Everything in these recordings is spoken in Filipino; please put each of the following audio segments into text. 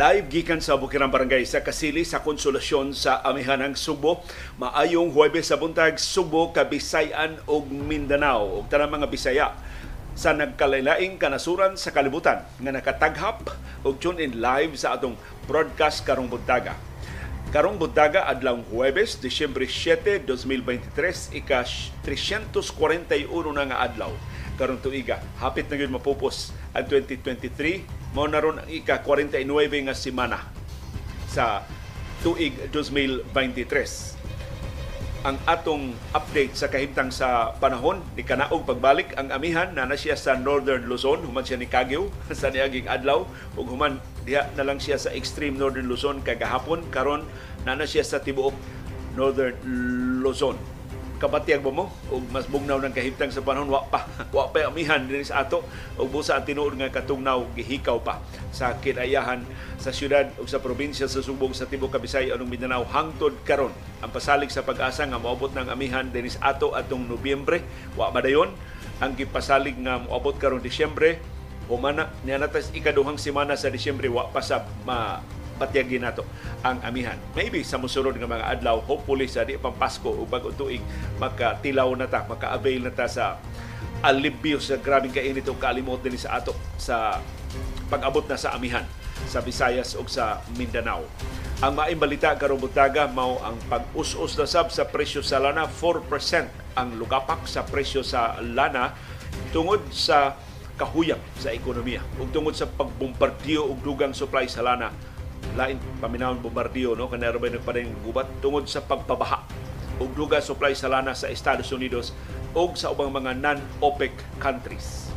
Live gikan sa Bukirang Barangay sa Kasili sa Konsolasyon sa Amihanang Subo. Maayong Huwebes sa buntag Subo, Kabisayan ug Mindanao ug tanang mga Bisaya sa nagkalailaing kanasuran sa kalibutan nga nakataghap og tune in live sa atong broadcast karong buntaga. Karong buntaga adlaw Huwebes, Disyembre 7, 2023, ika 341 na nga adlaw karong tuiga. Hapit na gyud mapupos ang 2023 mao na ron ang ika-49 nga semana sa tuig 2023 ang atong update sa kahimtang sa panahon ni kanaog pagbalik ang amihan na na siya sa Northern Luzon human siya ni Kagyo sa niaging adlaw ug human diha na lang siya sa extreme Northern Luzon kagahapon karon na na siya sa tibuok Northern Luzon kabatyag ba mo. Ug mas bugnaw ng kahimtang sa panahon wa pa. Wa pa amihan dinhi sa ato. Ug busa ang tinuod nga katungnaw gihikaw pa sa kinayahan sa syudad ug sa probinsya sa Subong sa tibuok Kabisay anong Mindanao. Hangtod karon ang pasalig sa pag-asa nga moabot ng amihan dinhi sa ato atong Nobyembre. Wa madayon ang gipasalig nga moabot karon Disyembre. Humana niya natas ikaduhang semana sa Disyembre wa pa sa ma patyagin nato ang amihan. Maybe sa musunod nga mga adlaw, hopefully sa di pang Pasko o bagong tuig, makatilaw na ta, maka-avail na ta sa alibyo sa grabing kainit o kalimot din sa ato sa pag-abot na sa amihan sa Visayas o sa Mindanao. Ang maimbalita karong butaga mao ang pag-us-us na sab sa presyo sa lana 4% ang lugapak sa presyo sa lana tungod sa kahuyang sa ekonomiya ug tungod sa pagbombardiyo og dugang supply sa lana lain paminawon bombardiyo no kanay ba nagparing gubat tungod sa pagpabaha ug duga supply sa lana sa Estados Unidos ug sa ubang mga non-OPEC countries.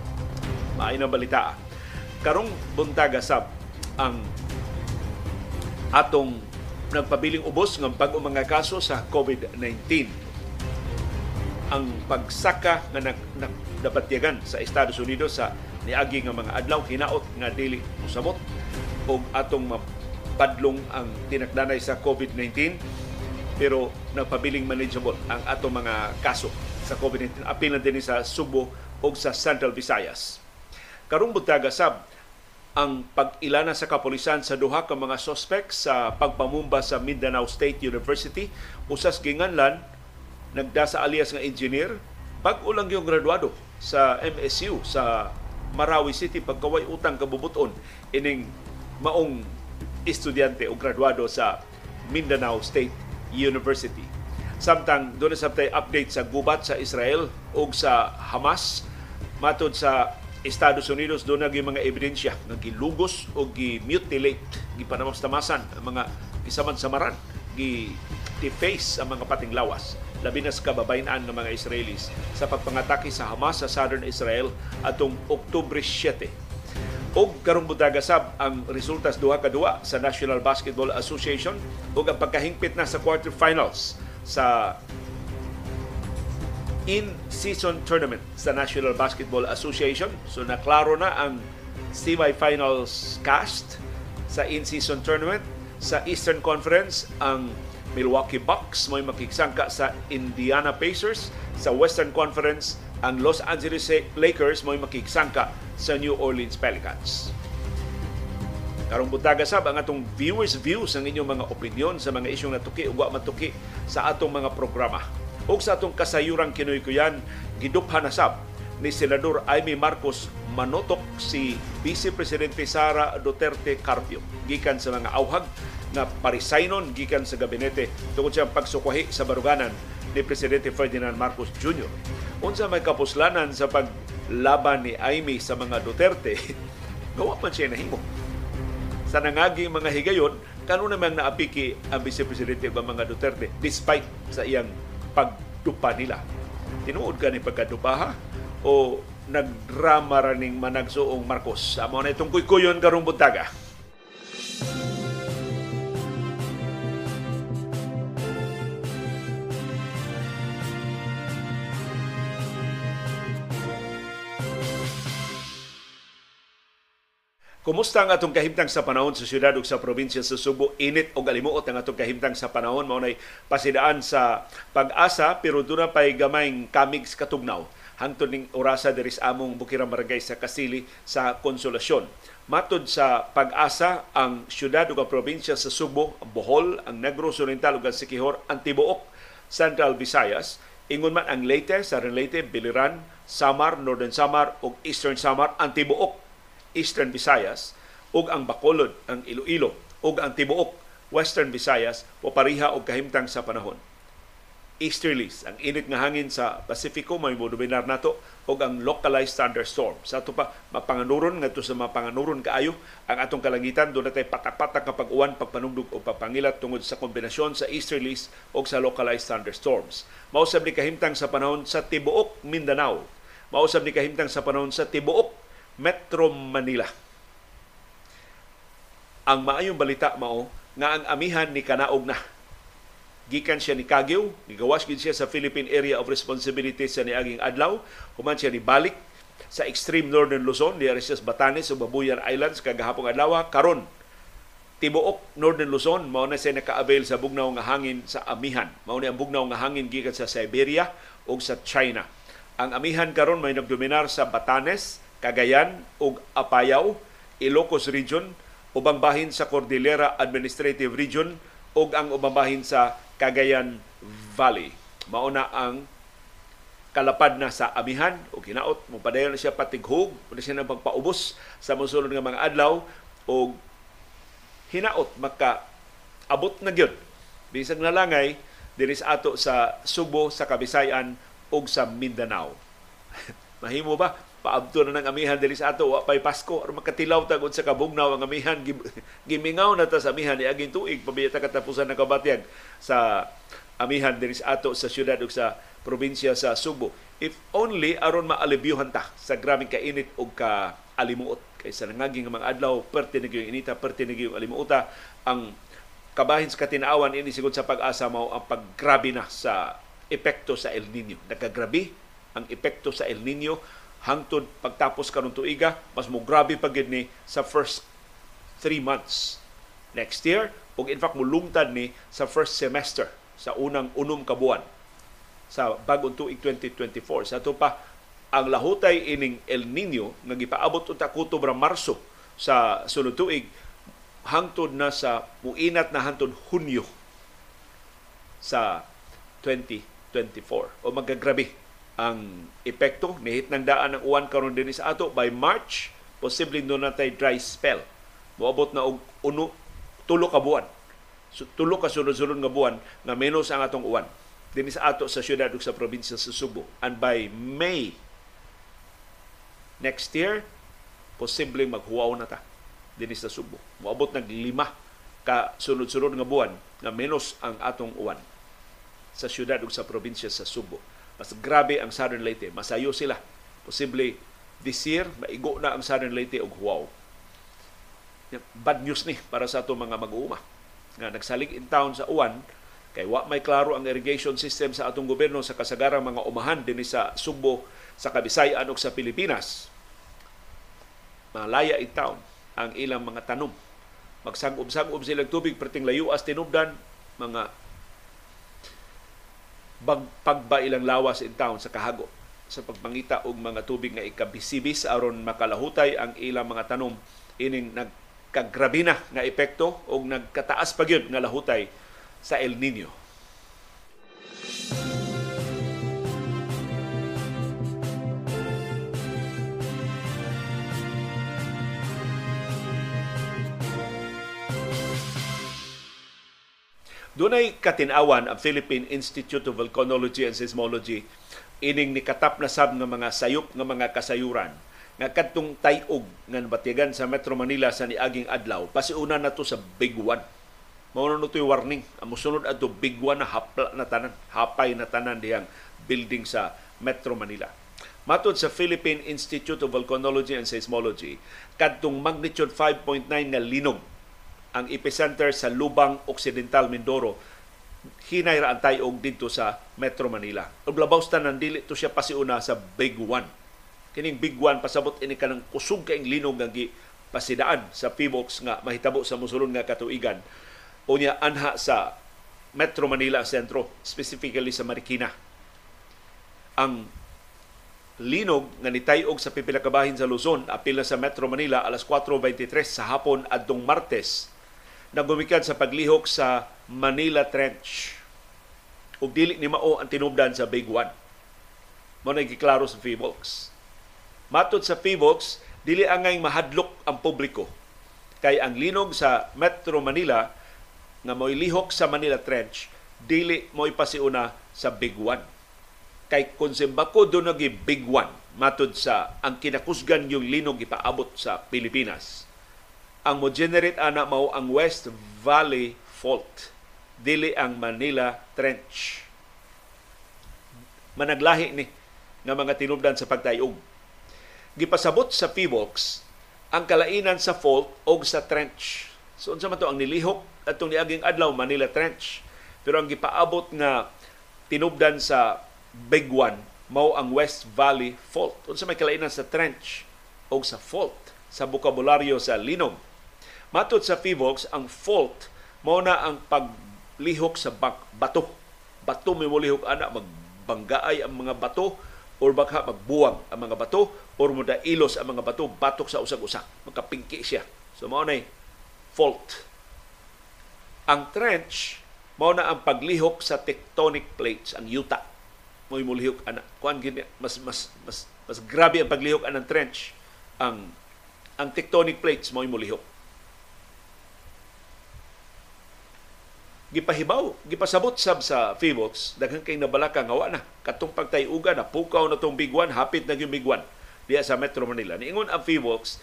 Maayo na balita. Karong buntaga sab ang atong nagpabiling ubos ng pag mga kaso sa COVID-19. Ang pagsaka nga nag, nagdabatyagan sa Estados Unidos sa niagi nga mga adlaw hinaot nga dili mosamot og atong padlong ang tinakdanay sa COVID-19 pero nagpabiling manageable ang ato mga kaso sa COVID-19 apil na din sa Subo o sa Central Visayas. Karong buntaga sab ang pag-ilana sa kapulisan sa duha ka mga suspect sa pagpamumba sa Mindanao State University usas ginganlan nagda sa alias nga engineer bag-o lang yung graduado sa MSU sa Marawi City pagkaway utang kabubuton ining maong estudyante o graduado sa Mindanao State University. Samtang doon sa update sa gubat sa Israel o sa Hamas matod sa Estados Unidos doon naging mga ebidensya nga gilugos o gi-mutilate, gipanamastamasan ang mga gisaman samaran, gi-deface ang mga pating lawas labi na sa kababayan ng mga Israelis sa pagpangatake sa Hamas sa southern Israel atong Oktubre 7 og karong butaga sab ang resultas duha ka duwa sa National Basketball Association ug ang pagkahingpit na sa quarterfinals sa in-season tournament sa National Basketball Association. So naklaro na ang semi-finals cast sa in-season tournament. Sa Eastern Conference, ang Milwaukee Bucks may makiksangka sa Indiana Pacers. Sa Western Conference, ang Los Angeles Lakers may makiksangka sa New Orleans Pelicans. Karong butaga sab ang atong viewers views ang inyong mga opinion sa mga isyong natuki ug matuki sa atong mga programa. Ug sa atong kasayuran kinoy-kuyan giduphan na sab ni Senador Amy Marcos manotok si Vice Presidente Sara Duterte Carpio gikan sa mga awhag na parisaynon gikan sa gabinete tungod sa pagsukwahi sa baruganan ni Presidente Ferdinand Marcos Jr. Unsa may kapuslanan sa paglaban ni Amy sa mga Duterte, gawa man siya nahimo. Sa nangaging mga higayon, kano namang naapiki ang Vice Presidente ng mga Duterte despite sa iyang pagdupa nila. Tinuod ka ni pagkadupa ha? O nagdrama raning managsuong Marcos. Amo na itong kuykuyon karong buntaga. Kumusta ang atong kahimtang sa panahon sa syudad ug sa probinsya sa Subo? Init o galimuot ang atong kahimtang sa panahon mao nay pasidaan sa pag-asa pero duna pay gamayng kamig katugnaw hangtod ning orasa diri sa among Bukirang Barangay sa Kasili sa Konsolasyon. Matod sa pag-asa, ang syudad ug probinsya sa Subo, Bohol, ang Negros Oriental ug ang Siquijor, ang tibuok Central Visayas, ingon man ang Leyte, Southern Leyte, Biliran, Samar, Northern Samar ug Eastern Samar, ang tibuok Eastern Visayas ug ang Bacolod, ang Iloilo ug ang tibuok Western Visayas o pariha og kahimtang sa panahon easterlies. Ang init nga hangin sa Pasifiko may modominar nato og ang localized thunderstorm. Sa ato pa mapanganuron ngadto sa mapanganuron kaayo ang atong kalangitan do natay patak-patak nga pag-uwan, pagpanugdog o pagpangilat tungod sa kombinasyon sa easterlies o sa localized thunderstorms. Mausab ni kahimtang sa panahon sa tibuok Mindanao. Mausab ni kahimtang sa panahon sa tibuok Metro Manila. Ang maayong balita mao nga ang amihan ni kanaog na gikan siya ni Kagyo, nigawas gid siya sa Philippine Area of Responsibility sa niaging adlaw, human siya ni balik sa extreme northern Luzon, di siya sa Batanes o Babuyan Islands kagahapong adlaw karon tibuok northern Luzon mao na siya naka-avail sa bugnaw nga hangin sa amihan. Mao ni ang bugnaw nga hangin gikan sa Siberia o sa China. Ang amihan karon may nagdominar sa Batanes, Cagayan ug Apayao, Ilocos Region, ubang bahin sa Cordillera Administrative Region ug ang ubang bahin sa Cagayan Valley. Mauna ang kalapad na sa amihan o kinaot mo padayon na siya patighog o siya na pagpaubos sa mosunod nga mga adlaw o hinaot maka abot na gyud. Bisag nalangay diri sa ato sa Subo sa Kabisayan ug sa Mindanao. Mahimo ba paabto na ng amihan diri sa ato. Wa pay Pasko. Aron makatilaw tagod sa kabugnaw ang amihan. Gimingaw na ta sa amihan. Ni aging tuig. Pabiyata katapusan ng kabatyag sa amihan diri sa ato sa syudad ug sa probinsya sa Subo. If only aron maalibyuhan ta sa grabing kainit ug ka alimuot. Kaysa nangaging mga adlaw perti na yung inita perti na yung alimuota. Ang kabahin sa katinaawan ini sigod sa pag-asa mao ang paggrabe na sa epekto sa El Nino nagagrabe ang epekto sa El Nino hangtod pagtapos karon tuiga mas mo grabe pa ni sa first three months. Next year ug in fact mulungtad ni sa first semester sa unang unom ka buwan sa bagong tuig 2024 sa to pa ang lahutay ining El Nino nga gipaabot unta ra Marso sa sunod tuig hangtod na sa muinat na hangtod Hunyo sa 2024 o magagrabe ang epekto nihit ng daan ng uwan karon din sa ato by March posibleng do natay dry spell. Moabot na og uno tulo ka buwan. So, tulo ka sunod-sunod nga buwan nga menos ang atong uwan. Din sa ato sa syudad ug sa probinsya sa Subo. And by May next year posibleng maghuwaw na ta din sa Subo. Moabot nag lima ka sunod-sunod nga buwan nga menos ang atong uwan sa syudad ug sa probinsya sa Subo mas grabe ang Southern Leyte. Masayo sila. Posible this year, maigo na ang Southern Leyte og wow. Bad news ni para sa ato mga mag-uuma. Nga nagsalig in town sa uwan, kay wa may klaro ang irrigation system sa atong gobyerno sa kasagarang mga umahan din sa Subo, sa Kabisayan ug sa Pilipinas. Malaya in town ang ilang mga tanom. Magsangub-sangub silang tubig perting layo as tinubdan mga bag, pagba ilang lawas in town sa kahago sa pagpangita og mga tubig nga ikabisibis aron makalahutay ang ilang mga tanom ining nagkagrabe na nga epekto og nagkataas pa gyud nga lahutay sa El Nino. Dunay katinawan ang Philippine Institute of Volcanology and Seismology ining nikatap na sab nga mga sayop nga mga kasayuran nga kadtong tayog nga batigan sa Metro Manila sa niaging adlaw pasiuna na to sa Big One mao na to warning ang mosunod adto Big One na hapla na tanan hapay na tanan diyang building sa Metro Manila. Matod sa Philippine Institute of Volcanology and Seismology, kadtong magnitude 5.9 nga linog ang epicenter sa Lubang Occidental, Mindoro, hinay ra ang tayog dito sa Metro Manila. Ug labaw tanan dili to siya pasiuna sa Big One. Kining Big One pasabot ini kanang kusog kaing linog nga pasidaan sa PBOX nga mahitabo sa mosulod nga katuigan. Unya anha sa Metro Manila sentro, specifically sa Marikina. Ang linog nga nitayog sa pipila ka bahin sa Luzon apil na sa Metro Manila alas 4:23 sa hapon adtong Martes nagumikan sa paglihok sa Manila Trench ug dili ni mao ang tinubdan sa Big One. Mao giklaro sa Fivolks. Matod sa Fivolks, dili angay mahadlok ang publiko kay ang linog sa Metro Manila nga mo'y lihok sa Manila Trench dili mo'y pasiuna sa Big One. Kay kung simbako doon nagi Big One, matod sa ang kinakusgan yung linog ipaabot sa Pilipinas. Ang mo generate ana mao ang West Valley Fault dili ang Manila Trench. Managlahi ni nga mga tinubdan sa pagtayog. Gipasabot sa PVOX ang kalainan sa fault o sa trench. So unsa man to ang nilihok atong niaging adlaw Manila Trench. Pero ang gipaabot nga tinubdan sa Big One mao ang West Valley Fault. Unsa may kalainan sa trench o sa fault sa bokabularyo sa linog. Matod sa PVOX, ang fault mao na ang pag lihok sa bato. Bato may mulihok ana magbanggaay ang mga bato or baka magbuwang ang mga bato or muda ilos ang mga bato batok sa usag-usak magkapingki siya. So mao nay fault. Ang trench mao na ang paglihok sa tectonic plates ang yuta. Mo mulihok ana. Kuan gini mas mas mas mas grabe ang paglihok anang trench. Ang ang tectonic plates mo mulihok gipahibaw, gipasabot sab sa Fivox, daghan kay nabalaka nga wa na katong pagtayuga na pukaw na tong bigwan, hapit na yung bigwan diya sa Metro Manila. Niingon ang Fivox,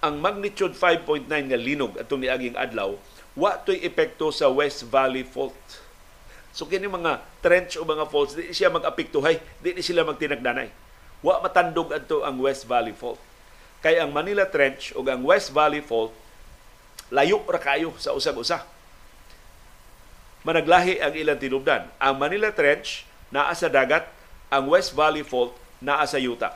ang magnitude 5.9 nga linog atong niaging adlaw, wa to'y epekto sa West Valley Fault. So kini mga trench o mga faults, di siya mag-apektuhay, di sila magtinagdanay. Wa matandog adto ang West Valley Fault. Kay ang Manila Trench o ang West Valley Fault, layo ra kayo sa usag-usa managlahi ang ilang tinubdan. Ang Manila Trench naa sa dagat, ang West Valley Fault naa sa yuta.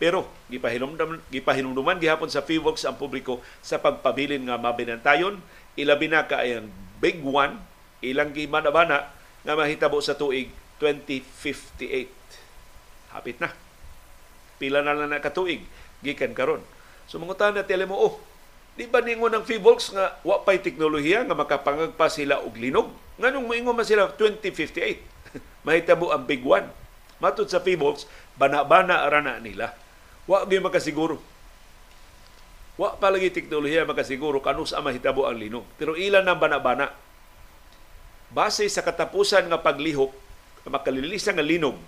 Pero gipahinumduman gipahinumduman gihapon sa FIVOX ang publiko sa pagpabilin nga mabinantayon ilabi na ka ang big one ilang gimanabana nga mahitabo sa tuig 2058. Hapit na. Pila na lang na katuig gikan karon. So mga na tele mo oh Di ba ningon ng Fivolks nga wa pay teknolohiya nga makapangagpa sila og linog? Nganong moingon man sila 2058? Mahitabo ang big one. Matod sa Fivolks, bana-bana arana nila. Wa gyud makasiguro. Wa pa lagi teknolohiya makasiguro kanus sa mahitabo ang linog. Pero ilan ang bana-bana. Base sa katapusan nga paglihok, makalilisa nga linog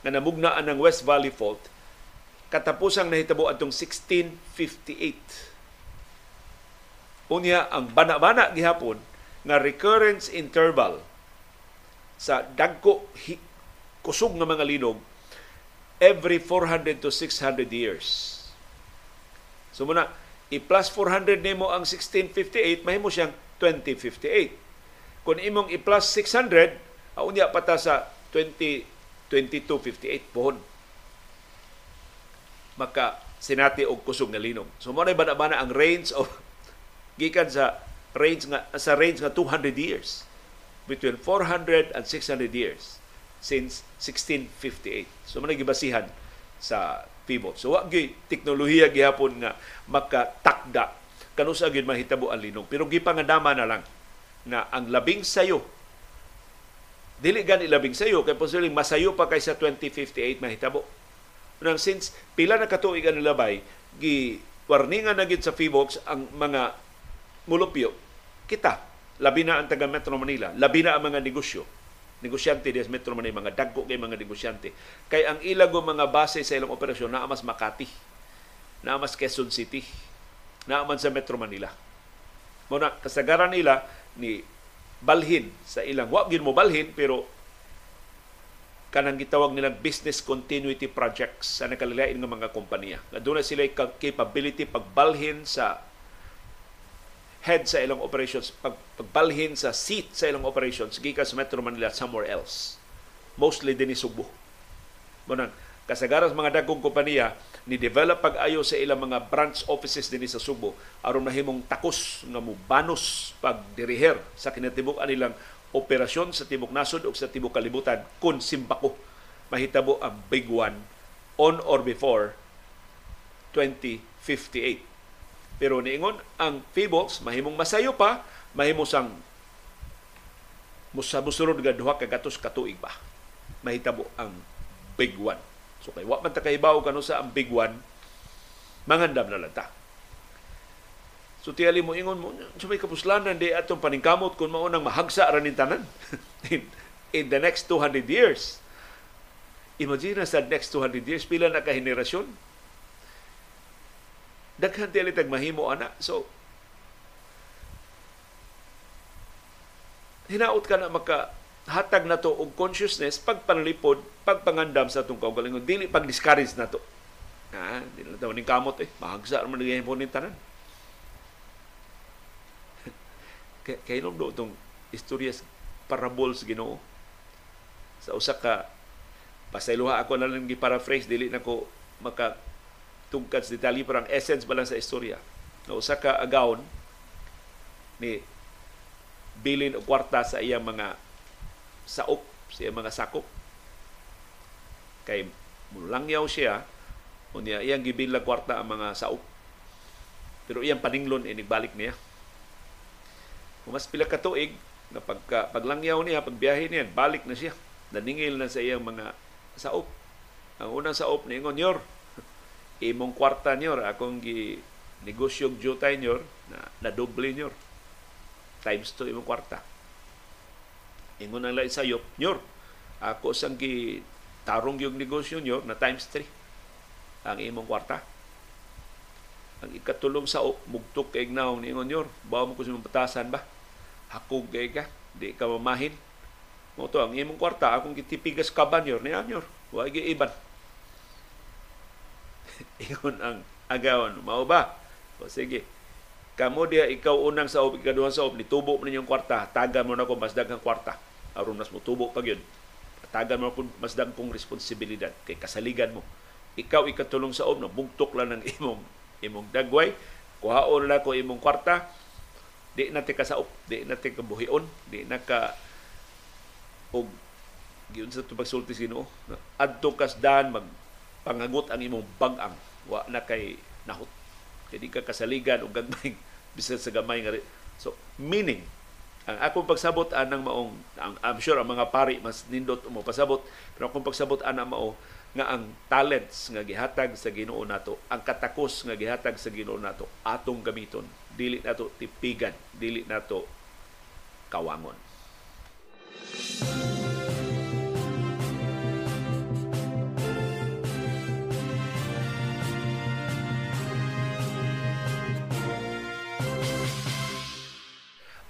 nga namugnaan ng West Valley Fault, katapusang nahitabo atong 1658 Unya ang bana-bana gihapon nga recurrence interval sa dagko kusog nga mga linog every 400 to 600 years. So muna, i-plus 400 nimo ang 1658, mahimo siyang 2058. Kung imong i-plus 600, aunya pata sa 202258 pohon. Maka sinati og kusog nga linog. So mo na bana-bana ang range of gikan sa range nga sa range nga 200 years between 400 and 600 years since 1658 so man gibasihan sa PIBO so wa gyud teknolohiya gihapon nga makatakda. Kanus gyud mahitabo ang linog. Pero gipangandama na lang na ang labing sayo dili gani labing sayo kay posibleng masayo pa kaysa 2058 mahitabo. Nang since pila na katuig ang labay gi warningan na gid sa FIVOX ang mga mulupyo, kita, labi na ang taga Metro Manila, labi na ang mga negosyo, negosyante di Metro Manila, mga dagko kay mga negosyante. Kay ang ilago mga base sa ilang operasyon naa mas Makati, naa mas Quezon City, naa man sa Metro Manila. Muna, kasagaran nila ni balhin sa ilang, wa mo balhin, pero kanang gitawag nilang business continuity projects sa nakalilain ng mga kompanya. Nga doon na sila capability pagbalhin sa head sa ilang operations, pag, pagbalhin sa seat sa ilang operations, gikan sa Metro Manila somewhere else. Mostly din Subo. Munang, kasagaran mga dagkong kompanya, ni develop pag-ayo sa ilang mga branch offices din sa Subo aron mahimong takos nga mo banos pagdiriher sa kinatibuk nilang operasyon sa tibok nasod o sa tibok kalibutan kun simpako mahitabo ang big one on or before 2058. Pero niingon ang Feebles mahimong masayo pa, mahimo sang musa musunod nga duha ka gatos katuig ba. Mahitabo ang big one. So kay wa man ta kahibaw kanu sa ang big one, mangandam na lang ta. So tiyali mo ingon mo, sa may kapuslanan di atong paningkamot kung maunang mahagsa ra nin tanan in, in the next 200 years. Imagine sa next 200 years, pila na ka henerasyon daghan tili tag mahimo ana. So hinaot ka na maka hatag na to og consciousness pagpanalipod pagpangandam sa atong kaugalingon. Dili pag discourage na to. Ah dili na daw ning kamot eh. Mahagsa man gyud po ning tanan. Kay kay do tong istorya parables Ginoo. Sa usa ka pasayloha ako na lang gi-paraphrase dili na ko maka tungkad sa detalye parang essence ba lang sa istorya. Na usa ka agawon ni bilin og kwarta sa iyang mga saop, sa iyang mga sakop. Kay mulangyaw siya, unya iyang gibilang kwarta ang mga saop. Pero iyang paninglon inigbalik niya. Kung mas pila ka tuig, na pagka, paglangyaw niya, pagbiyahe niya, balik na siya. Naningil na sa iyang mga saop. Ang unang saop ni Ingon, Yor, imong kwarta nyor akong gi negosyo jutay nyor na nadoble nyor times 2 imong kwarta. Ingon ang lain sayop nyor ako sang gi tarong yung negosyo nyor na times 3 ang imong kwarta. Ang ikatulong sa mugtok kay ignaw ni ingon nyor bawo mo ko sa patasan ba? Hakog kay ka di ka mamahin mo to ang imong kwarta akong gitipigas kaban nyor ni nyor wa gi iban ingon ang agawan. Mao ba? O sige. Kamo dia ikaw unang sa ikaduhang sa ob, nitubo mo ninyong kwarta, tagan mo na ko mas daghang kwarta. Aron mas mutubo pag yun. Tagan mo na ko mas daghang responsibilidad kay kasaligan mo. Ikaw ikatulong sa ob, bugtok lang ng imong imong dagway, kuhaon na ko imong kwarta, di na ti kasaop, di na ti kabuhion, di na ka og giun sa tubag sulti sino adto kas dan mag pangagot ang imong bag-ang. Wa na kay nahot. Kay ka kasaligan og gagmay bisan sa gamay nga so meaning ang akong pagsabot anang maong ang, I'm sure ang mga pari mas nindot mo pasabot pero akong pagsabot ana mao nga ang talents nga gihatag sa Ginoo nato ang katakos nga gihatag sa Ginoo nato atong gamiton. Dili nato tipigan dili nato kawangon. Música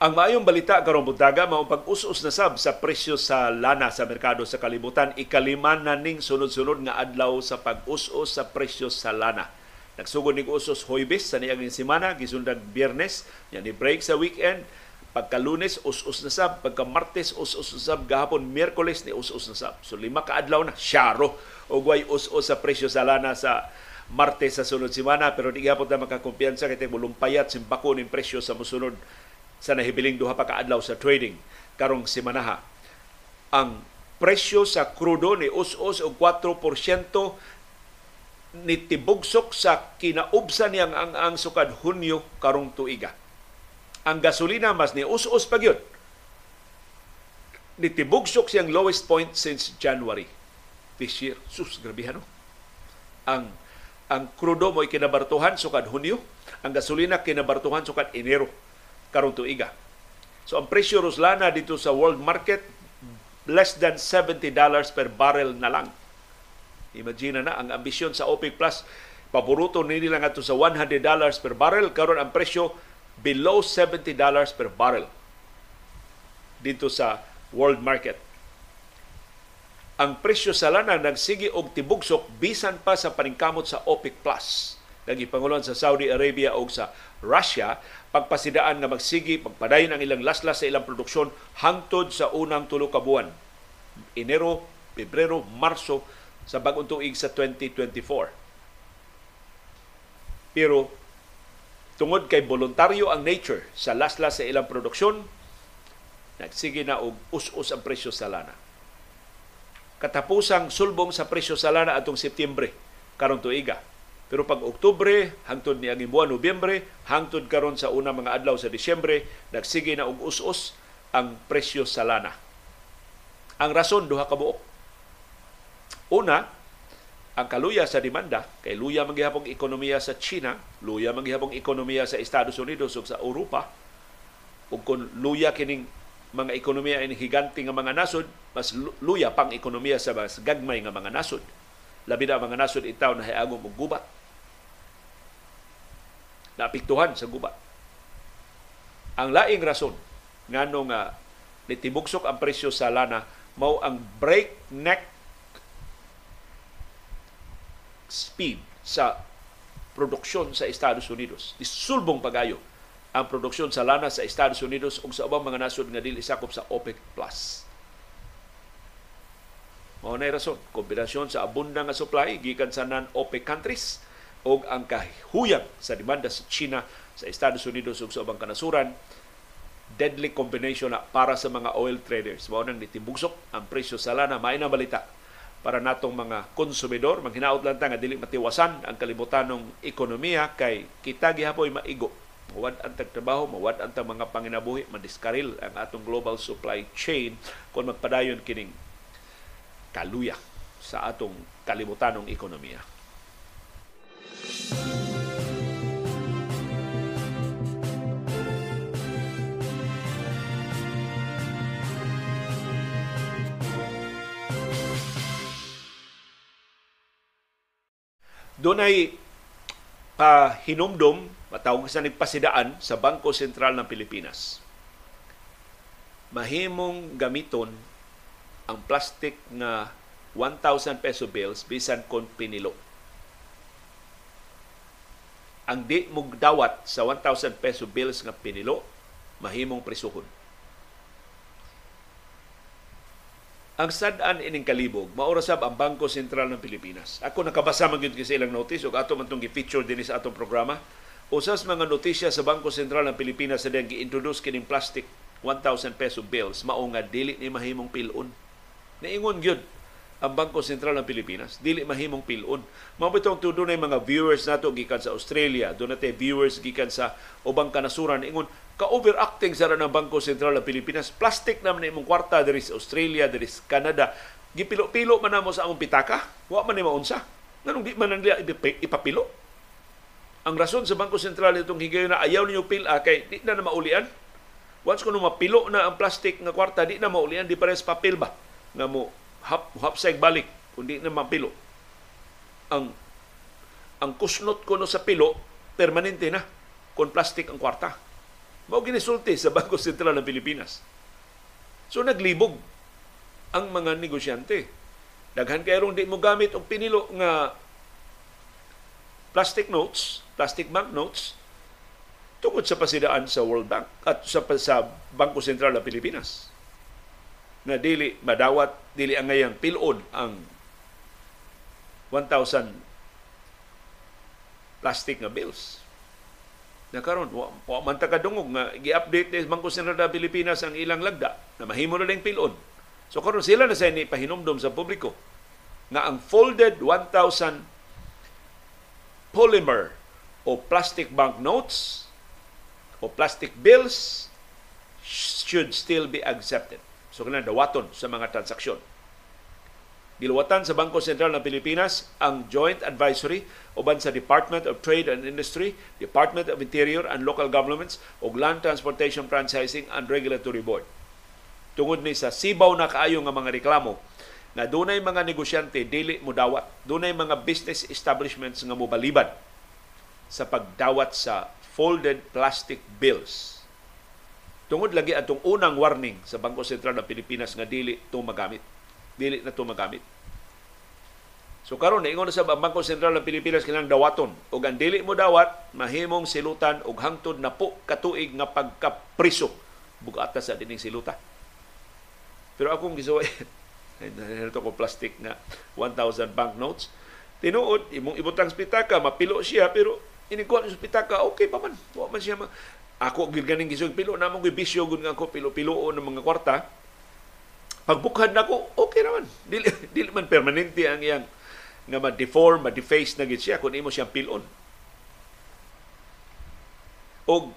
Ang maayong balita karong buntaga mao pag-us-us na sab sa presyo sa lana sa merkado sa kalibutan ikalima na ning sunod-sunod nga adlaw sa pag-us-us sa presyo sa lana. Nagsugod ning usos Hoybes sa niaging semana gisundag Biyernes, yan ni break sa weekend. Pagka Lunes us-us na sab, pagka Martes us-us na sab, gahapon Miyerkules ni us-us na sab. So lima ka adlaw na syaro og way us-us sa presyo sa lana sa Martes sa sunod semana pero di gyapon ta makakumpiyansa kay bulumpayat simpako ning presyo sa mosunod sa nahibiling duha pa kaadlaw sa trading karong semanaha. Ang presyo sa krudo ni us-us og 4% ni tibugsok sa kinaubsan niyang ang ang sukad Hunyo karong tuiga. Ang gasolina mas ni us-us pa gyud. Nitibugsok siyang lowest point since January this year. Sus, grabihan no? Ang ang krudo mo kinabartuhan sukad Hunyo, ang gasolina kinabartuhan sukad Enero karong tuiga. So ang presyo Ruslana dito sa world market less than 70 dollars per barrel na lang. Imagine na ang ambisyon sa OPEC Plus paboruto ni nila ngadto sa 100 dollars per barrel karon ang presyo below 70 dollars per barrel dito sa world market. Ang presyo sa lana nagsigi og tibugsok bisan pa sa paningkamot sa OPEC Plus. Nagipangulon sa Saudi Arabia o sa Russia pagpasidaan nga magsigi pagpadayon ang ilang laslas sa ilang produksyon hangtod sa unang tulo ka buwan Enero, Pebrero, Marso sa bagong tuig sa 2024. Pero tungod kay voluntaryo ang nature sa laslas sa ilang produksyon, nagsige na og us-us ang presyo sa lana. Katapusang sulbong sa presyo sa lana atong Setyembre karong tuiga. Pero pag Oktubre, hangtod ni ang buwan Nobyembre, hangtod karon sa una mga adlaw sa Disyembre, nagsige na og us-us ang presyo sa lana. Ang rason duha ka buok. Una, ang kaluya sa demanda kay luya manggihapong ekonomiya sa China, luya manggihapong ekonomiya sa Estados Unidos ug sa Europa. Ug kung luya kining mga ekonomiya ini higante nga mga nasod, mas luya pang ekonomiya sa mas gagmay nga mga nasod. Labi na mga nasod itaw na hiagom og gubat. Naapektuhan sa gubat. Ang laing rason nga nitibugsok ang presyo sa lana mao ang breakneck speed sa produksyon sa Estados Unidos. Isulbong pagayo ang produksyon sa lana sa Estados Unidos ug sa ubang mga nasod nga dili sakop sa OPEC Plus. Mao na rason, kombinasyon sa abundang nga supply gikan sa non-OPEC countries ug ang kahuyang sa demanda sa China sa Estados Unidos ug sa ubang kanasuran deadly combination na para sa mga oil traders. Mao nang nitibugsok ang presyo sa lana. May na balita para natong mga konsumidor. Manghinaot lang ta nga dili matiwasan ang kalibutanong ekonomiya kay kita gihapoy maigo. Mawad ang tagtrabaho, mawad ang mga panginabuhi, madiskaril ang atong global supply chain kung magpadayon kining kaluya sa atong kalibutanong ekonomiya. Doon ay pahinumdom, matawag sa nagpasidaan sa Bangko Sentral ng Pilipinas. Mahimong gamiton ang plastic na 1,000 peso bills bisan kon pinilo. Ang di mo dawat sa 1,000 peso bills nga pinilo, mahimong prisuhon. ang sad-an ining kalibog maura sab ang Bangko Sentral ng Pilipinas. Ako nakabasa man gyud sa ilang notice ug ato man tong gi-feature dinhi sa atong programa. Usas mga notisya sa Bangko Sentral ng Pilipinas sa gi-introduce kining plastic 1,000 peso bills mao nga dili ni mahimong pilon. Naingon gyud ang Bangko Sentral ng Pilipinas dili mahimong pilon. Mao bitong tudunay mga viewers nato gikan sa Australia, do viewers gikan sa ubang kanasuran ingon ka-overacting sa ng Bangko Sentral ng Pilipinas. Plastic naman imong kwarta diri sa Australia, diri sa Canada. Gipilo-pilo man namo sa among pitaka. Wa man ni maunsa. Nganong di man nila ipapilo? Ang rason sa Bangko Sentral itong higayon na ayaw ninyo pila kay di na na maulian. Once kuno mapilo na ang plastic nga kwarta, di na maulian, di pares papel ba? Nga mo hap, hapsay balik kundi na mapilo. Ang ang kusnot kuno sa pilo permanente na kung plastic ang kwarta mao ginisulti sa Bangko Sentral ng Pilipinas. So naglibog ang mga negosyante. Daghan kay di mo gamit og pinilo nga plastic notes, plastic bank notes tungod sa pasidaan sa World Bank at sa, sa Bangko Sentral ng Pilipinas na dili madawat dili ang ngayang pilon ang 1,000 plastic nga bills na karon wa, wa man ta kadungog nga gi-update ni Bangko Sentral ng Pilipinas ang ilang lagda na mahimo na lang pilon. So karon sila na sa ni pahinumdom sa publiko nga ang folded 1,000 polymer o plastic banknotes o plastic bills should still be accepted. So kanang dawaton sa mga transaksyon. Giluwatan sa Bangko Sentral ng Pilipinas ang Joint Advisory uban sa Department of Trade and Industry, Department of Interior and Local Governments ug Land Transportation Franchising and Regulatory Board. Tungod ni sa sibaw na kaayo nga mga reklamo na dunay mga negosyante dili mo dawat, dunay mga business establishments nga mobalibad sa pagdawat sa folded plastic bills. Tungod lagi atong unang warning sa Bangko Sentral ng Pilipinas nga dili to magamit dili na to magamit. So karon ingon na sa Bangko Sentral ng Pilipinas kinang dawaton ug ang dili mo dawat mahimong silutan og hangtod na po katuig nga pagkapriso bugata sa dining siluta. Pero akong gisuway nito ko plastic nga 1,000 banknotes. Tinuod, imong ibutang pitaka, mapilo siya, pero inikuha sa pitaka, okay pa man. Wa man siya ma... Ako, ganing gisog pilo, namang ko bisyo, gud nga ako, pilo-pilo ng mga kwarta Pagbukhad nako, okay naman. Dili, dili man permanente ang iyang nga ma-deform, ma-deface na gid siya kung imo siyang pilon. Og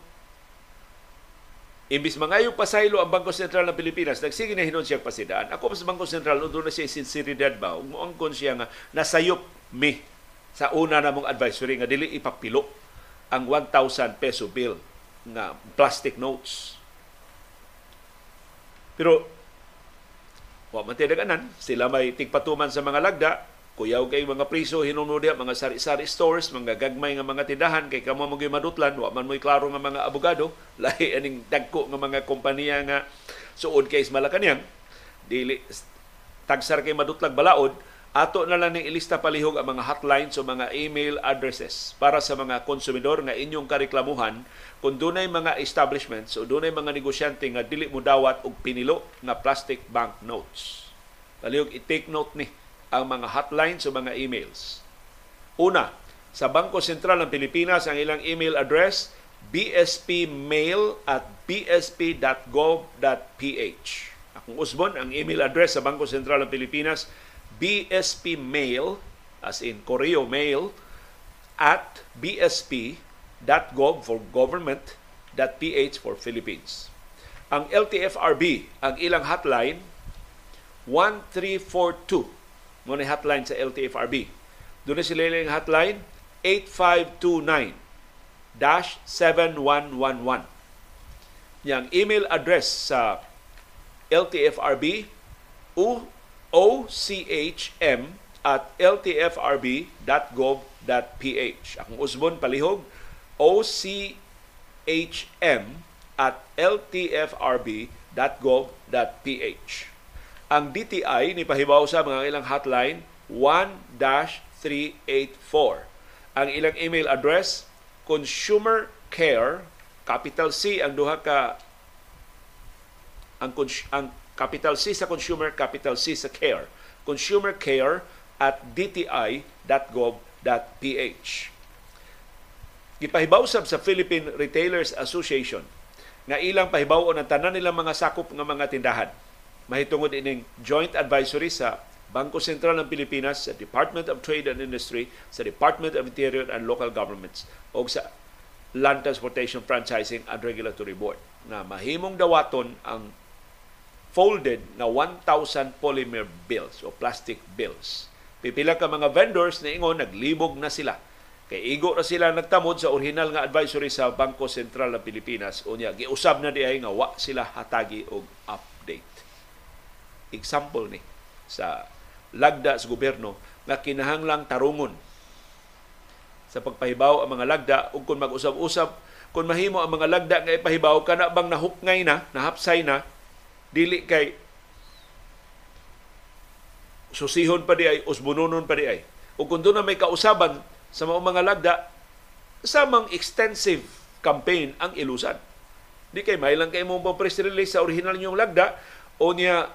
Imbis mangayo pasaylo ang Bangko Sentral ng Pilipinas, nagsige na hinon siyang pasidaan. Ako sa Bangko Sentral, doon na siya sinseridad ba? Umuangkon siya nga, nasayop mi sa una namong advisory nga dili ipapilo ang 1,000 peso bill nga plastic notes. Pero wa man tidaganan, sila may tigpatuman sa mga lagda, kuyaw kay mga priso hinunod mga sari-sari stores mga gagmay nga mga tindahan kay kamo mo madutlan wa man mo'y klaro nga mga abogado. Lahi aning dagko nga mga kompanya nga suod kay Malacañang dili tagsar kay madutlag balaod ato na lang ning ilista palihog ang mga hotlines o mga email addresses para sa mga konsumidor nga inyong kareklamuhan kung dunay mga establishments o dunay mga negosyante nga dili mo dawat og pinilo nga plastic bank notes palihog i-take note ni ang mga hotline sa mga emails. Una, sa Bangko Sentral ng Pilipinas, ang ilang email address bspmail at bsp.gov.ph. Akong usbon, ang email address sa Bangko Sentral ng Pilipinas, bspmail, as in Koreo Mail, at bsp.gov for government.ph for Philippines. Ang LTFRB, ang ilang hotline, 1342 mo ni hotline sa LTFRB. Doon na sila yung hotline 8529-7111. Yang email address sa LTFRB ochm at ltfrb.gov.ph. Akong usbon palihog ochm at ltfrb.gov.ph. Ang DTI ni pahibaw sa mga ilang hotline 1-384. Ang ilang email address consumer care capital C ang duha ka ang, ang capital C sa consumer capital C sa care. Consumer care at dti.gov.ph Gipahibaw sab sa Philippine Retailers Association nga ilang pahibaw ang tanan nilang mga sakop ng mga tindahan. Mahitungod ining joint advisory sa Bangko Sentral ng Pilipinas, sa Department of Trade and Industry, sa Department of Interior and Local Governments o sa Land Transportation Franchising and Regulatory Board na mahimong dawaton ang folded na 1,000 polymer bills o plastic bills. Pipila ka mga vendors na ingon, naglibog na sila. Kay igo na sila nagtamod sa original nga advisory sa Bangko Sentral ng Pilipinas. Unya, giusab na diay nga wa sila hatagi og update example ni sa lagda sa gobyerno nga kinahanglang tarungon sa pagpahibaw ang mga lagda ug kung mag-usab-usab kung mahimo ang mga lagda nga ipahibaw kana bang nahukngay na nahapsay na dili kay susihon pa di ay usbununon pa di ay. Ug kung doon na may kausaban sa mga mga lagda samang extensive campaign ang ilusan. Di kay may lang kay mo press release sa original niyong lagda o niya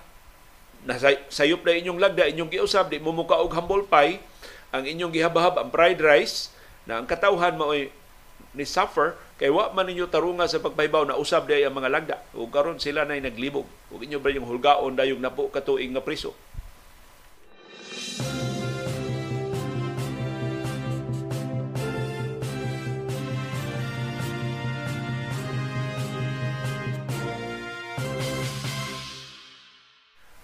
nasayop na inyong lagda, inyong giusab, di mo muka og humble pie, ang inyong gihabahab ang fried rice, na ang katawhan mo ni suffer, kay wa man ninyo tarunga sa pagpahibaw na usab day ang mga lagda. O karon sila na naglibog. Ug inyo ba yung hulgaon dayong napo katuig nga priso.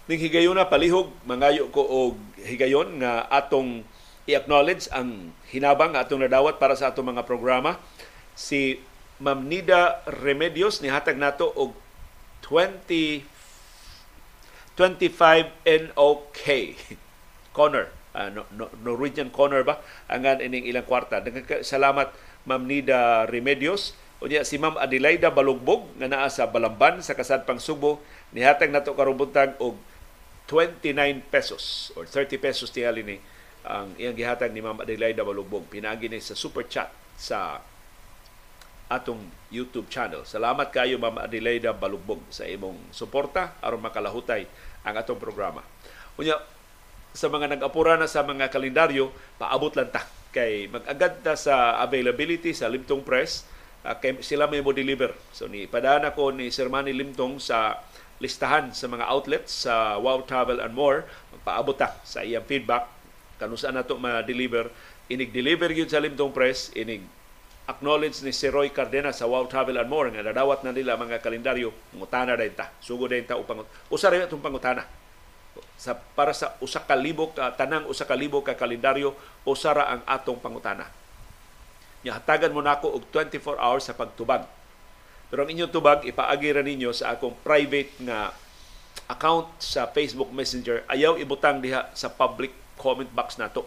ning higayon na palihog mangayo ko og higayon nga atong i-acknowledge ang hinabang atong nadawat para sa atong mga programa si Ma'am Nida Remedios ni hatag nato og 20 25 NOK corner uh, no, no, Norwegian corner ba? Angan ining ilang kwarta. Salamat Ma'am Nida Remedios. Unya si Ma'am Adelaida Balugbog nga naa sa Balamban sa Kasadpang Subo nihatag nato karong og 29 pesos or 30 pesos tingali ni ang iyang gihatag ni Ma'am Adelaida Balugbog. Pinagi ni sa super chat sa atong YouTube channel. Salamat kayo Ma'am Adelaida Balugbog sa imong suporta aron makalahutay ang atong programa. Unya sa mga nag-apura na sa mga kalendaryo, paabot lang ta kay mag-agad ta sa availability sa Limtong Press uh, kay sila may mo deliver. So ni padana ko ni Sir Manny Limtong sa listahan sa mga outlets sa Wow Travel and More. Magpaabot ta sa iyang feedback kanusaan nato ma-deliver inig-deliver gyud sa Limtong Press inig acknowledge ni si Roy Cardenas sa Wow Travel and More nga nadawat na nila mga kalendaryo ngutana din ta sugo din ta upang usa ra itong pangutana. Sa para sa usa ka libo ka tanang usa ka libo ka kalendaryo usa ra ang atong pangutana. Nya hatagan mo nako og 24 hours sa pagtubag. Pero ang inyong tubag ipaagi ra ninyo sa akong private nga account sa Facebook Messenger. Ayaw ibutang diha sa public comment box nato.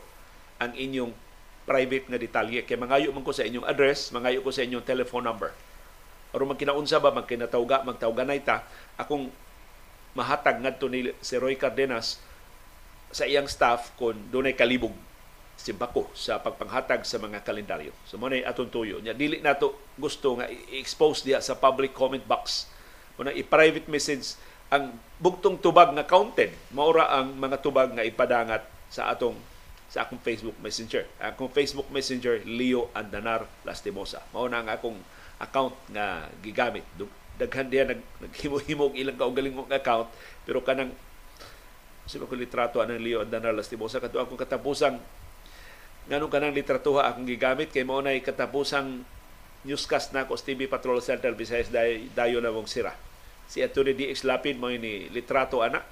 Ang inyong private nga detalye. Kaya mangayo man ko sa inyong address, mangayo ko sa inyong telephone number. Aron magkinaunsa ba, magkinatawga, magtawganay ta, akong mahatag ngadto ni si Roy Cardenas sa iyang staff kung dunay kalibog simbako sa pagpanghatag sa mga kalendaryo. So mo atong tuyo. Nya dili nato gusto nga i-expose diya sa public comment box. Mo i-private message ang bugtong tubag nga counted. Maura ang mga tubag nga ipadangat sa atong sa akong Facebook Messenger. Akong Facebook Messenger, Leo Andanar Lastimosa. Mao na ang akong account nga gigamit. Daghan diya nag, naghimo-himo ilang kaugaling kong account, pero kanang sino ko litrato anang Leo Andanar Lastimosa kadto akong katapusang nganong kanang litratuha akong gigamit kay mao nay katapusang newscast na ko sa TV Patrol Central Visayas day, dayo na mong sira. Si Atty. DX Lapid mo ni litrato ana.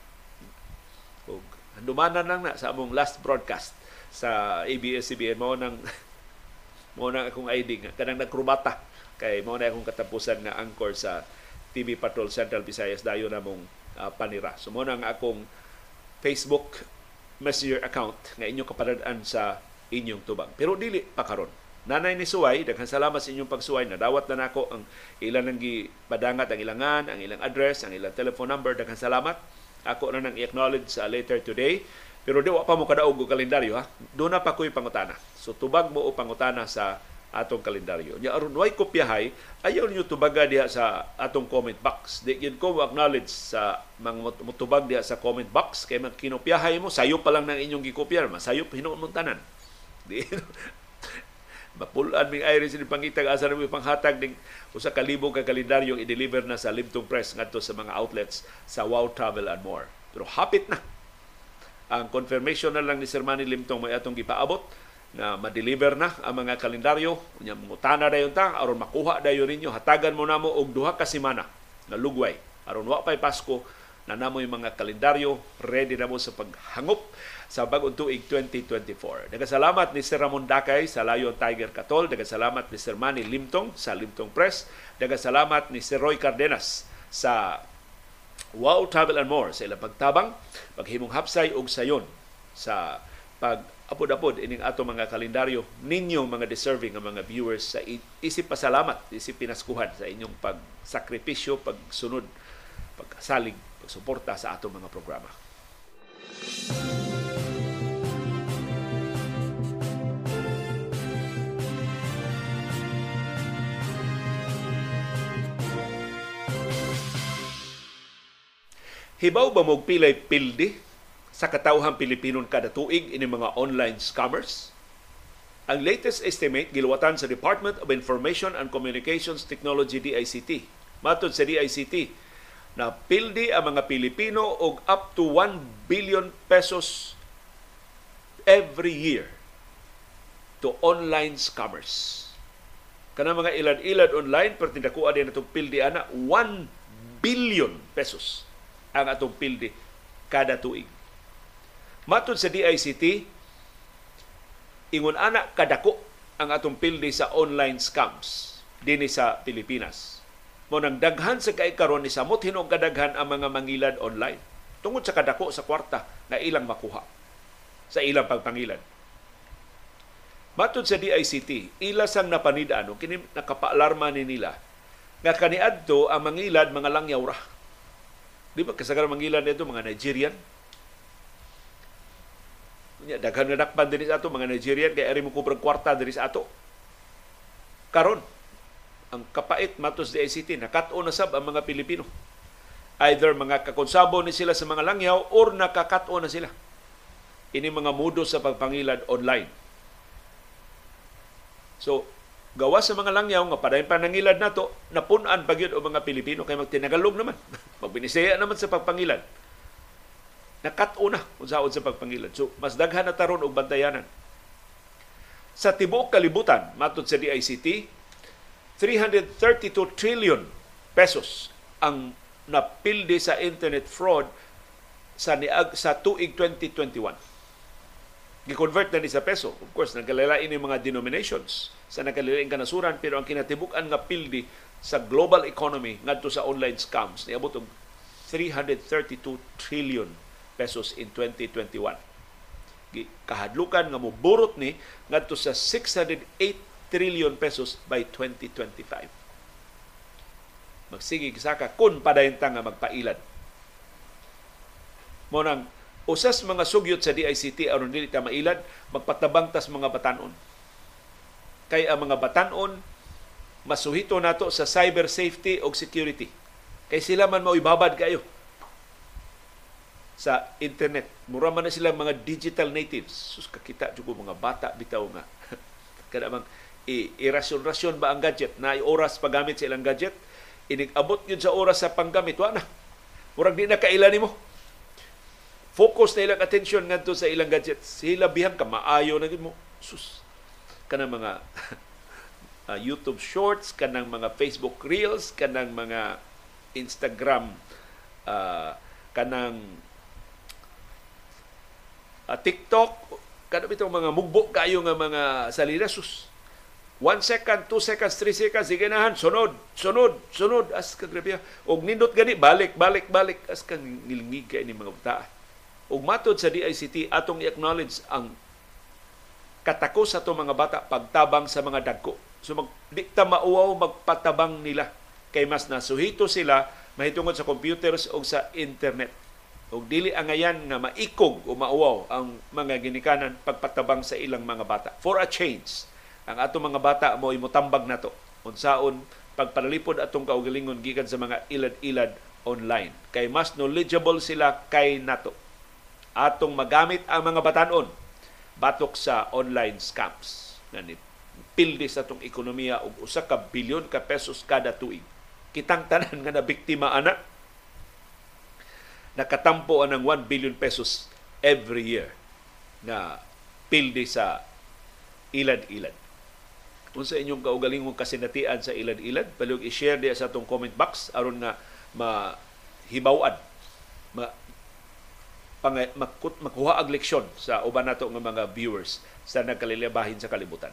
Ug dumanan lang na sa among last broadcast sa ABS-CBN mo nang mo nang akong ID nga kanang nagkrubata kay mo na akong katapusan nga anchor sa TV Patrol Central Visayas dayo na mong uh, panira. So mo nang akong Facebook Messenger account nga inyong kapadadaan sa inyong tubang. Pero dili pa karon. Nanay ni Suway, daghang salamat sa inyong pagsuway. Nadawat na nako ang ilan nang gipadangat ang ilangan, ang ilang address, ang ilang telephone number. Daghang salamat. Ako na nang i-acknowledge sa later today. Pero di pa mo kadaog og kalendaryo ha. Do na pa ko'y pangutana. So tubag mo o pangutana sa atong kalendaryo. Nya aron way kopyahay, ayaw niyo tubaga diha sa atong comment box. Di gyud ko acknowledge sa mga mutubag diha sa comment box kay man kinopyahay mo sayo pa lang nang inyong gikopyar, masayo pa hinuon tanan. Di mapulan ming iris ni pangitag asa na panghatag ning usa ka libo ka kalendaryo i-deliver na sa Libtong Press ngadto sa mga outlets sa Wow Travel and More. Pero hapit na ang confirmation na lang ni Sir Manny Limtong may atong gipaabot na ma-deliver na ang mga kalendaryo. Unya mutana dayon ta aron makuha dayon ninyo hatagan mo namo og duha ka semana na lugway aron wa pay Pasko na namo yung mga kalendaryo ready na mo sa paghangop sa bagong tuig 2024. Daghang ni Sir Ramon Dakay sa Lion Tiger Katol, daghang salamat ni Sir Manny Limtong sa Limtong Press, daghang ni Sir Roy Cardenas sa Wow Travel and More sa ilang pagtabang, paghimong hapsay og sayon sa pag apod-apod ining ato mga kalendaryo ninyo mga deserving nga mga viewers sa isip pasalamat, isip pinaskuhan sa inyong pagsakripisyo, pagsunod, pagsalig, pagsuporta sa ato mga programa. Hibaw ba mog pilay pildi sa katawhang Pilipinon kada tuig ini mga online scammers? Ang latest estimate giluwatan sa Department of Information and Communications Technology DICT. Matod sa DICT, na pildi ang mga Pilipino og up to 1 billion pesos every year to online scammers. Kana mga ilad-ilad online, pero tindakuan din itong pildi ana, 1 billion pesos ang atong pildi kada tuig. Matod sa DICT, ingon ana kadako ang atong pildi sa online scams dinhi sa Pilipinas. Mo nang daghan sa kay karon ni samot hinog kadaghan ang mga mangilad online tungod sa kadako sa kwarta na ilang makuha sa ilang pagpangilad. Matod sa DICT, ila sang napanidaan kini nakapaalarma ni nila nga kaniadto ang mangilad mga langyaw ra Di ba kasagaran mangilan nito mga Nigerian? Nya daghan nga dakpan dinhi ato mga Nigerian kay ari mo kubrang kwarta dinhi ato. Karon ang kapait matos di ICT nakat-o na sab ang mga Pilipino. Either mga kakonsabo ni sila sa mga langyaw or nakakat-o na sila. Ini mga mudo sa pagpangilad online. So, gawa sa mga langyaw nga padayon panangilad nato napunan pagyud og mga Pilipino kay magtinagalog naman magbinisaya naman sa pagpangilad nakat-una unsaon sa pagpangilad. So mas daghan na taron og bantayanan. Sa tibuok kalibutan, matod sa DICT, 332 trillion pesos ang napildi sa internet fraud sa niag sa tuig 2021. Gi-convert na ni sa peso. Of course, nagkalilain ni mga denominations sa nagkalilain kanasuran pero ang kinatibuk-an nga pildi sa global economy ngadto sa online scams niabot og 332 trillion pesos in 2021. Kahadlukan nga moburot ni ngadto sa 608 trillion pesos by 2025. Magsige saka kun padayenta nga magpailad. Mo nang usas mga sugyot sa DICT aron dili ta mailad, magpatabang tas mga batanon. Kay ang mga batanon masuhito nato sa cyber safety o security. Kay sila man mao ibabad kayo sa internet. Mura man na sila mga digital natives. Sus kakita jud mga bata bitaw nga. Kada mang irasyon-rasyon ba ang gadget na oras paggamit sa ilang gadget inigabot yun sa oras sa panggamit wa na murag di na kailan nimo focus na ilang attention ngadto sa ilang gadget sila bihang ka maayo na mo. Sus. Kanang mga uh, YouTube shorts kanang mga Facebook reels kanang mga Instagram uh, kanang uh, TikTok, kada bitong mga mugbo kayo nga mga salida sus. One second, two seconds, three seconds, sige nahan, sunod, sunod, sunod, as ka grabe. Og nindot gani, balik, balik, balik, as ka ngilingig kay ni mga bata. Og matod sa DICT, atong i-acknowledge ang katakos sa mga bata pagtabang sa mga dagko. So mag, di ta mauwaw magpatabang nila kay mas nasuhito sila mahitungod sa computers o sa internet ug dili angayan nga maikog o mauwaw ang mga ginikanan pagpatabang sa ilang mga bata. For a change, ang ato mga bata mo imutambag nato unsaon pagpanalipod atong kaugalingon gikan sa mga ilad-ilad online. Kay mas knowledgeable sila kay nato. Atong magamit ang mga batanon batok sa online scams. Ganit pildi sa atong ekonomiya og usa ka bilyon ka pesos kada tuig. Kitang tanan nga na biktima ana nakatampo ang 1 billion pesos every year na pildi sa ilad-ilad. Kung sa inyong kaugalingong kasinatian sa ilad-ilad, palug i-share diya sa atong comment box aron nga mahibawan, ma pang, makuha ang leksyon sa uban nato nga mga viewers sa nagkalilibahin sa kalibutan.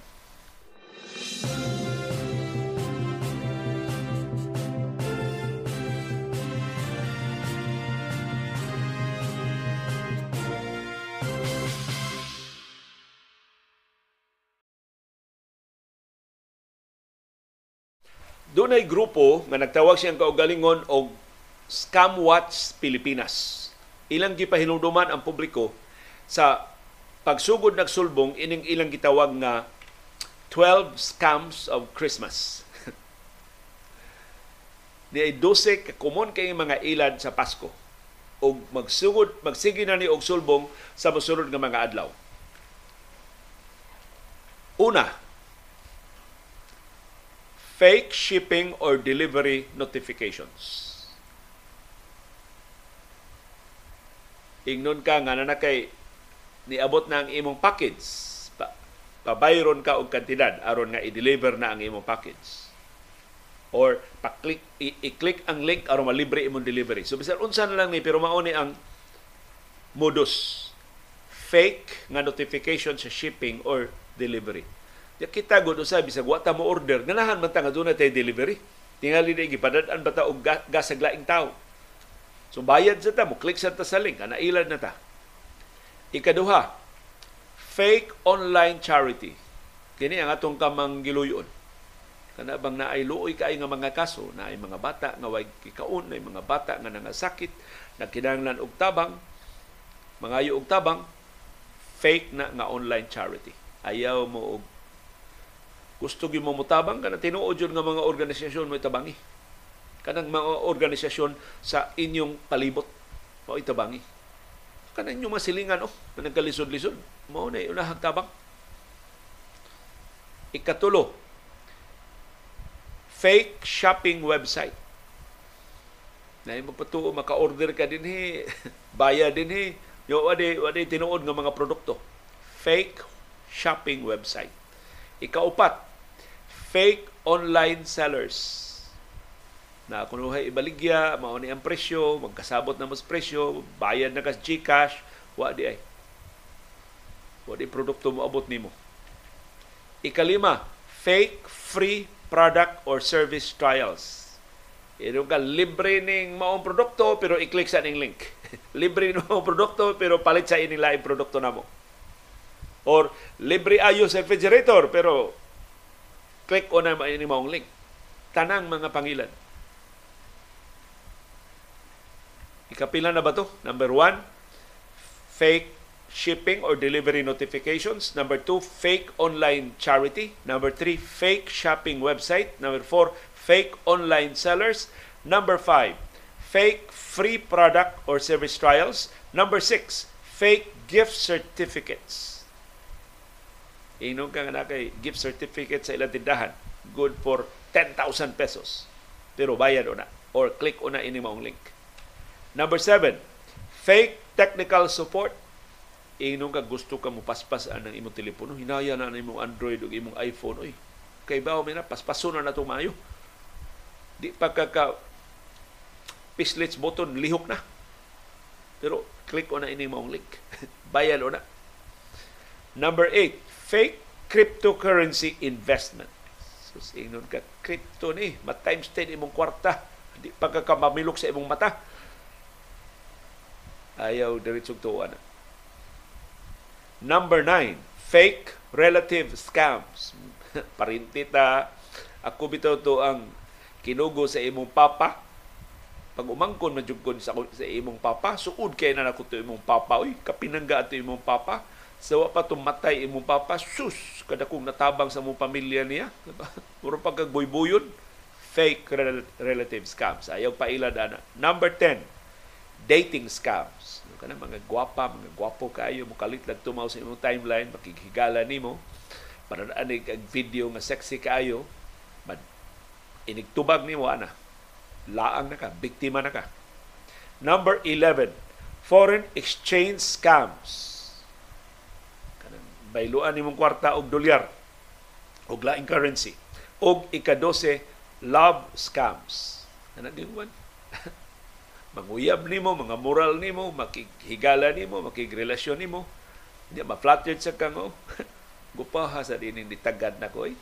Dunay grupo nga nagtawag siyang kaugalingon og Scam Watch Pilipinas. Ilang gipahinumduman ang publiko sa pagsugod nagsulbong ining ilang gitawag nga 12 scams of Christmas. Ni ay 12 ka common kay mga ilad sa Pasko og magsugod magsige na ni og sulbong sa mosunod nga mga adlaw. Una, fake shipping or delivery notifications. Ingnon ka nga na kay niabot na ang imong package, pa, pabayron ka og kantidad aron nga i-deliver na ang imong package. Or pa-click i-click ang link aron malibre imong delivery. So bisan unsa na lang ni pero mao ni ang modus fake nga notification sa shipping or delivery Ya kita gud usay bisag wa ta mo order ganahan man ta nga dunay tay delivery. Tingali di gipadad-an bata og gas sa laing tao. So bayad sa ta mo click sa ta sa link ana ilad na ta. Ikaduha, fake online charity. Kini ang atong kamang giluyon. Kana bang naay luoy kay nga mga kaso, naay mga bata nga way kikaon, naay mga bata nga nangasakit, nagkinahanglan og tabang, mangayo og tabang, fake na nga online charity. Ayaw mo og gusto gyud mo mutabang kana tinuod yun nga mga organisasyon mo itabangi kanang mga organisasyon sa inyong palibot mo itabangi kanang inyong masilingan oh na nagkalisod-lisod mo na unahang tabang ikatulo fake shopping website Na magpatuo maka-order ka din hi, bayad din hi. Yo wadi wadi tinuod nga mga produkto. Fake shopping website. Ikaupat, fake online sellers. Na kunuhay ibaligya, mao ni ang presyo, magkasabot na mas presyo, bayad na kas GCash, wa di ay. Wa di produkto mo abot nimo. Ikalima, fake free product or service trials. Ito ka libre ning maong produkto pero i-click sa ning link. libre ning maong produkto pero palit sa ining laing produkto namo. Or libre ayo sa refrigerator pero click o na ini maong link. Tanang mga pangilan. Ikapila na ba to? Number one, fake shipping or delivery notifications. Number two, fake online charity. Number three, fake shopping website. Number four, fake online sellers. Number five, fake free product or service trials. Number six, fake gift certificates. Inom ka nga kay gift certificate sa ilang tindahan. Good for 10,000 pesos. Pero bayad o na. Or click o na ini maong link. Number seven, fake technical support. Inom ka gusto ka mo paspas ang imong telepono. Hinaya na imong Android o imong iPhone. Uy, kay ba na paspaso na na mayo di pagkaka pislets button lihok na pero click o na ini maong link bayad o na number 8 fake cryptocurrency investment so ingnon ka crypto ni ma times 10 imong kwarta di pagkaka mamilok sa imong mata ayaw diretsong tuwa na number 9 fake relative scams. Parintita ako bitaw to ang kinugo sa imong papa. Pag umangkon man sa, sa imong papa. Suod kay na nako imong papa. Uy kapinangga ato imong papa. Sa wa pa tumatay imong papa. Sus kada kong natabang sa mong pamilya niya. Puro pagkagboy-buyon fake relative scams. Ayaw pa ila dana. Number 10 dating scams kana mga gwapa mga gwapo kayo mo kalit lang tumaw sa imong timeline makighigala nimo. Para ani kag video nga sexy kayo inigtubag ni mo ana. Laang na ka biktima na ka. Number 11 foreign exchange scams. Kanang bayluan nimong kwarta og dolyar og laing currency og ika-12 love scams. Ana din manguyab nimo mga moral nimo makighigala nimo makigrelasyon nimo. Hindi ma-flattered sa kang oh. Gupaha sa dining ditagad na ko eh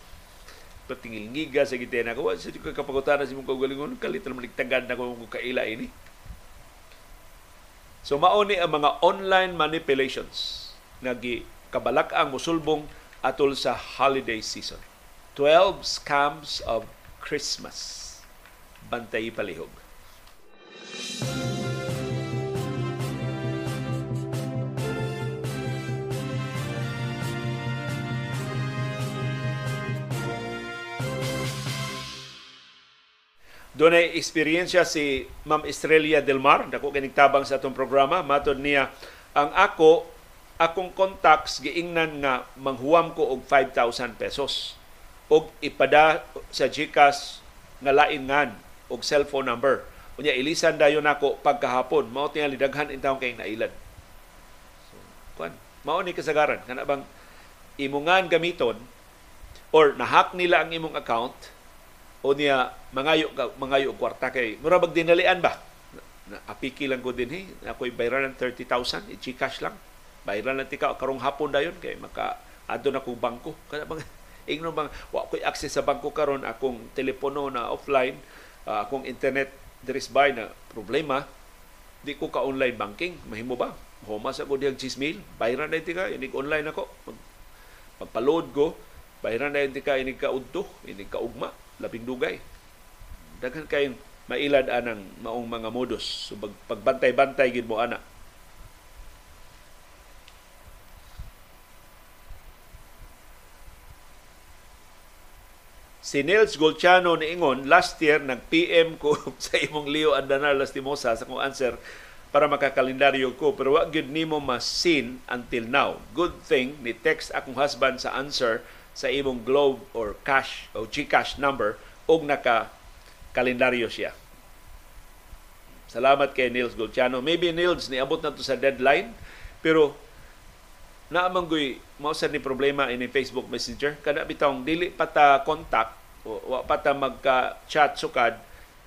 patingil ngiga sa gitena ko. Sa ko kapagutana sa mong kaugalingon. Kalit na maligtagad na ko mong kaila ini. So mauni ang mga online manipulations nga kabalak ang musulbong atol sa holiday season. 12 scams of Christmas. Bantay palihog Doon ay eksperyensya si Ma'am Estrella Del Mar, dako tabang sa atong programa. Matod niya, ang ako, akong contacts giingnan nga manghuwam ko og 5,000 pesos og ipada sa GCash nga lain ngan og cellphone number. Unya ilisan dayon nako pagkahapon. Mao tingali daghan intawon kay nailad. So, kuan, mao ni kasagaran. Kana bang imungan gamiton or nahak nila ang imong account o niya mangayo mangayo kwarta kay mura bag dinalian ba? Na, apiki lang ko din he ako'y bayaran ng 30,000 i-cash lang. Bayaran lang tika karong hapon dayon kay maka adto na bangko. Kada bang ingno bang wa ko'y access sa bangko karon akong telepono na offline uh, akong internet diris by na problema di ko ka online banking mahimo ba homa sa ko diyang 6,000 bayaran na tika inig online ako pagpa-load ko bayaran na tika inig ka udto inig ka ugma labing dugay. Daghan kay mailad anang maong mga modus. So pag, pagbantay-bantay gid mo ana. Si Nels Golciano ni Ingon, last year, nag-PM ko sa imong Leo Andanar Lastimosa sa kong answer para makakalendaryo ko. Pero wag gyud nimo mas-seen until now. Good thing, ni text akong husband sa answer sa imong Globe or cash o GCash number og naka kalendaryo siya. Salamat kay Nils Golciano. Maybe Nils niabot na to sa deadline pero naamang goy mao ni problema ini Facebook Messenger kada bitong dili pa ta contact wa pa ta magka chat sukad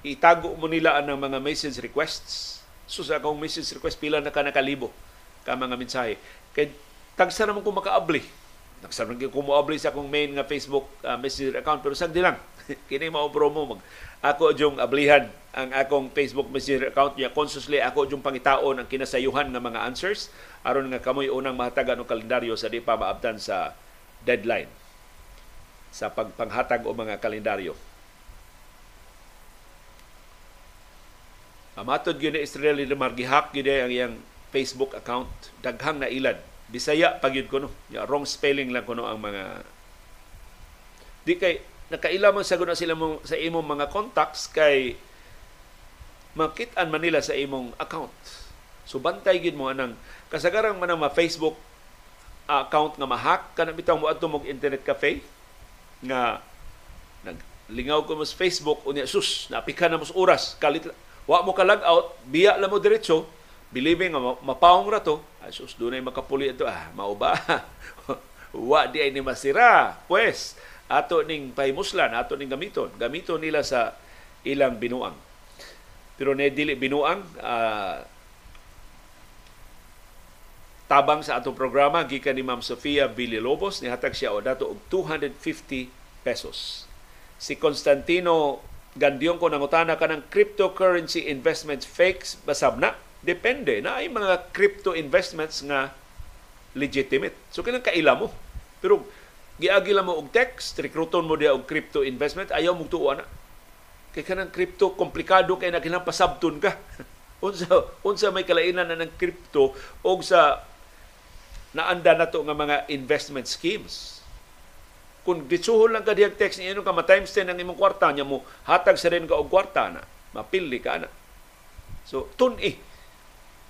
itago mo nila ang mga message requests. So sa akong message request pila na ka nakalibo ka mga mensahe. Kay tagsa naman ko makaabli. Nagsa man ko moabli sa akong main nga Facebook uh, messenger account pero sagdi lang. Kini mao promo mag ako jung ablihan ang akong Facebook messenger account niya. Consciously ako jung pangitaon ang kinasayuhan nga mga answers. Aron nga kamoy unang mahatagan og kalendaryo sa di pa maabtan sa deadline sa pagpanghatag o mga kalendaryo. Amatod gyud ni Israel ni Margihak gyud ang iyang Facebook account daghang na ilad Bisaya pagyud ko no. Ya, wrong spelling lang ko no ang mga di kay nakaila man sagud na sila mo, sa imong mga contacts kay makit-an Manila sa imong account. So bantay gid mo anang kasagarang man ang Facebook account nga mahak kana bitaw mo adto mog internet cafe nga naglingaw ko mo sa Facebook unya sus napika na mo oras kalit wa mo ka log out biya la mo diretso believing nga mapaong ra to, asus dunay makapuli ito ah, mao ba? Wa di ay ni masira. Pues ato ning pahimuslan, ato ning gamiton. Gamiton nila sa ilang binuang. Pero ne dili binuang uh, tabang sa atong programa gikan ni Ma'am Sofia Villalobos nihatag siya o dato og 250 pesos. Si Constantino Gandiong ko nangutana ka ng cryptocurrency investments fakes basab na Depende na ay mga crypto investments nga legitimate. So kinang kaila mo. Pero giagi mo og text, rekruton mo dia og crypto investment, ayaw mo tuwa na. Kay kanang crypto komplikado kay na pasabton ka. unsa unsa may kalainan na ng crypto og sa naanda na to nga mga investment schemes. Kung gitsuhol lang ka diyag text niyo ka ma-times 10 ang imong kwarta niya mo hatag sa rin ka og kwarta na mapili ka na. So tun eh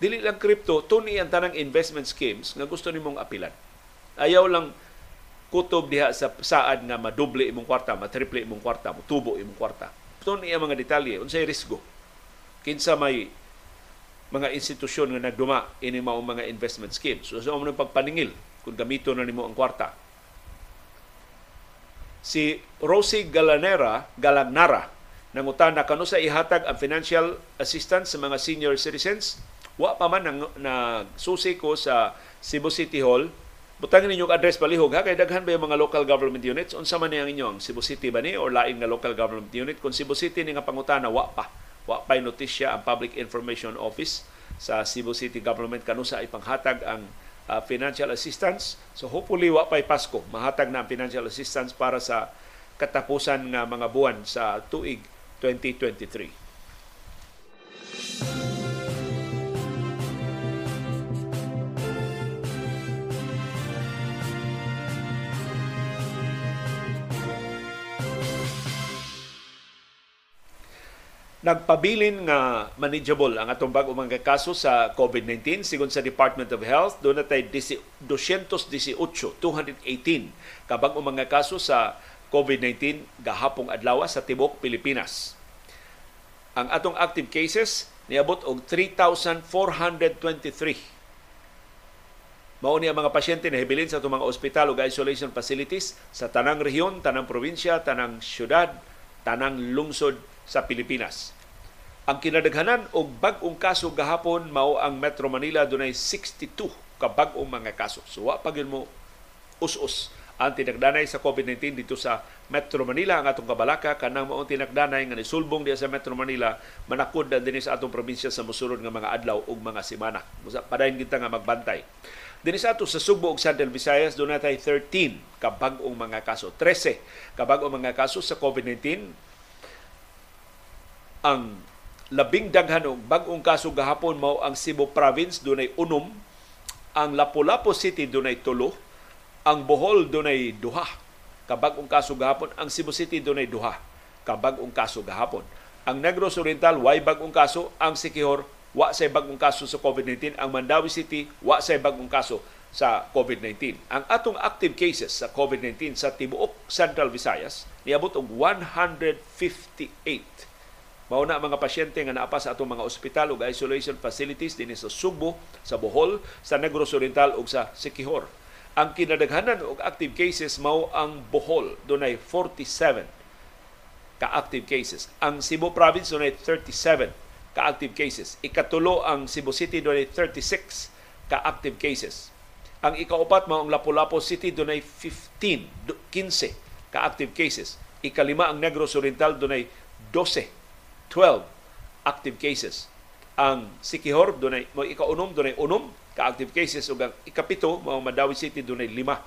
Dili lang crypto, tuni ang tanang investment schemes nga gusto nimong apilan. Ayaw lang kutob diha sa saad nga madoble imong kwarta, matriple imong kwarta, tubo imong kwarta. Tuni ang mga detalye, unsay risgo. Kinsa may mga institusyon nga nagduma ini mao mga investment schemes. So, sa so, pagpaningil kung gamito na nimo ang kwarta. Si Rosie Galanera, Galagnara, nangutana kano sa ihatag ang financial assistance sa mga senior citizens Wa pa man nang nagsusi ko sa Cebu City Hall. Butangin ninyo address palihog ha kay daghan ba yung mga local government units unsa man ang inyong Cebu City ba ni or lain nga local government unit kung Cebu City ni nga pangutana wa pa wa pa notisya ang Public Information Office sa Cebu City government. Kanusa ipanghatag ang uh, financial assistance. So hopefully wa pa Pasko. Mahatag na ang financial assistance para sa katapusan nga mga buwan sa tuig 2023 nagpabilin nga manageable ang atong bag mga kaso sa COVID-19 sigon sa Department of Health doon natay 218 218 kabag mga kaso sa COVID-19 gahapong adlaw sa tibok Pilipinas. Ang atong active cases niabot og 3,423. Mao ni ang mga pasyente na hibilin sa itong mga ospital o isolation facilities sa tanang rehiyon, tanang probinsya, tanang syudad, tanang lungsod sa Pilipinas. Ang kinadaghanan og bag-ong kaso gahapon mao ang Metro Manila dunay 62 ka bag-ong mga kaso. So wa pa mo us-us ang tinagdanay sa COVID-19 dito sa Metro Manila ang atong kabalaka kanang mao tinagdanay nga nisulbong diya sa Metro Manila manakod na dinhi sa atong probinsya sa mosunod nga mga adlaw ug mga semana. Padayon kita nga magbantay. Dinhi sa ato sa Subo ug Central Visayas natay 13 ka bag-ong mga kaso. 13 ka bag-ong mga kaso sa COVID-19 ang labing daghan og bag-ong kaso gahapon mao ang Cebu Province dunay unom, ang Lapu-Lapu City dunay tulo, ang Bohol dunay duha ka bag-ong kaso gahapon, ang Cebu City dunay duha ka bag-ong kaso gahapon. Ang Negros Oriental way bag-ong kaso, ang Siquijor wa say bag-ong kaso sa COVID-19, ang Mandawi City wa say bag-ong kaso sa COVID-19. Ang atong active cases sa COVID-19 sa tibuok Central Visayas niabot og 158 Mao na mga pasyente nga naa pa sa atong mga ospital ug isolation facilities dinhi sa Subo, sa Bohol, sa Negros Oriental ug sa Siquijor. Ang kinadaghanan og active cases mao ang Bohol, dunay 47 ka active cases. Ang Cebu province dunay 37 ka active cases. Ikatulo ang Cebu City dunay 36 ka active cases. Ang ikaupat mao ang Lapu-Lapu City dunay 15, 15 ka active cases. Ikalima ang Negros Oriental dunay 12, 12 active cases. Ang Sikihor dunay mo ikaunom dunay unom ka active cases ug ang ikapito mao Madawi City dunay lima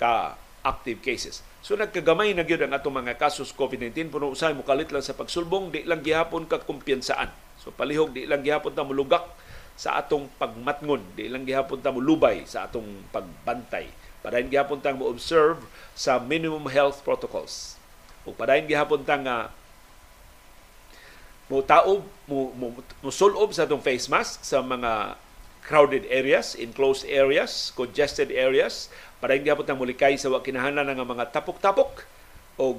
ka active cases. So nagkagamay na gyud ang atong mga kasos COVID-19 puno usay mo kalit lang sa pagsulbong di lang gihapon ka kumpiyansaan. So palihog di lang gihapon ta mulugak sa atong pagmatngon, di lang gihapon ta mulubay sa atong pagbantay. Padayon gihapon ta mo observe sa minimum health protocols. O padayon gihapon ta nga mo taob mo, mo, mo sulob sa atong face mask sa mga crowded areas, enclosed areas, congested areas, para hindi ang mulikay sa kinahanglan nga mga tapok-tapok o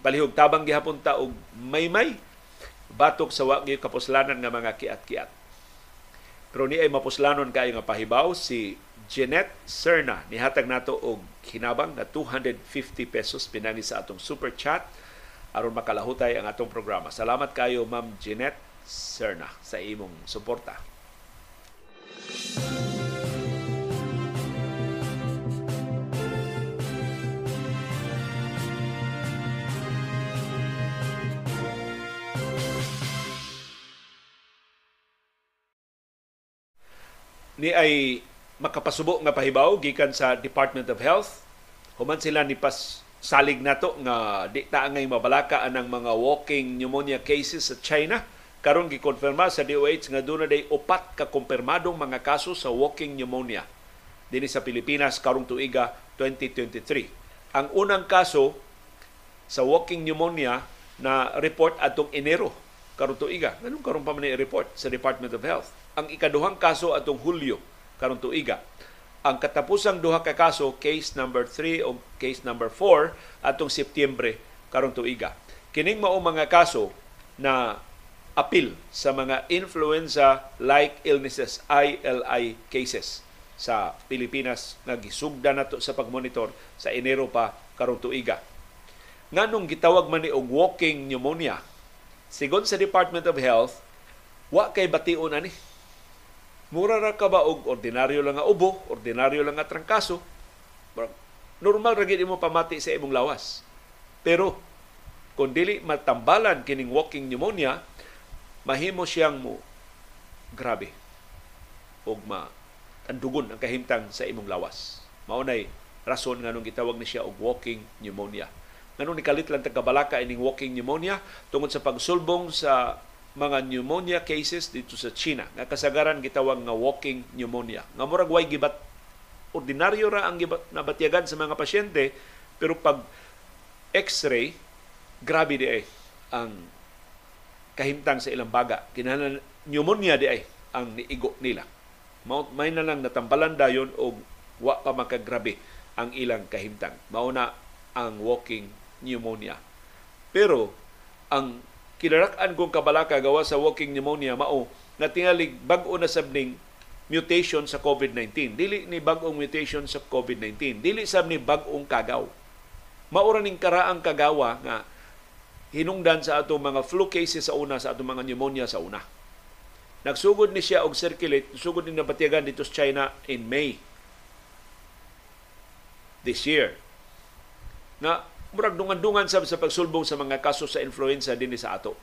palihog tabang gihapon ta og may-may batok sa wa kapuslanan nga mga kiat-kiat. Pero ni ay mapuslanon kayo nga pahibaw si Jeanette Serna nihatag nato og hinabang na 250 pesos pinagi sa atong super chat aron makalahutay ang atong programa. Salamat kayo Ma'am Jeanette Serna sa imong suporta. Ni ay makapasubo nga pahibaw gikan sa Department of Health. Human sila ni pas salig nato nga di ta ngay mabalaka anang mga walking pneumonia cases sa China. Karon gikonfirma sa DOH nga doon day upat ka kumpirmadong mga kaso sa walking pneumonia. Dinhi sa Pilipinas karong tuiga 2023 ang unang kaso sa walking pneumonia na report atong Enero. Karong tuiga nganong karon pa man report sa Department of Health ang ikaduhang kaso atong Hulyo karong tuiga. Ang katapusang duha ka kaso, case number 3 o case number 4 atong Setyembre karong tuiga. Kining mao mga kaso na apil sa mga influenza-like illnesses, ILI cases sa Pilipinas nga gisugda nato sa pagmonitor sa Enero pa karong tuiga. Nganong gitawag man ni og walking pneumonia. Sigon sa Department of Health, wa kay bation ani Mura ra ka ba og ordinaryo lang nga ubo, ordinaryo lang nga trangkaso, normal ra gid mo pamati sa imong lawas. Pero kung dili matambalan kining walking pneumonia, mahimo siyang mo grabe og ma tandugon ang kahimtang sa imong lawas. Maunay rason nga nung gitawag ni siya og walking pneumonia. Nganong nikalit lang tagkabalaka ining walking pneumonia tungod sa pagsulbong sa mga pneumonia cases dito sa China. Nga kasagaran gitawag nga walking pneumonia. Nga murag way gibat ordinaryo ra ang gibat nabatyagan sa mga pasyente pero pag x-ray grabe di ay ang kahimtang sa ilang baga. Kinahanglan pneumonia di ay ang niigo nila. May na lang natampalan dayon og wa pa makagrabe ang ilang kahimtang. Mao na ang walking pneumonia. Pero ang kinarakan kong kabalaka gawa sa walking pneumonia mao nga tingalig bag-o na sabning mutation sa COVID-19. Dili ni bag-ong mutation sa COVID-19. Dili sab ni bag-ong kagaw. Maura ning karaang kagawa nga hinungdan sa ato mga flu cases sa una sa ato mga pneumonia sa una. Nagsugod ni siya og circulate, sugod ni nabatiyagan dito sa China in May this year. Na murag dungan-dungan sab sa pagsulbong sa mga kaso sa influenza dinhi sa ato.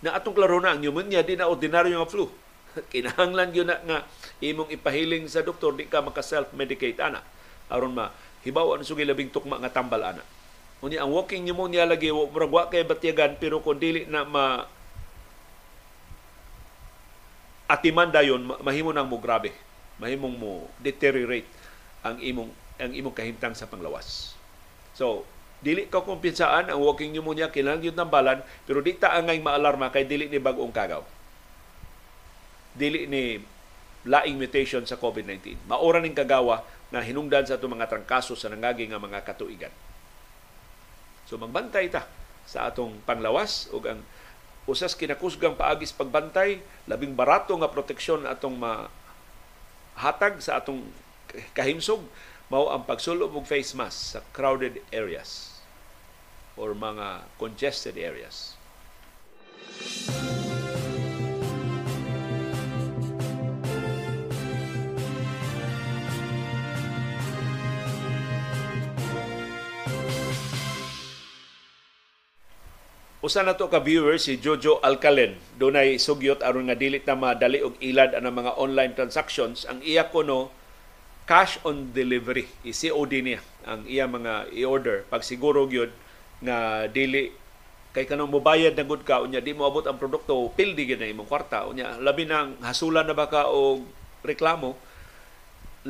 Na atong klaro na ang pneumonia di na ordinaryo nga flu. Kinahanglan gyud na nga imong ipahiling sa doktor di ka maka self-medicate ana aron ma hibaw ang sugi labing tukma nga tambal ana. Unya ang walking pneumonia lagi murag wa kay batyagan pero kung dili na ma atiman dayon mahimo nang mo grabe. Mahimong mo deteriorate ang imong ang imong kahimtang sa panglawas. So, dili ka kumpinsaan ang walking pneumonia kinahanglan gyud tambalan pero di ta angay maalarma kay dili ni bag-ong kagaw. Dili ni laing mutation sa COVID-19. Maura ning kagawa na hinungdan sa itong mga trangkaso sa nangagi nga mga katuigan. So magbantay ta sa atong panglawas ug ang usas kinakusgang paagis pagbantay labing barato nga proteksyon atong ma hatag sa atong kahimsog mao ang pagsulo og face mask sa crowded areas or mga congested areas. Usa na to ka viewer si Jojo Alcalen. Dunay sugyot aron nga dili ta madali og ilad ang mga online transactions. Ang iya kuno cash on delivery. I-COD niya ang iya mga i-order. Pag siguro gyud nga dili kay kanang mobayad na gud ka unya di mo abot ang produkto pildi gyud na imong kwarta unya labi nang hasulan na baka og reklamo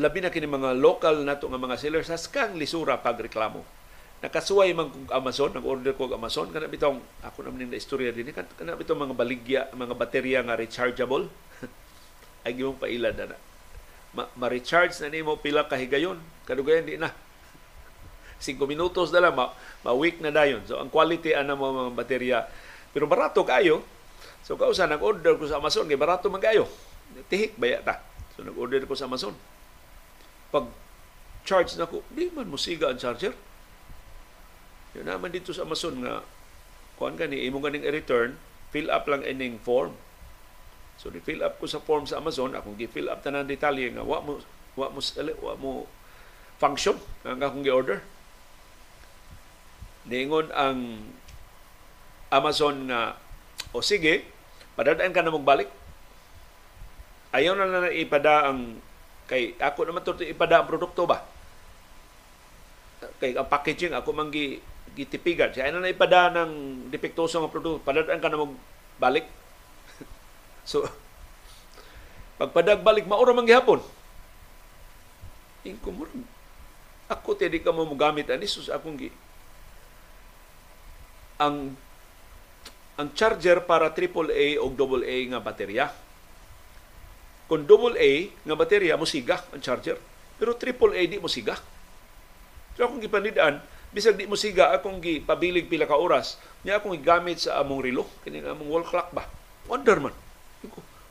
labi na kini mga local nato nga mga sellers haskang lisura pag reklamo nakasuway man kong Amazon, nag-order ko Amazon, kana bitong, ako naman na istorya din, kana bitong mga baligya, mga baterya nga rechargeable, ay gimong pailad na na. Ma- ma-recharge na nimo pila kahigayon, kadugayan di na. 5 minutos na lang, ma- ma-week na dayon. So, ang quality ana mo mga baterya, pero barato kayo. So, kausa, nag-order ko sa Amazon, kay barato man kayo. Tihik, baya ta. So, nag-order ko sa Amazon. Pag charge na ko, di man mo siga ang charger yun naman dito sa Amazon nga kuan gani imo ganing i-return, fill up lang ining form. So ni fill up ko sa form sa Amazon, akong gi-fill up tanan detalye nga wa mo wa mo wa mo function ang akong gi-order. Ningon ang Amazon nga o sige, padadaan ka na magbalik. Ayaw na na ipada ang kay ako naman to ipada ang produkto ba? Kay ang packaging ako man gi gitipigan. Siya na ipada ng depektoso nga produkto, padadaan ka na balik. So, pagpadag balik, maura man gihapon. Ingko mo Ako te di ka mo gamit ani sus akong gi. Ang ang charger para AAA o AA nga baterya. Kung AA nga baterya mo siga ang charger. Pero AAA di mo siga. So akong gipanidaan, bisag di mo siga akong pabilig pila ka oras niya akong gigamit sa among relo kini among wall clock ba wonder man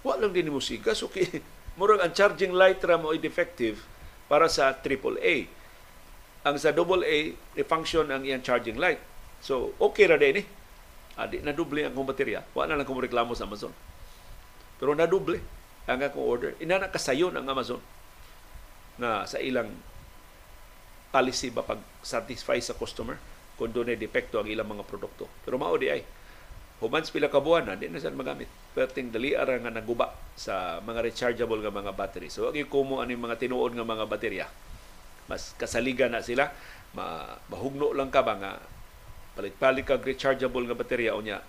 wa lang din mo siga so kay murag ang charging light ra mo defective para sa AAA ang sa AA i-function ang iyang charging light. So okay ra din eh. Adi na doble ang baterya. Wa na lang ko reklamo sa Amazon. Pero na doble ang akong order. Ina na kasayon ang Amazon na sa ilang policy ba pag satisfy sa customer kung doon ay depekto ang ilang mga produkto. Pero mao di ay human pila ka buwan na di na sila magamit. Perting dali ara nga naguba sa mga rechargeable nga mga battery. So agi kumo ani mga tinuod nga mga baterya. Mas kasaligan na sila, ma mahugno lang ka ba nga palit-palit kag rechargeable nga baterya unya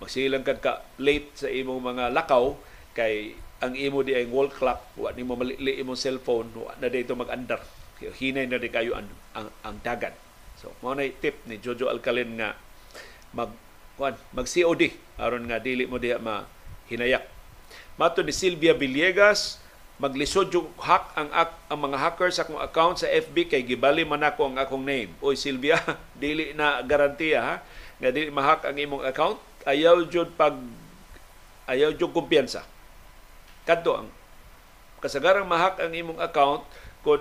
magsilang kad ka late sa imong mga lakaw kay ang imo di ay wall clock wa nimo malili imong cellphone wa na dito mag-andar hinay na di kayo ang, ang, ang dagat. So, mo na tip ni Jojo Alcalin nga mag kuan mag COD aron nga dili mo diha ma hinayak. Mato ni Silvia Villegas, maglisod yung hack ang, ang mga hackers sa akong account sa FB kay gibali man ako ang akong name. Oy Silvia, dili na garantiya ha nga dili ma-hack ang imong account. Ayaw jud pag ayaw jud kumpiyansa. Kadto ang kasagarang ma-hack ang imong account kung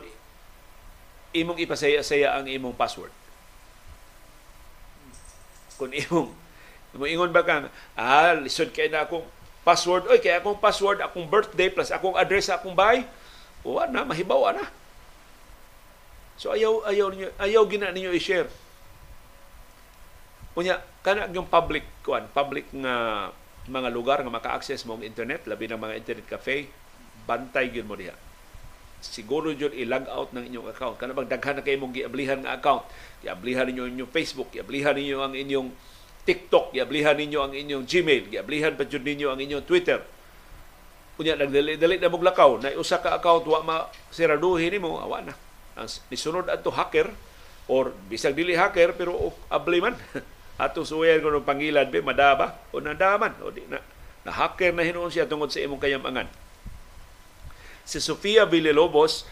imong ipasaya-saya ang imong password. Kung imong mo ingon ba kang ah lisod kay na akong password. Oy kay akong password akong birthday plus akong address sa akong bahay. Wa na mahibaw na. So ayaw ayaw niyo ayaw gina ninyo i-share. Unya kana yung public kuan public nga mga lugar nga maka-access mo ang internet labi ng mga internet cafe bantay gyud mo diha. Siguro jud i-log out ng inyong account. Kana bang daghan na kay mong giablihan nga account. Giablihan ninyo ang inyong Facebook, giablihan ninyo ang inyong TikTok, giablihan ninyo ang inyong Gmail, giablihan pa jud ninyo ang inyong Twitter. Unya nagdali-dali na mong lakaw na usa ka account wa ma siraduhin nimo awa na. Ang nisunod adto hacker or bisag dili hacker pero oh, abli man. Ato suwayan ko ng pangilan be madaba o nadaman o di na na hacker na hinuon siya tungod sa imong kayamangan si Sofia Villalobos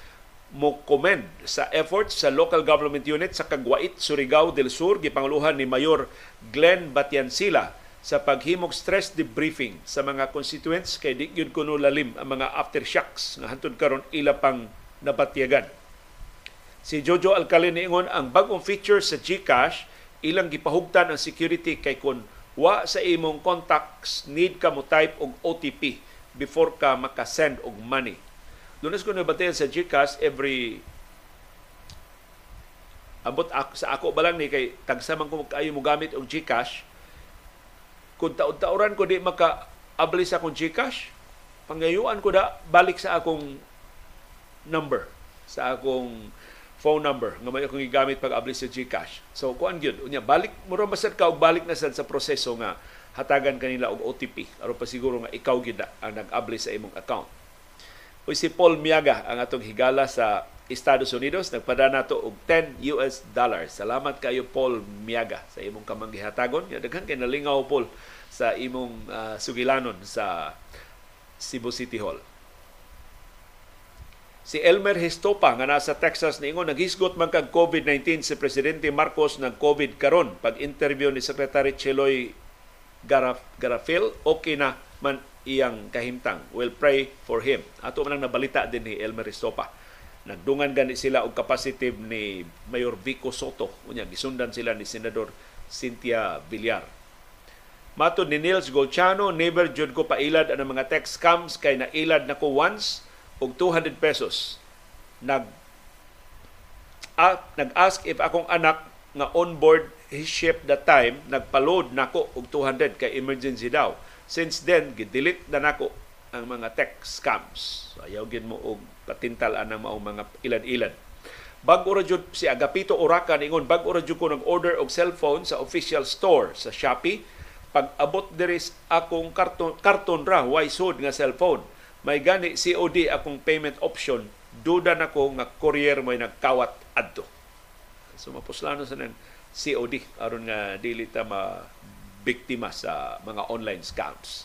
mo commend sa efforts sa local government unit sa Kagwait, Surigao del Sur gipanguluhan ni Mayor Glenn Batiansila sa paghimog stress debriefing sa mga constituents kay di gyud kuno lalim ang mga aftershocks nga hantud karon ila pang nabatyagan. Si Jojo Alcalin niingon ang bagong feature sa GCash ilang gipahugtan ang security kay kun wa sa imong contacts need ka mo type og OTP before ka maka-send og money Lunes ko nabatayan sa GCash every abot ako, sa ako ba lang ni kay tagsamang ko kayo mo gamit og GCash kung taon-taoran ko di maka abli sa akong GCash pangayuan ko da balik sa akong number sa akong phone number nga may akong gigamit pag abli sa GCash. So kuan gyud unya balik mo ra masad ka og balik na sad sa proseso nga hatagan kanila og OTP aron pa siguro nga ikaw gyud ang nag-abli sa imong account. O si Paul Miaga ang atong higala sa Estados Unidos nagpadana nato og 10 US dollars. Salamat kayo Paul Miaga sa imong kamang gihatagon. Daghan kay nalingaw Paul sa imong uh, sugilanon sa Cebu City Hall. Si Elmer Histopa nga nasa Texas niingon naghisgot man kag COVID-19 si presidente Marcos ng COVID karon pag interview ni Secretary Cheloy Garaf Garafil okay na man iyang kahimtang. We'll pray for him. Ato man lang nabalita din ni Elmer Estopa. Nagdungan gani sila og capacity ni Mayor Vico Soto. Unya gisundan sila ni Senador Cynthia Villar. Mato ni Nils Golchano, never jud ko pailad ang mga text scams kay nailad nako once og 200 pesos. Nag nag-ask if akong anak nga on board his ship that time nagpa-load nako og 200 kay emergency daw Since then, gidelete na nako ang mga tech scams. So, ayaw gid mo og patintalan ang maong mga ilad-ilad. Bag ora jud si Agapito Oracan ingon bag ora jud ko nag-order og cellphone sa official store sa Shopee. Pag abot diri akong karton karton ra why sod nga cellphone. May gani COD akong payment option. Duda nako nga courier may nagkawat adto. So mapuslano sa nang COD aron nga dili ta ma biktima sa mga online scams.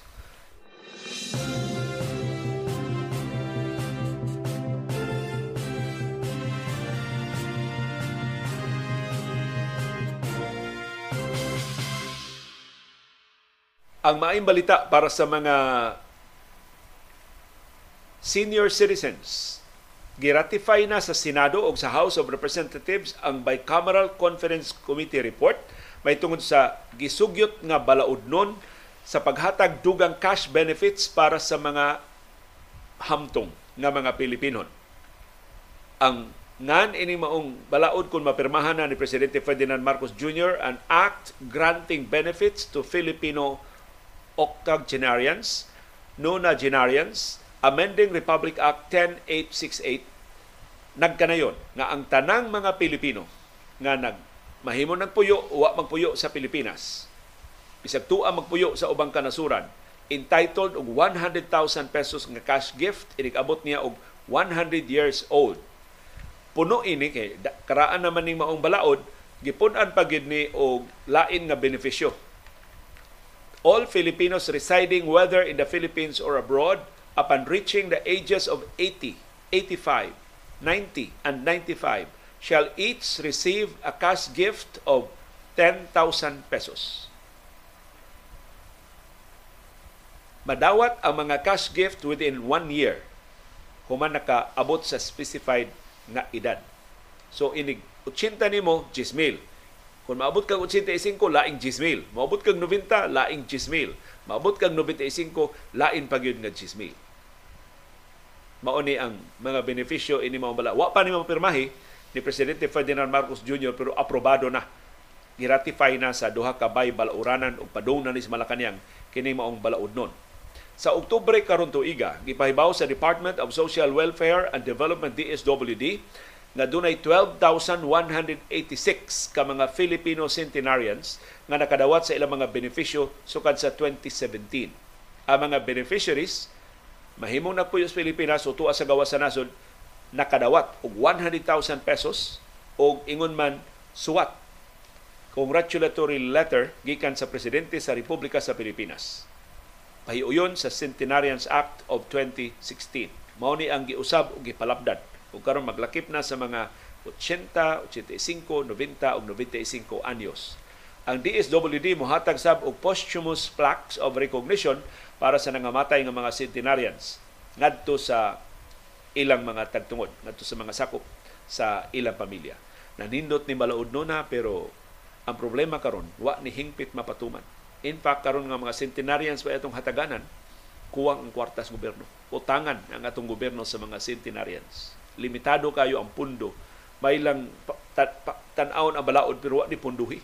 Ang maayong balita para sa mga senior citizens giratify na sa Senado o sa House of Representatives ang Bicameral Conference Committee report may tungod sa gisugyot nga balaudnon sa paghatag dugang cash benefits para sa mga hamtong nga mga Pilipinon. Ang ngan ini maong balaod kung mapirmahan na ni Presidente Ferdinand Marcos Jr. an act granting benefits to Filipino octogenarians, nonagenarians, amending Republic Act 10868 nagkanayon nga ang tanang mga Pilipino nga nag mahimo ng puyo, wa magpuyo sa Pilipinas. Bisag tuwa magpuyo sa ubang kanasuran, entitled og 100,000 pesos nga cash gift, inigabot niya og 100 years old. Puno ini kay karaan naman ning maong balaod, gipunan pa gid ni og lain nga benepisyo. All Filipinos residing whether in the Philippines or abroad upon reaching the ages of 80, 85, 90 and 95 shall each receive a cash gift of 10,000 pesos. Madawat ang mga cash gift within one year human nakaabot sa specified nga edad. So inig 80 nimo 10,000. Kung maabot kag 85, laing 10,000. Maabot kag 90, laing 10,000. Maabot kag 95, lain pa gyud nga 10,000. Mao ni ang mga benepisyo ini mao bala. Wa pa ni mapirmahi ni Presidente Ferdinand Marcos Jr. pero aprobado na giratify na sa duha ka bay balauranan ug padung na ni sa Malacañang kini maong balaudnon. Sa Oktubre karon tuiga, gipahibaw sa Department of Social Welfare and Development DSWD nga dunay 12,186 ka mga Filipino centenarians nga nakadawat sa ilang mga benepisyo sukad sa 2017. Ang mga beneficiaries mahimong nagpuyo sa Pilipinas o tuwa sa gawas sa nasod nakadawat og 100,000 pesos o ingon man suwat congratulatory letter gikan sa presidente sa Republika sa Pilipinas. Pahiuyon sa Centenarians Act of 2016. Mao ni ang giusab ug gipalabdan ug karon maglakip na sa mga 80, 85, 90 ug 95 anyos. Ang DSWD mohatag sab og posthumous plaques of recognition para sa nangamatay nga mga centenarians ngadto sa ilang mga tagtungod, ngadto sa mga sakop sa ilang pamilya. Nanindot ni balaod na pero ang problema karon wa ni hingpit mapatuman. In fact karon nga mga centenarians pa itong hataganan kuwang ang kwartas gobyerno. Utangan ang atong gobyerno sa mga centenarians. Limitado kayo ang pundo. May lang tan-awon ang balaod pero wa ni punduhi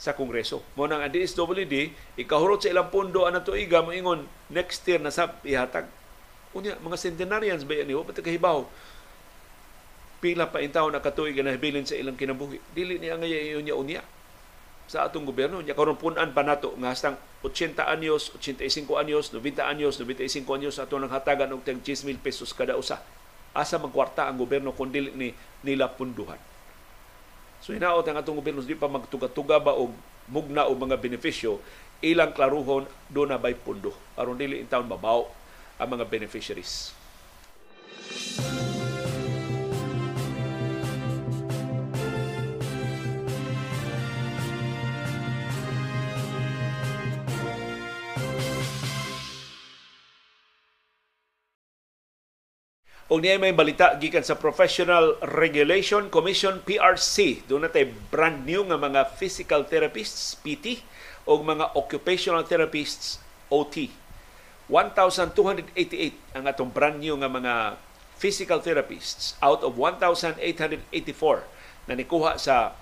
sa Kongreso. Mo nang ang DSWD, ikahurot sa ilang pundo ang tuiga mo ingon next year na sab ihatag. Unya mga centenarians ba yan? Pati kahibaw. Pila pa intaw na katuig na hibilin sa ilang kinabuhi. Dili niya ngayon niya unya sa atong gobyerno. Nya karon punan pa nato nga hastang 80 anyos, 85 anyos, 90 anyos, 95 anyos ato nang hatagan og tag 10,000 pesos kada usa. Asa magkwarta ang gobyerno kun dili ni nila punduhan. So hinaot ang atong gobyerno di pa magtuga-tuga ba og mugna o mga benepisyo ilang klaruhon do na bay pundo aron dili in town mabaw ang mga beneficiaries. O niya may balita gikan sa Professional Regulation Commission PRC. Doon natin brand new nga mga physical therapists PT o mga occupational therapists OT. 1,288 ang atong brand new nga mga physical therapists out of 1,884 na nikuha sa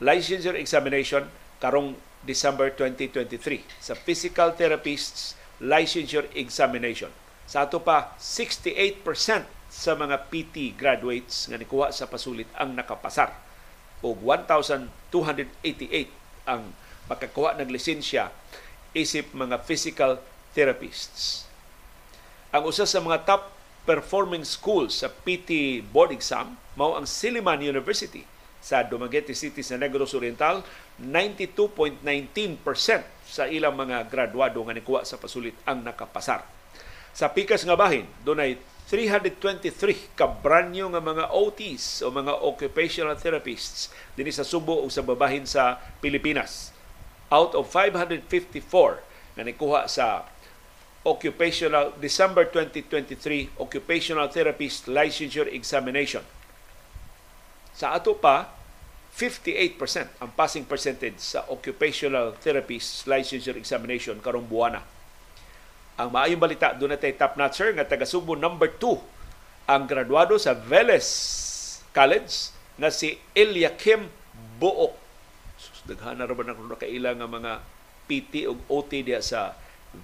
licensure examination karong December 2023 sa physical therapists licensure examination sa ato pa, 68% sa mga PT graduates nga nikuha sa pasulit ang nakapasar. O 1,288 ang makakuha ng lisensya isip mga physical therapists. Ang usa sa mga top performing schools sa PT board exam mao ang Silliman University sa Dumaguete City sa Negros Oriental 92.19% sa ilang mga graduado nga nikuha sa pasulit ang nakapasar sa pikas nga bahin, dunay 323 ka branyo nga mga OTs o mga occupational therapists dinhi sa Subo o sa babahin sa Pilipinas. Out of 554 nga nikuha sa occupational December 2023 occupational therapist licensure examination. Sa ato pa 58% ang passing percentage sa occupational therapist licensure examination karong buwana ang maayong balita, doon natin top notcher nga taga Subo number 2 ang graduado sa Veles College na si Eliakim Buok. Daghana ra ba na kaila nga mga PT o OT diha sa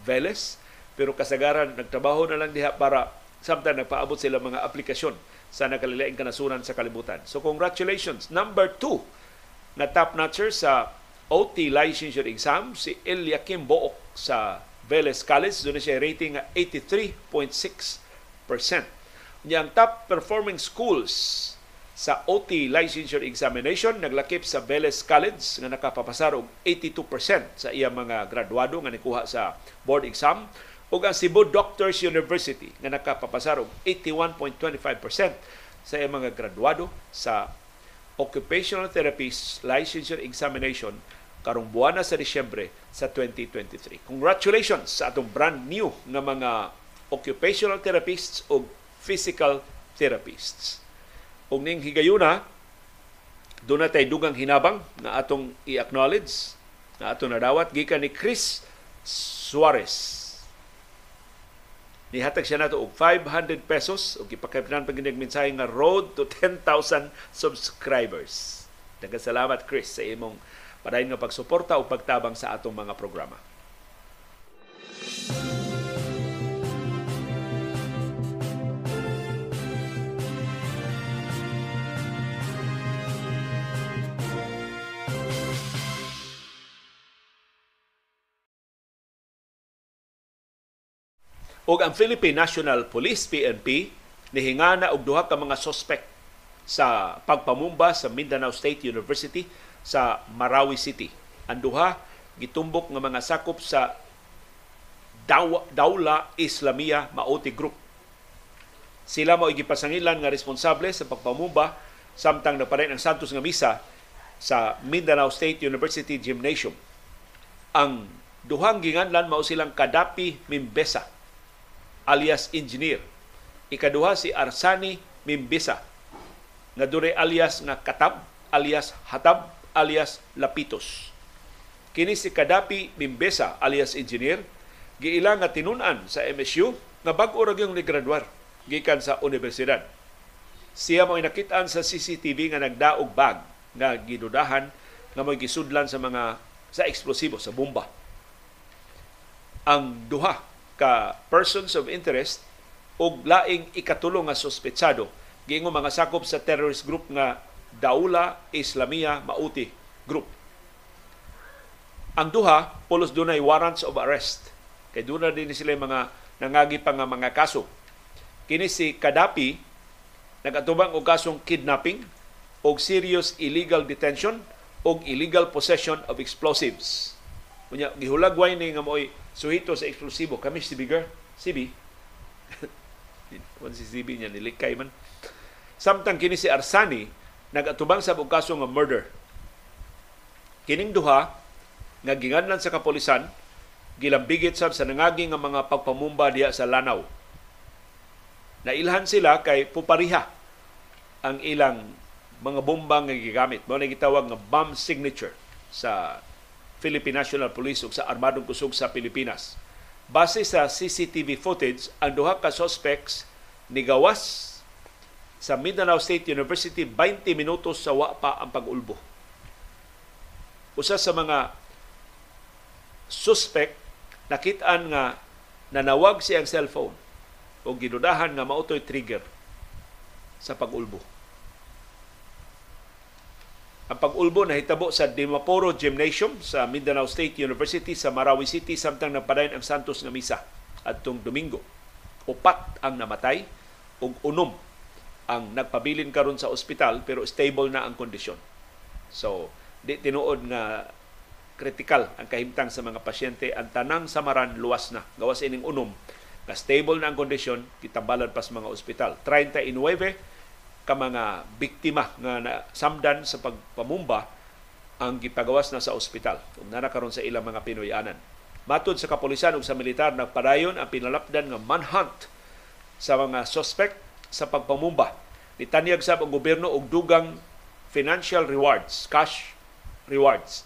Veles pero kasagaran nagtrabaho na lang diha para samtang nagpaabot sila mga aplikasyon sa nakalilaing kanasuran sa kalibutan. So congratulations. Number 2 na top notcher sa OT licensure exam si Eliakim Book sa Veles College. Doon siya rating nga 83.6%. Niyang top performing schools sa OT licensure examination naglakip sa Veles College nga nakapapasar og 82% sa iya mga graduado nga nikuha sa board exam ug ang Cebu Doctors University nga nakapapasar og 81.25% sa mga graduado sa occupational therapist licensure examination karong buwan na sa Disyembre sa 2023. Congratulations sa atong brand new nga mga occupational therapists o physical therapists. Ug ning higayuna, doon na dugang hinabang na atong i-acknowledge na atong nadawat gikan ni Chris Suarez. Nihatag siya nato og 500 pesos ug ipakapinan pag mensahe nga road to 10,000 subscribers. Daghang salamat Chris sa imong padayon nga pagsuporta o pagtabang sa atong mga programa. Og ang Philippine National Police PNP nihingana og duha ka mga suspect sa pagpamumba sa Mindanao State University sa Marawi City. Ang duha gitumbok nga mga sakop sa Daw Islamia Maoti Group. Sila mao gipasangilan nga responsable sa pagpamumba samtang naparay ang Santos nga misa sa Mindanao State University Gymnasium. Ang duhang ginganlan mao silang Kadapi Mimbesa alias engineer. Ikaduha si Arsani Mimbesa nga dure alias nga Katab alias Hatab alias Lapitos. Kini si Kadapi Mimbesa alias engineer giila nga tinunan sa MSU nga bag-o ra gyung nigraduar gikan sa universidad. Siya mo nakitaan sa CCTV nga nagdaog bag nga gidudahan nga may gisudlan sa mga sa eksplosibo sa bomba. Ang duha ka persons of interest og laing ikatulong nga suspetsado giingon mga sakop sa terrorist group nga Daula Islamia Mauti Group. Ang duha, pulos dunay warrants of arrest. Kay doon din sila mga nangagi pa nga mga kaso. Kini si Kadapi, nagatubang og kasong kidnapping og serious illegal detention og illegal possession of explosives. Kunya gihulagway ni nga moy suhito sa eksplosibo kami si Bigger, CB. si CB niya nilikay man. Samtang kini si Arsani nagatubang sa kaso nga murder. Kining duha nga ginganlan sa kapolisan gilambigit sab sa nangagi nga mga pagpamumba diya sa Lanao. Nailhan sila kay pupariha ang ilang mga bomba nga gigamit. Mao na gitawag nga bomb signature sa Philippine National Police ug sa Armadong Kusog sa Pilipinas. Base sa CCTV footage, ang duha ka suspects nigawas sa Mindanao State University 20 minutos sa wa pa ang pag-ulbo. Usa sa mga suspect nakitaan nga nanawag siyang cellphone o gidudahan nga mautoy trigger sa pag-ulbo. Ang pag-ulbo na hitabo sa Dimaporo Gymnasium sa Mindanao State University sa Marawi City samtang nagpadayon ang Santos nga misa adtong Domingo. Upat ang namatay ug unom ang nagpabilin karon sa ospital pero stable na ang kondisyon. So, di tinuod nga critical ang kahimtang sa mga pasyente ang tanang samaran luwas na gawas ining unom na stable na ang kondisyon kitambalan pas mga ospital 39 ka mga biktima nga samdan sa pagpamumba ang gipagawas na sa ospital ug nana karon sa ilang mga Pinoyanan. Matod sa kapulisan ug sa militar nagpadayon ang pinalapdan nga manhunt sa mga suspect sa pagpamumba. Nitanyag sa ang gobyerno og dugang financial rewards, cash rewards.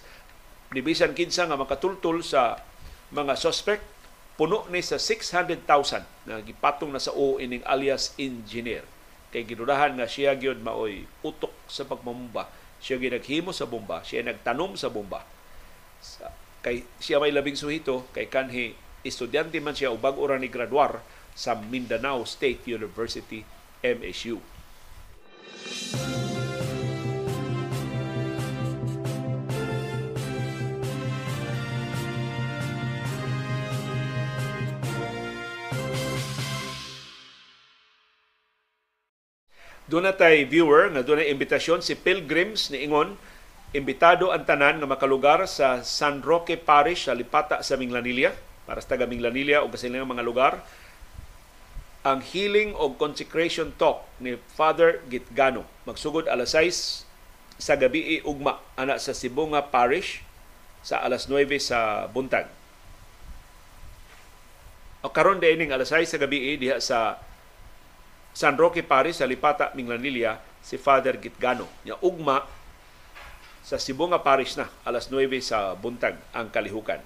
Nibisan kinsa nga makatultol sa mga suspect puno ni sa 600,000 na gipatong na sa o ining alias engineer kay gidudahan nga siya gyud maoy utok sa pagmamumba siya gyud naghimo sa bomba siya nagtanom sa bomba sa, kay siya may labing suhito kay kanhi estudyante man siya ubag ora ni graduar sa Mindanao State University MSU. Doon tay viewer nga doon imbitasyon si Pilgrims ni Ingon imbitado ang tanan nga makalugar sa San Roque Parish sa Lipata sa Minglanilla para sa taga Minglanilla o kasilang mga lugar ang healing o consecration talk ni Father Gitgano magsugod alas 6 sa gabi ugma ana sa Sibunga Parish sa alas 9 sa buntag. O karon din ning alas 6 sa gabi diha sa San Roque Paris sa Lipata, Minglanilla, si Father Gitgano. Nya ugma sa Sibunga Parish na, alas 9 sa buntag ang kalihukan.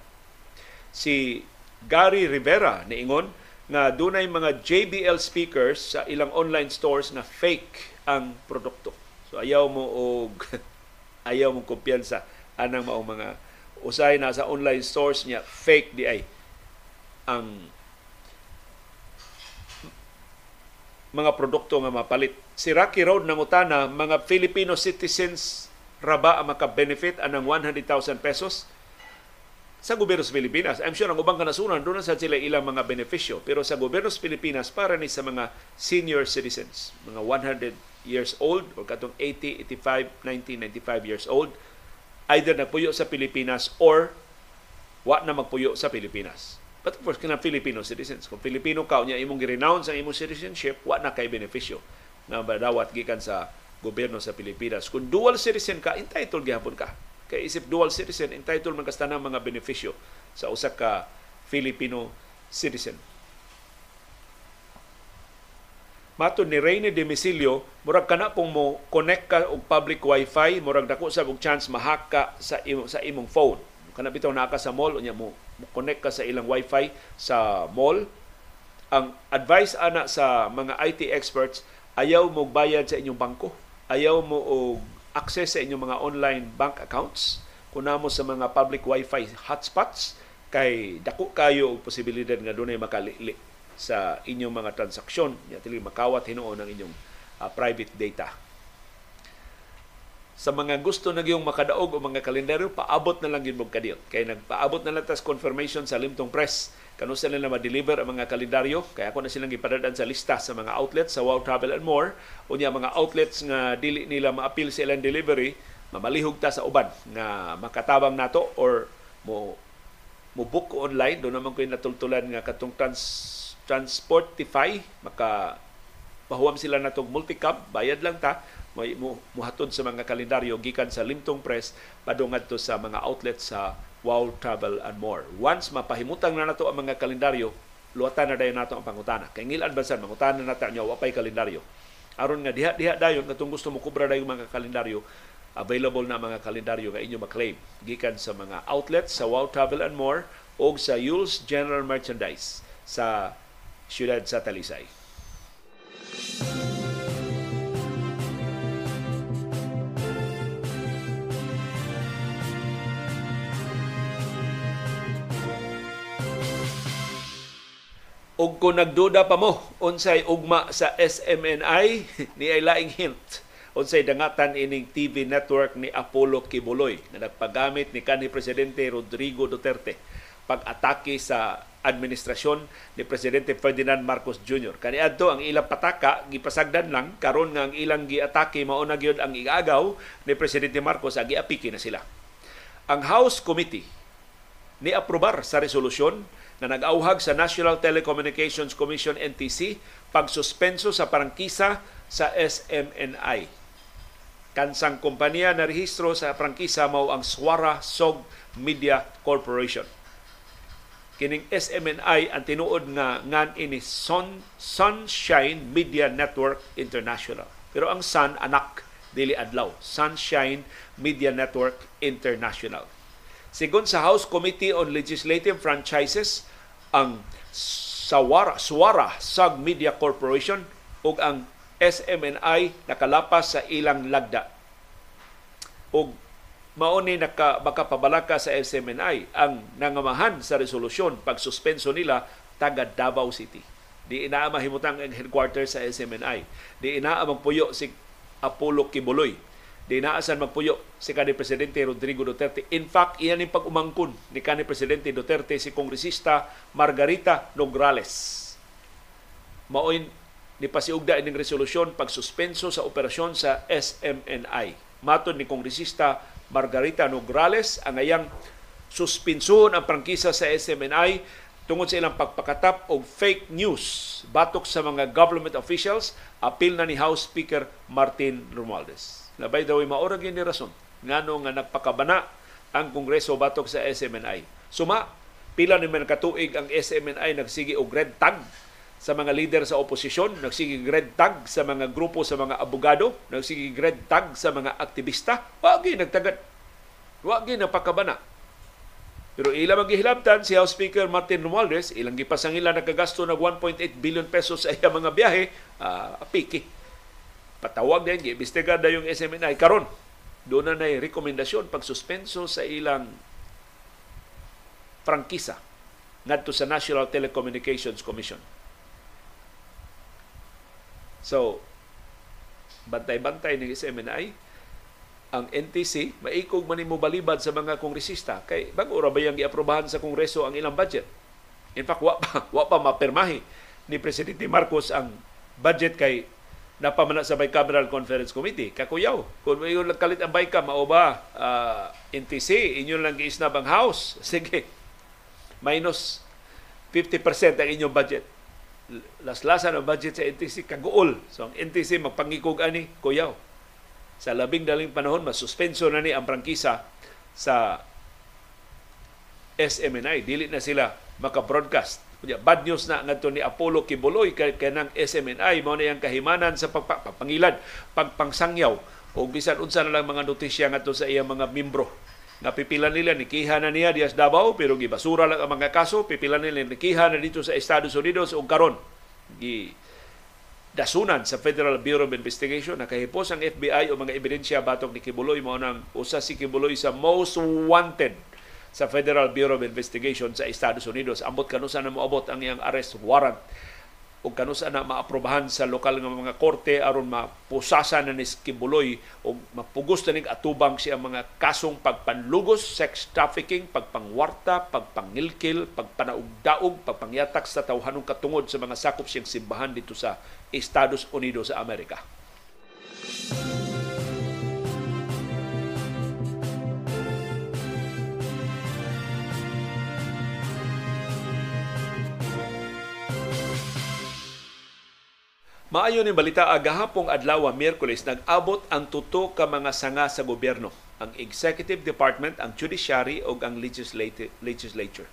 Si Gary Rivera niingon nga dunay mga JBL speakers sa ilang online stores na fake ang produkto. So ayaw mo og ayaw mo kumpiyansa anang mao mga usay na sa online stores niya fake di ay ang mga produkto nga mapalit. Si Rocky Road nangutana mga Filipino citizens raba ang maka-benefit anang 100,000 pesos sa gobyerno sa Pilipinas. I'm sure ang ubang kanasunan doon sa sila ilang mga benepisyo. Pero sa gobyerno sa Pilipinas, para ni sa mga senior citizens, mga 100 years old o katong 80, 85, 90, 95 years old, either nagpuyo sa Pilipinas or wa na magpuyo sa Pilipinas. But of course, kanang Filipino citizens. Kung Filipino ka, niya imong gi-renounce ang imong citizenship, wa na kay benepisyo na badawat gikan sa gobyerno sa Pilipinas. Kung dual citizen ka, entitled gihapon ka. Kay isip dual citizen, entitled man kasta mga benepisyo sa usa ka Filipino citizen. Mato ni Reyne Demisilio, murag kana pong mo connect ka og public wifi, murag dako sa og chance mahack ka sa imo, sa imong phone. Kana bitaw naa ka sa mall unya mo connect ka sa ilang wifi sa mall. Ang advice ana sa mga IT experts, ayaw mo bayad sa inyong bangko. Ayaw mo og access sa inyong mga online bank accounts. Kuna mo sa mga public wifi hotspots kay dako kayo og posibilidad nga dunay makalili sa inyong mga transaksyon ya tili makawat hinuon ang inyong uh, private data sa mga gusto na yung makadaog o mga kalendaryo paabot na lang yun mong kadiyot. Kay nagpaabot na lang tas confirmation sa Limtong Press. Kano sila na ma-deliver ang mga kalendaryo kaya ako na silang gipadadaan sa lista sa mga outlets sa Wow Travel and More. Unya mga outlets nga dili nila ma-appeal sa ilang delivery mamalihog ta sa uban nga makatabang nato or mo mo book online. Do naman ko natultulan nga katong trans Transportify, maka pahuwam sila na itong multicab, bayad lang ta, may muhatod sa mga kalendaryo gikan sa Limtong Press padungad to sa mga outlets sa Wow Travel and More. Once mapahimutang na nato ang mga kalendaryo, luwatan na dayon nato ang pangutana. Kay ngilan bansan mangutana na ta nyo wapay kalendaryo. Aron nga diha diha dayon katong gusto mo kubra dayon mga kalendaryo, available na mga kalendaryo nga inyo maklaim gikan sa mga outlets sa Wow Travel and More o sa Yule's General Merchandise sa siyudad sa Talisay. Ug kung nagduda pa mo unsay ugma sa SMNI ni ay laing hint unsay dangatan ining TV network ni Apollo Kibuloy na nagpagamit ni kanhi presidente Rodrigo Duterte pag-atake sa administrasyon ni Presidente Ferdinand Marcos Jr. Kaniadto ang ilang pataka gipasagdan lang karon nga ang ilang giatake mao na gyud ang igagaw ni Presidente Marcos ag giapiki na sila. Ang House Committee ni aprobar sa resolusyon na nag-auhag sa National Telecommunications Commission NTC pagsuspenso sa prangkisa sa SMNI. Kansang kompanya na rehistro sa prangkisa mao ang Swara Sog Media Corporation kining SMNI ang tinuod nga ngan ini Sun, Sunshine Media Network International. Pero ang Sun anak dili adlaw, Sunshine Media Network International. Sigon sa House Committee on Legislative Franchises, ang Sawara, Suwara Sag Media Corporation ug ang SMNI nakalapas sa ilang lagda. ug mao ni naka makapabalaka sa SMNI ang nangamahan sa resolusyon pagsuspenso nila taga Davao City. Di inaa mahimutang ang headquarters sa SMNI. Di inaa magpuyo si Apollo Kibuloy. Di inaasan magpuyo si kanhi Presidente Rodrigo Duterte. In fact, iyan yung pag-umangkon ni kanhi Presidente Duterte si Kongresista Margarita Nograles. Maoy ni pasiugda ining resolusyon pagsuspenso sa operasyon sa SMNI. Matod ni Kongresista Margarita Nograles ang ayang suspinsuhon ang prangkisa sa SMNI tungod sa ilang pagpakatap og fake news batok sa mga government officials apil na ni House Speaker Martin Romualdez. Na by the way, maorag yun ni ngano nga nagpakabana ang Kongreso batok sa SMNI. Suma, pila ni man katuig ang SMNI nagsigi og red tag sa mga leader sa oposisyon, nagsige red tag sa mga grupo sa mga abogado, nagsige red tag sa mga aktivista, wagi nagtagad. Wagi napakabana. Pero ilang maghihilabtan si House Speaker Martin Romualdez, ilang gipasangila nakagasto ng 1.8 billion pesos sa iya mga biyahe, uh, piki. Patawag din, giimbestigar na yung SMNI. Karon, doon na na rekomendasyon pagsuspenso sa ilang prangkisa ngadto sa National Telecommunications Commission. So, bantay-bantay ng SMNI, ang NTC, maikog man mo balibad sa mga kongresista. Kay bago ra ba yung giaprobahan sa kongreso ang ilang budget? In fact, wa pa, wa pa mapirmahi ni Presidente Marcos ang budget kay napamana sa Bicameral Conference Committee. Kakuyaw, kung may yung kalit ang BICAM, mao ba uh, NTC, inyo lang giisnab ang House. Sige, minus 50% ang inyong budget. Laslasan ang budget sa NTC kaguol. So ang NTC magpangikog ani kuyaw. Sa labing daling panahon masuspenso na ni ang prangkisa sa SMNI. Dili na sila maka-broadcast. Bad news na ngadto ni Apollo Kibuloy kay kanang SMNI mao na yang kahimanan sa pagpangilad, pagpangsangyaw. O bisan unsa na lang mga notisya ngadto sa iyang mga membro. Napipila nila, nikiha na niya dias Davao, pero gibasura lang ang mga kaso, pipila nila, nikiha na dito sa Estados Unidos o karon. Gi dasunan sa Federal Bureau of Investigation nakahipos ang FBI o mga ebidensya batok ni Kibuloy. Mao nang usa si Kibuloy sa most wanted sa Federal Bureau of Investigation sa Estados Unidos ambot kanusa na moabot ang iyang arrest warrant o kanusa na maaprobahan sa lokal nga mga korte aron mapusasan na ni Kibuloy o mapugos na ning atubang siya mga kasong pagpanlugos, sex trafficking, pagpangwarta, pagpangilkil, pagpanaugdaog, pagpangyatak sa tawhanong katungod sa mga sakop siyang simbahan dito sa Estados Unidos sa Amerika. Maayo ni balita agahapong adlaw Miyerkules nag-abot ang tuto ka mga sanga sa gobyerno, ang Executive Department, ang Judiciary ug ang Legislature.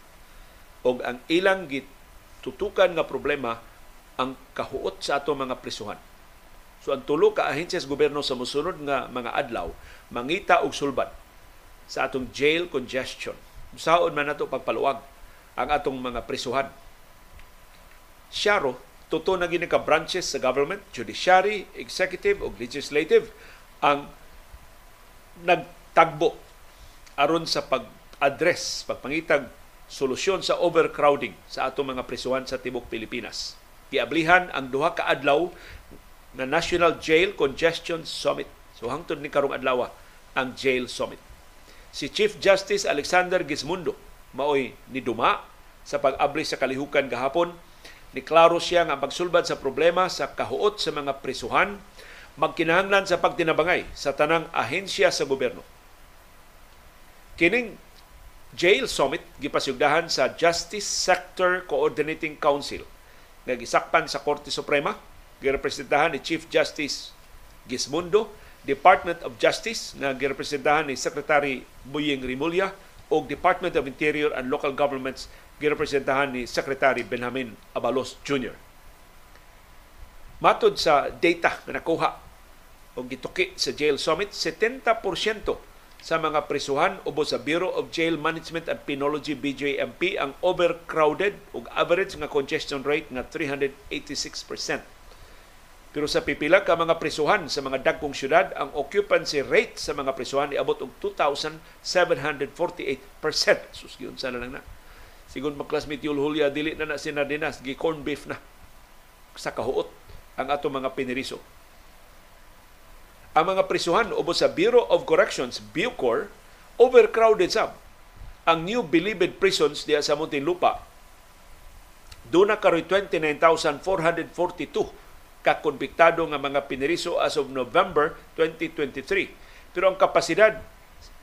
Og ang ilang gitutukan nga problema ang kahuot sa ato mga prisuhan. So ang tulo ka ahensya sa gobyerno sa mosunod nga mga adlaw mangita og sulbad sa atong jail congestion. Saon man nato pagpaluwag ang atong mga prisuhan. Syaro, tuto na gini ka branches sa government, judiciary, executive ug legislative ang nagtagbo aron sa pag-address, pagpangitag solusyon sa overcrowding sa atong mga prisuhan sa tibok Pilipinas. Giablihan ang duha ka adlaw na National Jail Congestion Summit. So hangtod ni karong adlaw ang Jail Summit. Si Chief Justice Alexander Gismundo maoy ni duma sa pag-abli sa kalihukan gahapon Niklaro siya nga pagsulbad sa problema sa kahuot sa mga prisuhan, magkinahanglan sa pagtinabangay sa tanang ahensya sa gobyerno. Kining Jail Summit gipasyugdahan sa Justice Sector Coordinating Council nga gisakpan sa Korte Suprema, girepresentahan ni Chief Justice Gismundo, Department of Justice nga girepresentahan ni Secretary Buying Rimulya o Department of Interior and Local Governments girepresentahan ni Secretary Benjamin Abalos Jr. Matod sa data na nakuha o gituki sa Jail Summit, 70% sa mga prisuhan ubos sa Bureau of Jail Management and Penology BJMP ang overcrowded ug average nga congestion rate nga 386%. Pero sa pipila ka mga prisuhan sa mga dagkong syudad, ang occupancy rate sa mga prisuhan iabot og 2,748%. Sus, yun sana lang na. Sigun mag-classmate Yul Julia, dili na na sinardinas, gi corn beef na sa kahuot ang ato mga piniriso. Ang mga prisuhan ubos sa Bureau of Corrections, Bucor, overcrowded sab. Ang New Bilibid Prisons diya sa Muntinlupa, doon na karoy 29,442 kakonbiktado nga mga piniriso as of November 2023. Pero ang kapasidad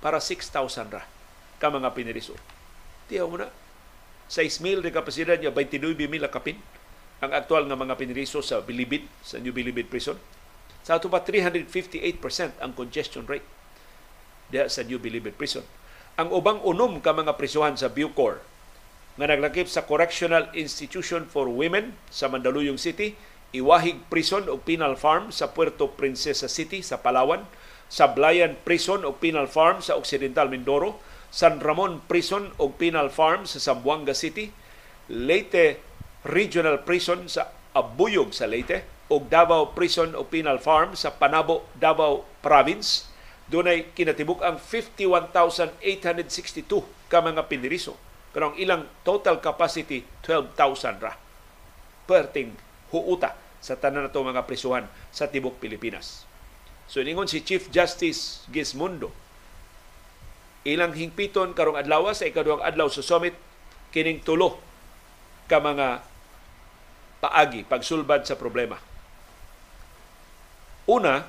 para 6,000 ra ka mga piniriso. Tiyaw mo na, 6,000 de kapasidad niya, 29,000 kapin ang aktual nga mga piniriso sa Bilibid, sa New Bilibid Prison. Sa ato pa, 358% ang congestion rate diya sa New Bilibid Prison. Ang ubang unom ka mga prisuhan sa Bucor nga naglakip sa Correctional Institution for Women sa Mandaluyong City, Iwahig Prison o Penal Farm sa Puerto Princesa City sa Palawan, Sablayan Prison o Penal Farm sa Occidental Mindoro, San Ramon Prison o Penal Farm sa Zamboanga City, Leyte Regional Prison sa Abuyog sa Leyte, o Davao Prison o Penal Farm sa Panabo, Davao Province. Doon kinatibuk ang 51,862 ka mga piniriso. Pero ang ilang total capacity, 12,000 ra. Perting huuta sa tanan nato mga prisuhan sa tibok Pilipinas. So ningon si Chief Justice Gismundo ilang hingpiton karong adlaw sa ikaduhang adlaw sa summit kining tulo ka mga paagi pagsulbad sa problema. Una,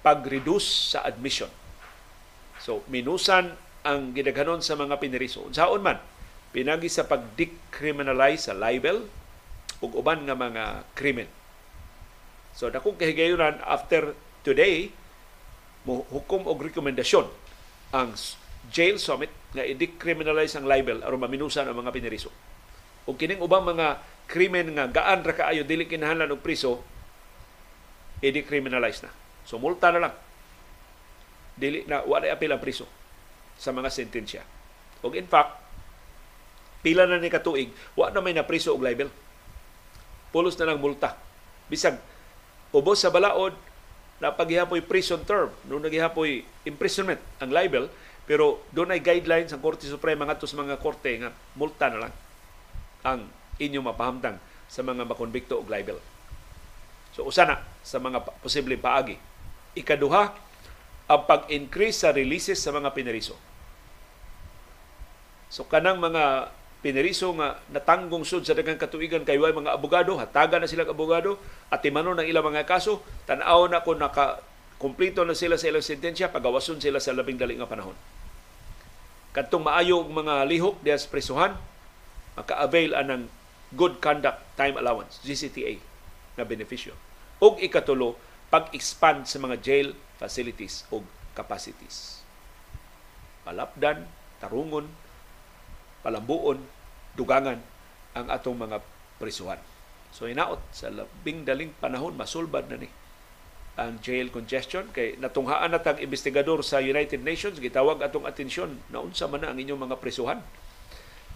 pag-reduce sa admission. So, minusan ang gidaghanon sa mga piniriso. Unsaon man, pinagi sa pag-decriminalize sa libel ug uban nga mga krimen. So dakong kahigayonan after today mo hukom og rekomendasyon ang jail summit nga i-decriminalize ang libel aron maminusan ang mga piniriso. Ug kining ubang mga krimen nga gaan ra kaayo dili kinahanglan og priso i-decriminalize na. So multa na lang. Dili na wala apil ang priso sa mga sentensya. Ug in fact, pila na ni katuig, wa na may napriso og libel. Pulos na lang multa. Bisag ubos sa balaod na paghihapoy prison term, no naghihapoy imprisonment ang libel, pero doon ay guidelines ang Korte Suprema ngadto sa mga korte nga multa na lang ang inyong mapahamtang sa mga makonbikto og libel. So usa na sa mga posibleng paagi. Ikaduha, ang pag-increase sa releases sa mga pineriso. So kanang mga pineriso nga natanggong sud sa daghang katuigan kay way mga abogado, hataga na sila abogado at timanon ng ilang mga kaso, tan-aw na kung naka kumpleto na sila sa ilang sentensya, pagawason sila sa labing dali nga panahon. Kadtong maayo og mga lihok diya sa maka-avail anang Good Conduct Time Allowance, GCTA, na benepisyo. Og ikatulo, pag-expand sa mga jail facilities o capacities. Palapdan, tarungon, palambuon, dugangan ang atong mga prisuhan. So inaot sa labing daling panahon masulbad na ni ang jail congestion. Kay natunghaan na tag investigador sa United Nations gitawag atong atensyon na unsa man na ang inyong mga prisuhan?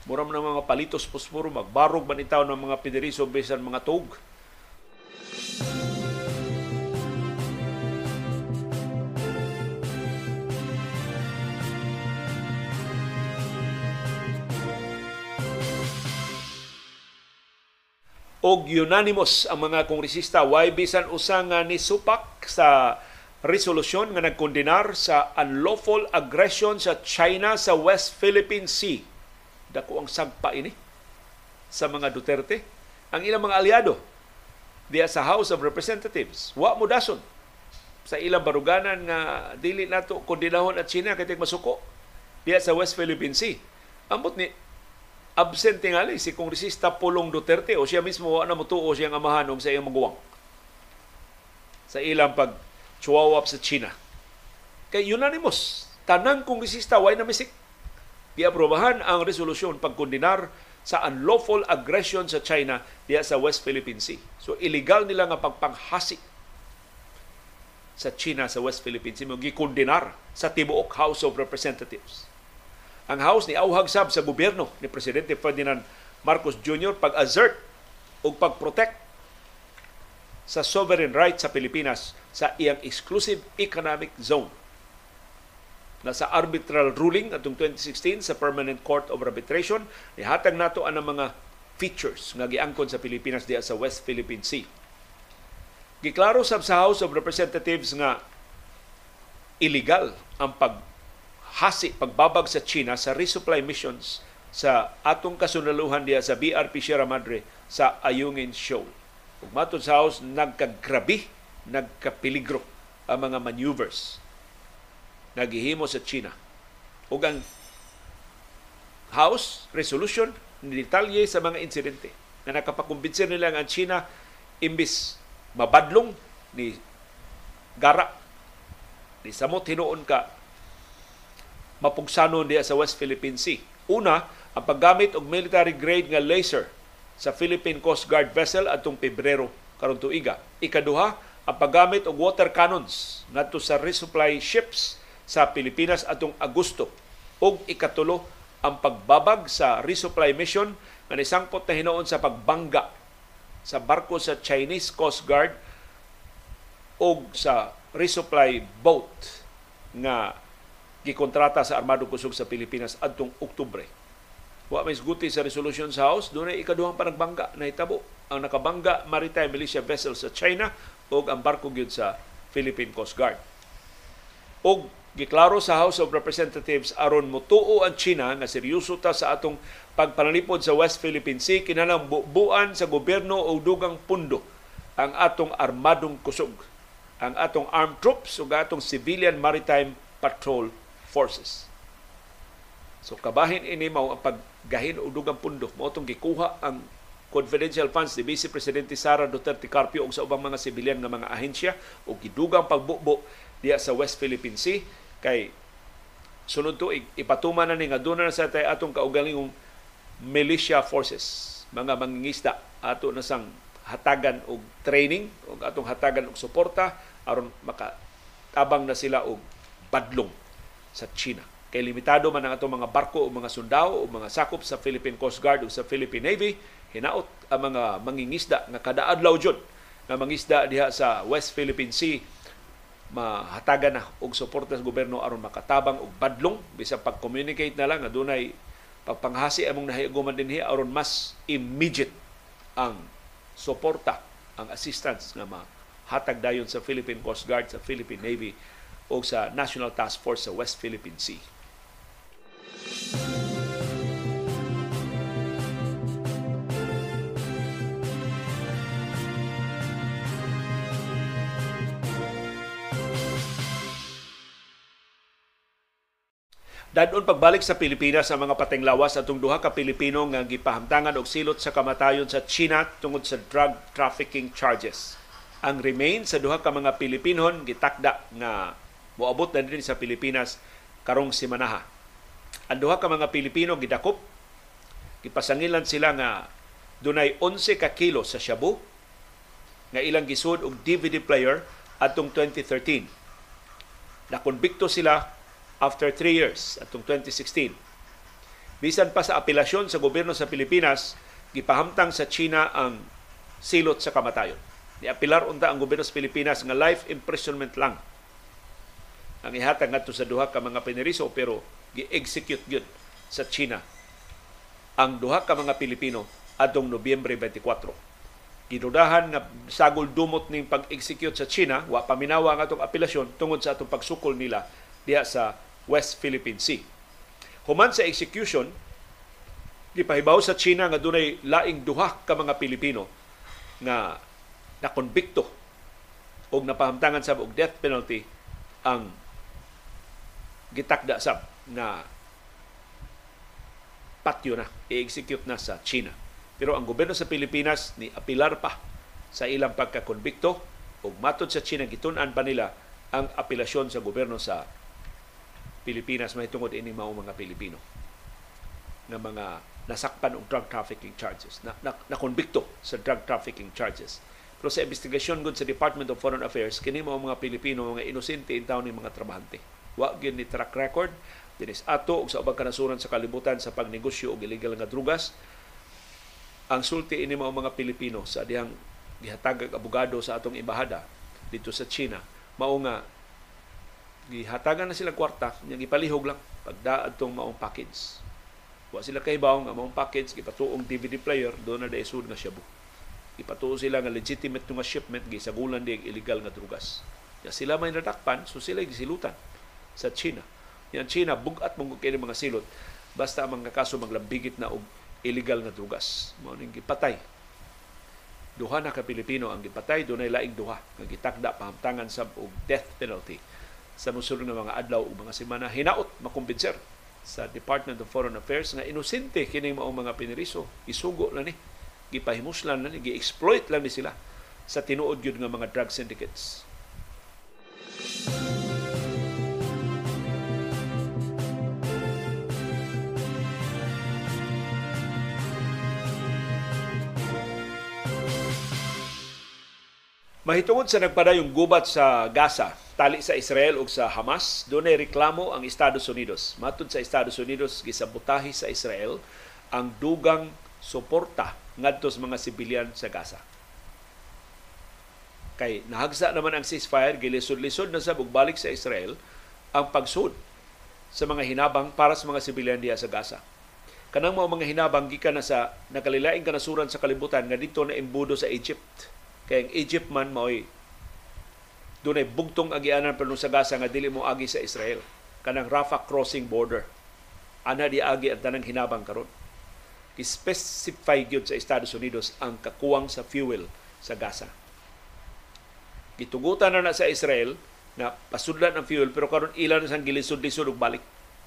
Mura man mga palitos posporo magbarog man itaw ng mga piniriso bisan mga tug og unanimous ang mga kongresista why bisan usa nga ni supak sa resolusyon nga nagkondenar sa unlawful aggression sa China sa West Philippine Sea. Dako ang sagpa ini sa mga Duterte. Ang ilang mga aliado diya sa House of Representatives, wa mo dason sa ilang baruganan nga dili nato kondinahon at China kay masuko diya sa West Philippine Sea. Ambot ni absent tingali si Kongresista Pulong Duterte o siya mismo na mutuo siyang amahan sa iyang maguwang sa ilang pag chuwawap sa China. Kay unanimous, tanang kongresista way na misik. Giaprobahan ang resolusyon pagkondinar sa unlawful aggression sa China diya sa West Philippine Sea. So illegal nila nga pagpanghasi sa China sa West Philippine Sea mo gikondinar sa tibuok House of Representatives ang House ni auhag sab sa gobyerno ni Presidente Ferdinand Marcos Jr. pag-assert o pag-protect sa sovereign rights sa Pilipinas sa iyang exclusive economic zone. Nasa arbitral ruling atong 2016 sa Permanent Court of Arbitration, nihatag nato ang mga features nga giangkon sa Pilipinas diya sa West Philippine Sea. Giklaro sab sa House of Representatives nga illegal ang pag hasi pagbabag sa China sa resupply missions sa atong kasunaluhan diya sa BRP Sierra Madre sa Ayungin Shoal. Ug matod sa House, nagkagrabi, nagkapeligro ang mga maneuvers nagihimo sa China. Ug ang House resolution ni detalye sa mga insidente na nakapakumbinsin nila ang China imbis mabadlong ni gara ni samot hinuon ka mapugsanon diya sa West Philippine Sea. Una, ang paggamit og military grade nga laser sa Philippine Coast Guard vessel atong Pebrero karon tuiga. Ikaduha, ang paggamit og water cannons ngadto sa resupply ships sa Pilipinas atong Agosto. Ug ikatulo, ang pagbabag sa resupply mission nga nisangpot na hinoon sa pagbangga sa barko sa Chinese Coast Guard o sa resupply boat nga gikontrata sa Armadong Kusog sa Pilipinas adtong Oktubre. Wa may guti sa resolution sa House, doon ay ikaduhang panagbangga na hitabo. Ang nakabangga maritime militia vessel sa China o ang barko gyud sa Philippine Coast Guard. Og giklaro sa House of Representatives aron mutuo ang China nga seryoso ta sa atong pagpanalipod sa West Philippine Sea kinahanglan buuan sa gobyerno o dugang pundo ang atong armadong kusog ang atong armed troops ug atong civilian maritime patrol forces. So kabahin ini mao ang paggahin og dugang pundo. Mao tong gikuha ang confidential funds ni Vice Presidente Sara Duterte Carpio ug sa ubang mga sibilyan nga mga ahensya ug gidugang pagbubo diya sa West Philippine Sea. Kay sunod to ipatuman na ni nga doon na sa tay atong kaugalingong militia forces mga mangingisda ato na sang hatagan og training ug atong hatagan og suporta aron makatabang na sila og badlong sa China. Kay limitado man ang atong mga barko o mga sundao o mga sakop sa Philippine Coast Guard o sa Philippine Navy, hinaot ang mga mangingisda nga kada adlaw jud nga mangisda diha sa West Philippine Sea mahatagan na og suporta sa gobyerno aron makatabang og badlong bisan pag-communicate na lang nga dunay pagpanghasi among nahiuguman dinhi aron mas immediate ang suporta ang assistance nga mahatag dayon sa Philippine Coast Guard sa Philippine Navy o sa National Task Force sa West Philippine Sea. Dadon pagbalik sa Pilipinas sa mga pateng lawas atong duha ka Pilipino nga gipahamtangan og silot sa kamatayon sa China tungod sa drug trafficking charges. Ang remain sa duha ka mga Pilipinon gitakda nga moabot na din sa Pilipinas karong simanaha. Ang duha ka mga Pilipino gidakop gipasangilan sila nga dunay 11 ka kilo sa shabu nga ilang gisud og DVD player atong 2013. Nakonbikto sila after 3 years atong 2016. Bisan pa sa apelasyon sa gobyerno sa Pilipinas, gipahamtang sa China ang silot sa kamatayon. Niapilar unta ang gobyerno sa Pilipinas nga life imprisonment lang ang ihatag ngadto sa duha ka mga piniriso pero gi-execute gyud sa China ang duha ka mga Pilipino adtong Nobyembre 24. Gidudahan nga sagol dumot ning pag-execute sa China, wa paminawa ang atong apelasyon tungod sa atong pagsukol nila diha sa West Philippine Sea. Human sa execution, gipahibaw sa China nga dunay laing duha ka mga Pilipino nga nakonbikto o napahamtangan sa og death penalty ang gitakda sab na patyo na, i-execute na sa China. Pero ang gobyerno sa Pilipinas ni apilar pa sa ilang pagkakonbikto ug matod sa China gitun-an pa nila ang apelasyon sa gobyerno sa Pilipinas. May tungod ini mao mga Pilipino na mga nasakpan og drug trafficking charges na, na, na konbikto sa drug trafficking charges. Pero sa investigasyon gud sa Department of Foreign Affairs kini mao mga Pilipino mga inosente in ni mga trabahante wa gyud ni track record. Dinis ato og sa ubang kanasuran sa kalibutan sa pagnegosyo og illegal nga drugas ang sulti ini mao mga Pilipino sa dihang gihatag abogado sa atong embahada dito sa China. Mao nga gihatagan na sila kwarta nya gipalihog lang pagdaad tong maong package. Wa sila kay bawo nga maong package gipatuong DVD player do na dai sud nga shabu. Ipatuo sila nga legitimate nga shipment gisagulan di illegal nga drugas. Ya sila may nadakpan so sila gisilutan sa China. Yan China bugat mong kini mga silot. Basta ang mga kaso maglambigit na og illegal nga drugas mao ning gipatay. Duha na ka Pilipino ang gipatay dunay laing duha. Nga gitakda pahamtangan sa og death penalty sa musulong ng mga adlaw o mga semana. Hinaot makumbinser sa Department of Foreign Affairs nga inosente kini mao mga piniriso. Isugo na ni. Gipahimuslan na ni. Gi-exploit lang ni sila sa tinuod gyud nga mga drug syndicates Mahitungod sa nagpadayong gubat sa Gaza, tali sa Israel ug sa Hamas, doon ay reklamo ang Estados Unidos. Matod sa Estados Unidos, gisabotahi sa Israel ang dugang suporta ngadto sa mga sibilyan sa Gaza. Kay nahagsa naman ang ceasefire, gilisod-lisod na sa balik sa Israel ang pagsud sa mga hinabang para sa mga sibilyan diya sa Gaza. Kanang mga hinabang gikan na sa nakalilaing kanasuran sa kalibutan nga dito na imbudo sa Egypt Kay ang Egypt man mao'y dunay bugtong agianan pero sa Gaza nga dili mo agi sa Israel. Kanang Rafah crossing border. Ana di agi ang tanang hinabang karon. Specify gyud sa Estados Unidos ang kakuwang sa fuel sa Gaza. Gitugutan na na sa Israel na pasudlan ang fuel pero karon ilan sang gilisod-lisod balik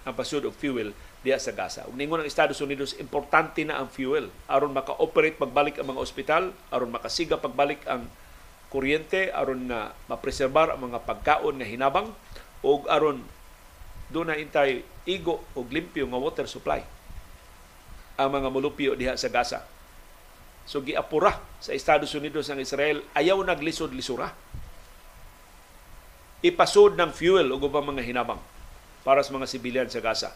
ang pasud og fuel diya sa Gaza. Ug ningon ng Estados Unidos importante na ang fuel aron maka-operate pagbalik ang mga ospital, aron makasiga pagbalik ang kuryente aron nga mapreserbar ang mga pagkaon nga hinabang ug aron doon na intay igo o limpyo nga water supply ang mga mulupyo diha sa Gaza. So giapura sa Estados Unidos ang Israel ayaw naglisod-lisura. Ipasod ng fuel ug ubang mga hinabang para sa mga sibilyan sa Gaza.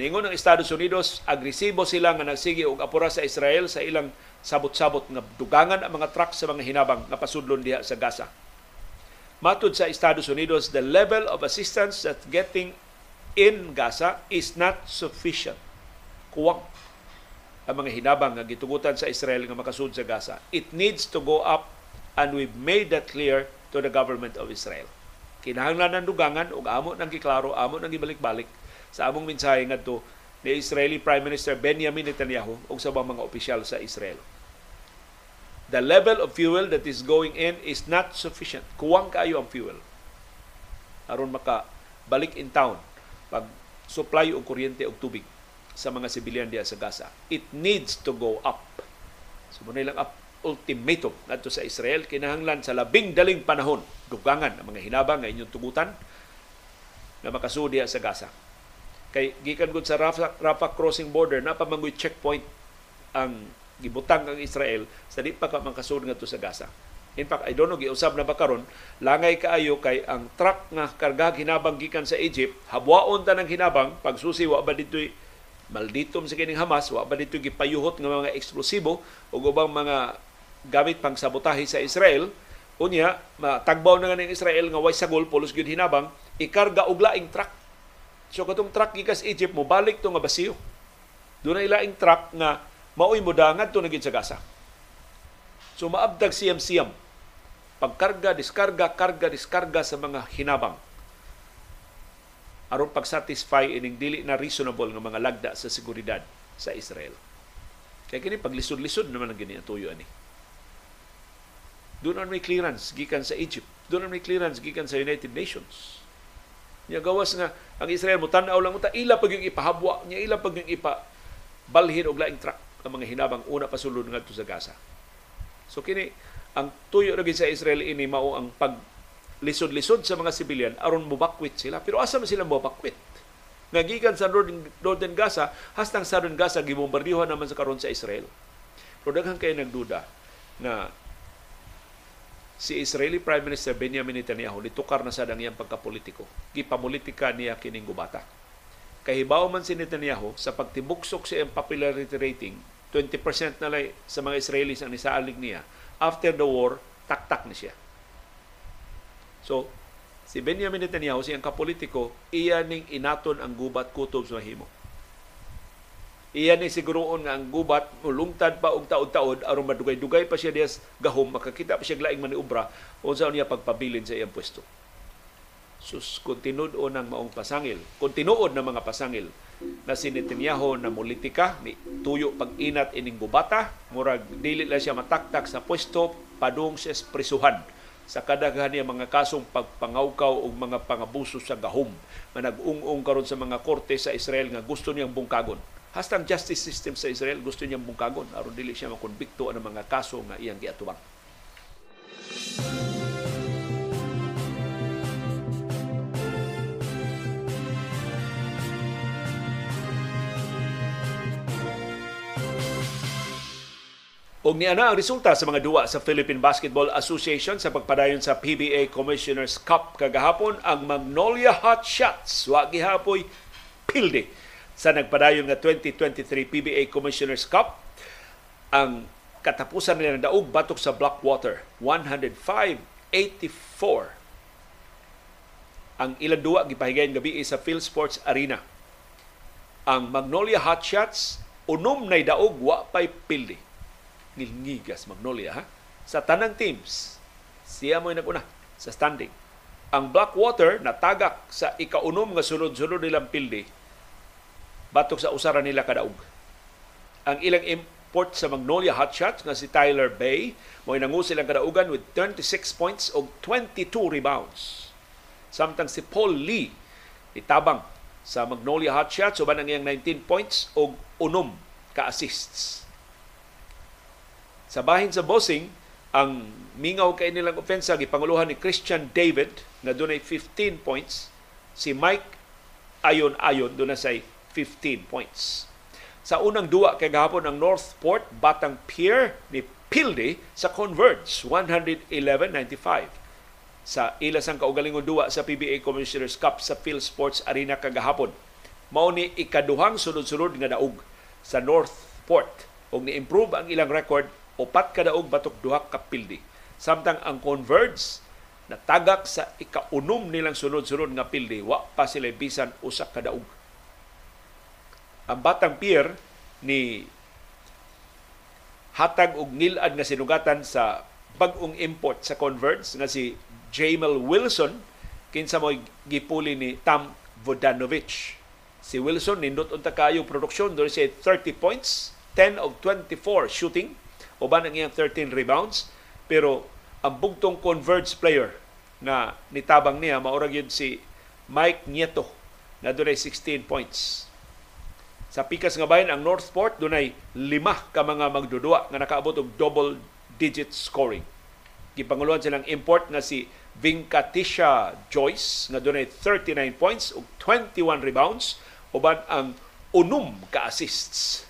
Ningon ng Estados Unidos, agresibo sila nga nagsige og apura sa Israel sa ilang sabot-sabot nga dugangan ang mga truck sa mga hinabang nga pasudlon diha sa Gaza. Matud sa Estados Unidos, the level of assistance that's getting in Gaza is not sufficient. Kuwang ang mga hinabang nga gitugutan sa Israel nga makasud sa Gaza. It needs to go up and we've made that clear to the government of Israel. Kinahanglan ng dugangan ug amo nang giklaro, amo nang gibalik-balik sa among mensahe ngadto ni Israeli Prime Minister Benjamin Netanyahu ug sa mga opisyal sa Israel. The level of fuel that is going in is not sufficient. Kuwang kaayo ang fuel. aron maka balik in town pag supply og kuryente og tubig sa mga sibilyan diya sa Gaza. It needs to go up. So muna lang up ultimatum ngadto sa Israel kinahanglan sa labing daling panahon dugangan ang mga hinabang nga inyong tugutan na makasud diya sa Gaza. Kay gikan gud sa Rafah, Rafah crossing border na pamangoy checkpoint ang gibutang ang Israel sa di pa ka makasud ngadto sa Gaza. In fact, I don't know, giusab na ba karon langay kaayo kay ang truck nga karga hinabang gikan sa Egypt, habwaon ta ng hinabang, pagsusi wa ba dito'y malditom sa kining Hamas, wa ba dito gipayuhot nga mga eksplosibo o ubang mga gamit pang sabotahe sa Israel, unya matagbaw na nga ng Israel nga way sagol pulos gyud hinabang, ikarga og laing truck. So katong truck gikas Egypt mo balik to nga basiyo. Doon na ilaing truck nga maoy mudangan to na sa Gaza. So maabdag siyam-siyam pagkarga, diskarga, karga, diskarga sa mga hinabang aron pag-satisfy ining dili na reasonable nga mga lagda sa seguridad sa Israel. Kaya kini paglisod-lisod naman ang gini tuyo ani. Doon may clearance gikan sa Egypt. Doon may clearance gikan sa United Nations. Nya gawas nga ang Israel mo tan-aw lang uta ila pag yung ipahabwa, nya ila pag yung ipa balhin og laing truck ang mga hinabang una pasulod ngadto sa Gaza. So kini ang tuyo lagi sa Israel ini mao ang pag lisod-lisod sa mga sibilyan aron mobakwit sila. Pero asa man sila mobakwit? Nga sa Northern, Northern Gaza, hastang Southern Gaza, gibombardiyohan naman sa karon sa Israel. Pero daghan kayo nagduda na si Israeli Prime Minister Benjamin Netanyahu nitukar na sa dangyang pagkapolitiko. Gipamulitika niya kining gubata. Kahibaw man si Netanyahu sa pagtibuksok sa iyang popularity rating, 20% na lang sa mga Israelis ang nisaalig niya. After the war, taktak ni siya. So, si Benjamin Netanyahu, siyang kapolitiko, iya ning inaton ang gubat kutob sa mahimo. Iya ni siguroon nga ang gubat mulungtad pa og taod-taod aron madugay-dugay pa siya dias gahom makakita pa siya laing maniubra unsa niya pagpabilin sa iyang pwesto. Sus kontinuod o ng maong pasangil. Kontinuod na mga pasangil na si Netanyahu na politika ni tuyo pag-inat ining gubata murag dili la siya mataktak sa pwesto padung sa prisuhan sa kadaghan niya mga kasong pagpangawkaw o mga pangabuso sa gahom nga nag-ung-ung karon sa mga korte sa Israel nga gusto niyang bungkagon. Hastang justice system sa Israel gusto niyang bungkagon aron dili siya makonbikto ng mga kaso nga iyang giatubang. Og niana ang resulta sa mga duwa sa Philippine Basketball Association sa pagpadayon sa PBA Commissioners Cup kagahapon. Ang Magnolia Hot Shots wa gihapoy pilde sa nagpadayon nga 2023 PBA Commissioners Cup ang katapusan nila ng daog batok sa Blackwater 105-84 ang ilang duwa gipahigayon gabi sa Phil Sports Arena ang Magnolia Hot Shots unom nay daog wa pay pilde Ngilngigas Magnolia ha? Sa tanang teams, siya mo'y naguna sa standing. Ang Blackwater natagak sa ikaunom nga sunod-sunod nilang pildi batok sa usaran nila kadaog. Ang ilang import sa Magnolia Hotshots nga si Tyler Bay mo nangu silang kadaugan with 26 points o 22 rebounds. Samtang si Paul Lee itabang sa Magnolia Hotshots uban ang iyang 19 points o unom ka assists. Sa bahin sa bossing, ang mingaw kay nilang opensa gipanguluhan ni Christian David na dunay 15 points, si Mike ayon ayon dunay say 15 points. Sa unang duwa kay gahapon ang Northport Batang Pier ni Pilde sa Converge 111-95 sa ilas ang duwa sa PBA Commissioners Cup sa Phil Sports Arena kagahapon. Mao ni ikaduhang sunod-sunod nga daog sa Northport ug ni-improve ang ilang record upat ka daog batok duha ka pildi. Samtang ang Converge na tagak sa ikaunom nilang sunod-sunod nga pildi, wa pa sila bisan usa ka daog. Ang Batang Pier ni hatag og nilad nga sinugatan sa bag-ong import sa Converge nga si Jamel Wilson kinsa mo gipuli ni Tam Vodanovic. Si Wilson nindot unta kayo produksyon do siya 30 points, 10 of 24 shooting, uban ang iyang 13 rebounds, pero ang bugtong converge player na nitabang niya maurag yun si Mike Nieto na dunay 16 points. Sa pikas nga bayan ang Northport dunay lima ka mga magdudua nga nakaabot og double digit scoring. Gipanguluhan silang import nga si Vinkatisha Joyce nga dunay 39 points ug 21 rebounds uban ang unom ka assists.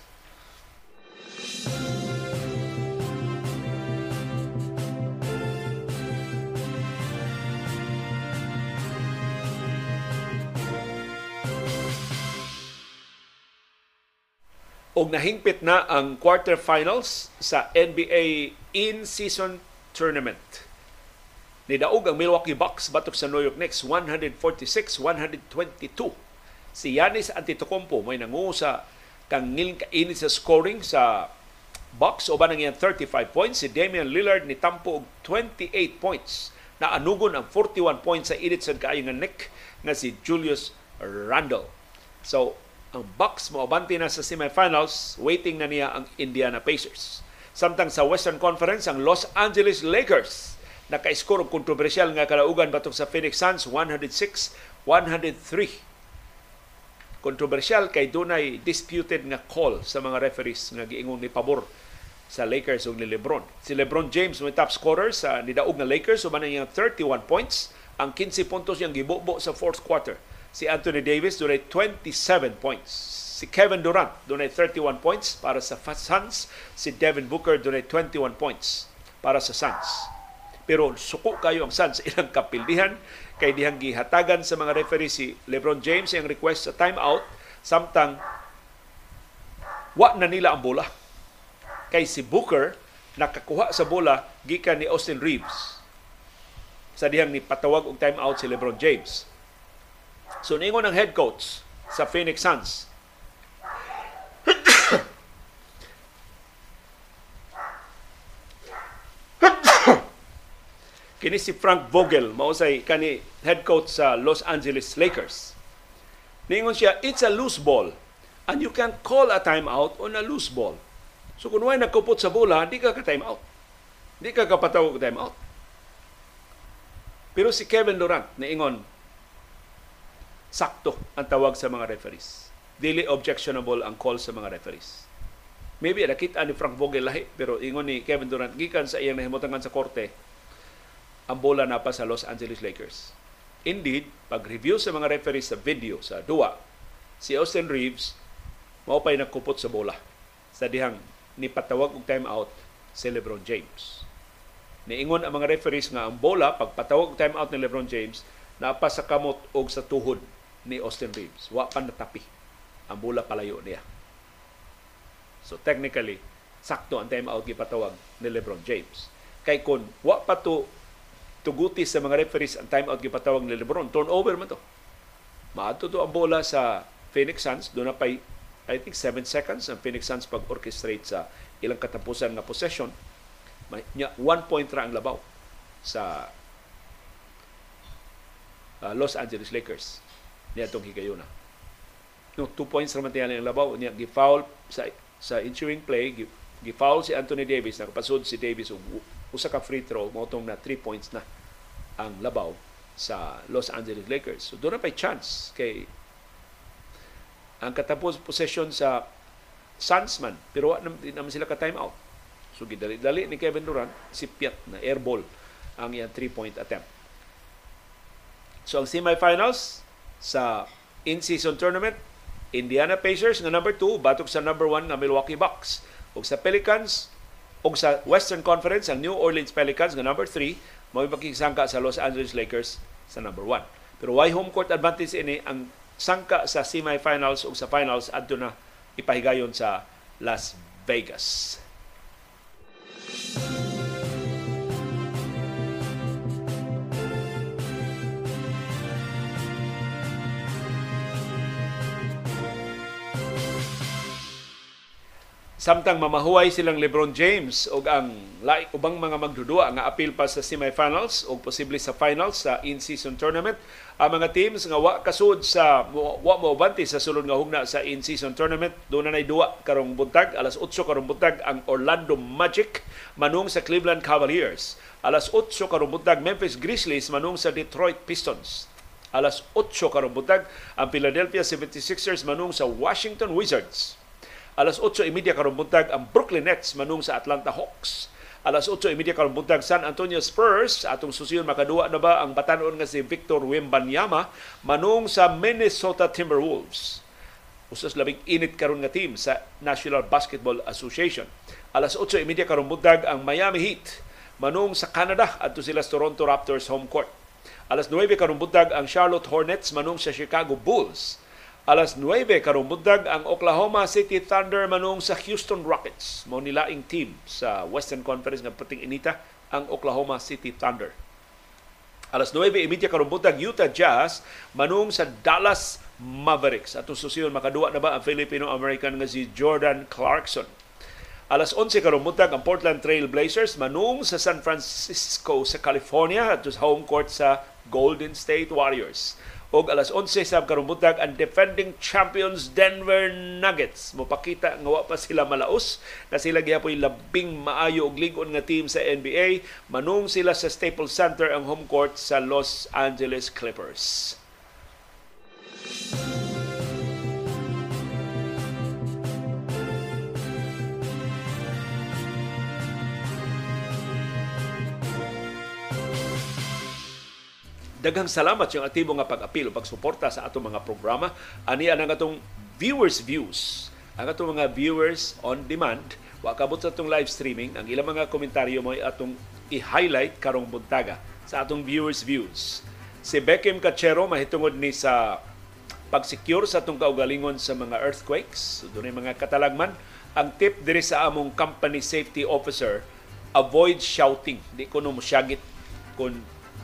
Og nahingpit na ang quarterfinals sa NBA in-season tournament Nidaog ang Milwaukee Bucks batok sa New York Knicks 146-122. Si Yanis Antetokounmpo may nangu sa kangil kainit sa scoring sa Bucks o ba nang 35 points. Si Damian Lillard ni tampo og 28 points. Na anugon ang 41 points sa init sa kaayo nga Nick nga si Julius Randle. So, ang Bucks mo abanti na sa semifinals, waiting na niya ang Indiana Pacers. Samtang sa Western Conference, ang Los Angeles Lakers naka-score og kontrobersyal nga kalaugan batok sa Phoenix Suns 106-103. Kontrobersyal kay dunay disputed nga call sa mga referees nga giingon ni pabor sa Lakers ug ni LeBron. Si LeBron James may top scorer sa nidaog nga Lakers uban niyang 31 points, ang 15 puntos niyang gibubo sa fourth quarter. Si Anthony Davis dunay 27 points. Si Kevin Durant dunay 31 points para sa Suns. Si Devin Booker dunay 21 points para sa Suns. Pero suko kayo ang Suns ilang kapildihan kay dihang gihatagan sa mga referee si LeBron James ang request sa timeout samtang wa na nila ang bola. Kay si Booker nakakuha sa bola gikan ni Austin Reeves sa dihang ni patawag og timeout si LeBron James. So ningon ang head coach sa Phoenix Suns Kini si Frank Vogel, mausay kani head coach sa Los Angeles Lakers. Ningon siya, it's a loose ball. And you can call a timeout on a loose ball. So kung may nagkupot sa bola, di ka ka-timeout. Di ka kapatawag timeout. Pero si Kevin Durant, naingon, sakto ang tawag sa mga referees. Dili objectionable ang call sa mga referees. Maybe nakita ni Frank Vogel lahi, pero ingon ni Kevin Durant, gikan sa iyang nahimutangan sa korte, ang bola na pa sa Los Angeles Lakers. Indeed, pag-review sa mga referees sa video sa duwa, si Austin Reeves mao pay nagkupot sa bola sa dihang ni patawag og timeout si LeBron James. Niingon ang mga referees nga ang bola pagpatawag og timeout ni LeBron James napa sa kamot og sa tuhod ni Austin Reeves. Wa pa natapi. Ang bola palayo niya. So technically, sakto ang timeout gipatawag ni LeBron James. Kay kun wa pa to tuguti sa mga referees ang timeout gipatawag ni LeBron. Turnover man to. Maadto to ang bola sa Phoenix Suns. Doon na pa, I think, 7 seconds ang Phoenix Suns pag-orchestrate sa ilang katapusan nga possession. One point ra ang labaw sa uh, Los Angeles Lakers niya itong higayuna. No, two points naman tiyan ang labaw. Niya, gi-foul sa, sa ensuing play, gi-foul si Anthony Davis, nakapasod si Davis usa ka free throw motong na 3 points na ang labaw sa Los Angeles Lakers. So doon na pa'y chance kay ang katapos possession sa Sunsman pero wa nam- di naman sila ka time out. So gidali-dali ni Kevin Durant si Piat na airball ang iyang three-point attempt. So ang semifinals sa in-season tournament, Indiana Pacers nga number 2 batok sa number 1 nga Milwaukee Bucks. Ug sa Pelicans ug sa Western Conference ang New Orleans Pelicans nga number 3 mao makiksangka sa Los Angeles Lakers sa number 1. Pero why home court advantage ini ang sangka sa semifinals ug sa finals adto na ipahigayon sa Las Vegas. Samtang mamahuay silang LeBron James ug ang laik ubang mga magdudua nga apil pa sa semifinals o posible sa finals sa in-season tournament. Ang mga teams nga wa kasud sa wa mo banti sa sulod nga hugna sa in-season tournament, doon na nay duwa karong buntag, alas 8 karong buntag ang Orlando Magic manung sa Cleveland Cavaliers. Alas 8 karong buntag Memphis Grizzlies manung sa Detroit Pistons. Alas 8 karong buntag ang Philadelphia 76ers manung sa Washington Wizards. Alas 8.30 karong buntag ang Brooklyn Nets manung sa Atlanta Hawks. Alas 8.30 karong buntag San Antonio Spurs atong susiyon makaduwa na ba ang batanon nga si Victor Wembanyama manung sa Minnesota Timberwolves. Usas labing init karon nga team sa National Basketball Association. Alas 8.30 karong buntag ang Miami Heat manung sa Canada adto sila sa Toronto Raptors home court. Alas 9 karong buntag ang Charlotte Hornets manung sa Chicago Bulls. Alas 9 karong buntag ang Oklahoma City Thunder manung sa Houston Rockets. Mao nilaing team sa Western Conference nga puting inita ang Oklahoma City Thunder. Alas 9.30 karong buntag Utah Jazz manung sa Dallas Mavericks. Atong susiyon makaduwa na ba ang Filipino-American nga si Jordan Clarkson. Alas 11 karong buntag ang Portland Trail Blazers manung sa San Francisco sa California at home court sa Golden State Warriors og alas 11 sa karong buntag ang defending champions Denver Nuggets mopakita nga wa pa sila malaos na sila gihapoy labing maayo og lig-on nga team sa NBA manung sila sa Staples Center ang home court sa Los Angeles Clippers. Daghang salamat yung aktibo nga pag-apil o pagsuporta sa atong mga programa. Ani ang atong viewers views. Ang atong mga viewers on demand, wa kabot sa atong live streaming, ang ilang mga komentaryo mo atong i-highlight karong buntaga sa atong viewers views. Si Beckham Cachero mahitungod ni sa pag-secure sa atong kaugalingon sa mga earthquakes. So, doon mga katalagman. Ang tip diri sa among company safety officer, avoid shouting. Di ko no mosyagit kung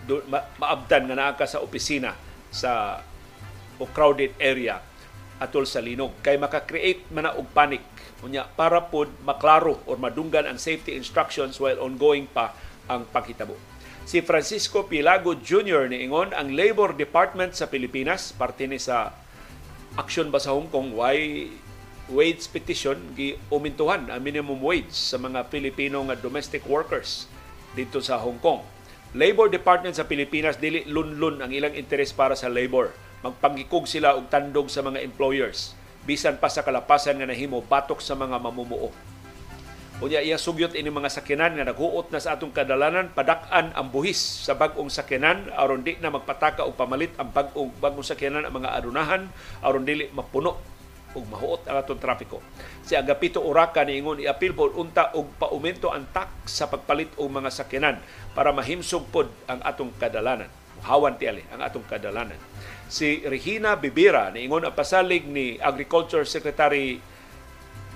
do, ma, maabdan nga naa ka sa opisina sa o crowded area atol sa linog kay maka-create man og panic unya para pod maklaro or madunggan ang safety instructions while ongoing pa ang paghitabo. Si Francisco Pilago Jr. niingon ang Labor Department sa Pilipinas parte ni sa aksyon ba sa Hong Kong why wage petition gi umintuhan ang minimum wage sa mga Pilipino nga domestic workers dito sa Hong Kong Labor Department sa Pilipinas dili lunlun ang ilang interes para sa labor. Magpangikog sila og tandog sa mga employers bisan pa sa kalapasan nga nahimo batok sa mga mamumuo. Unya iya sugyot ini mga sakyanan nga naghuot na sa atong kadalanan padak-an ang buhis sa bag-ong sakyanan aron di na magpataka og pamalit ang bag-ong bag-ong sakyanan ang mga adunahan aron dili mapuno ug mahuot ang atong trapiko. Si Agapito Uraka niingon iapil pod unta og paumento ang tax sa pagpalit og mga sakyanan para mahimsog pod ang atong kadalanan. Hawan ti ali ang atong kadalanan. Si Regina Bibira niingon ang pasalig ni Agriculture Secretary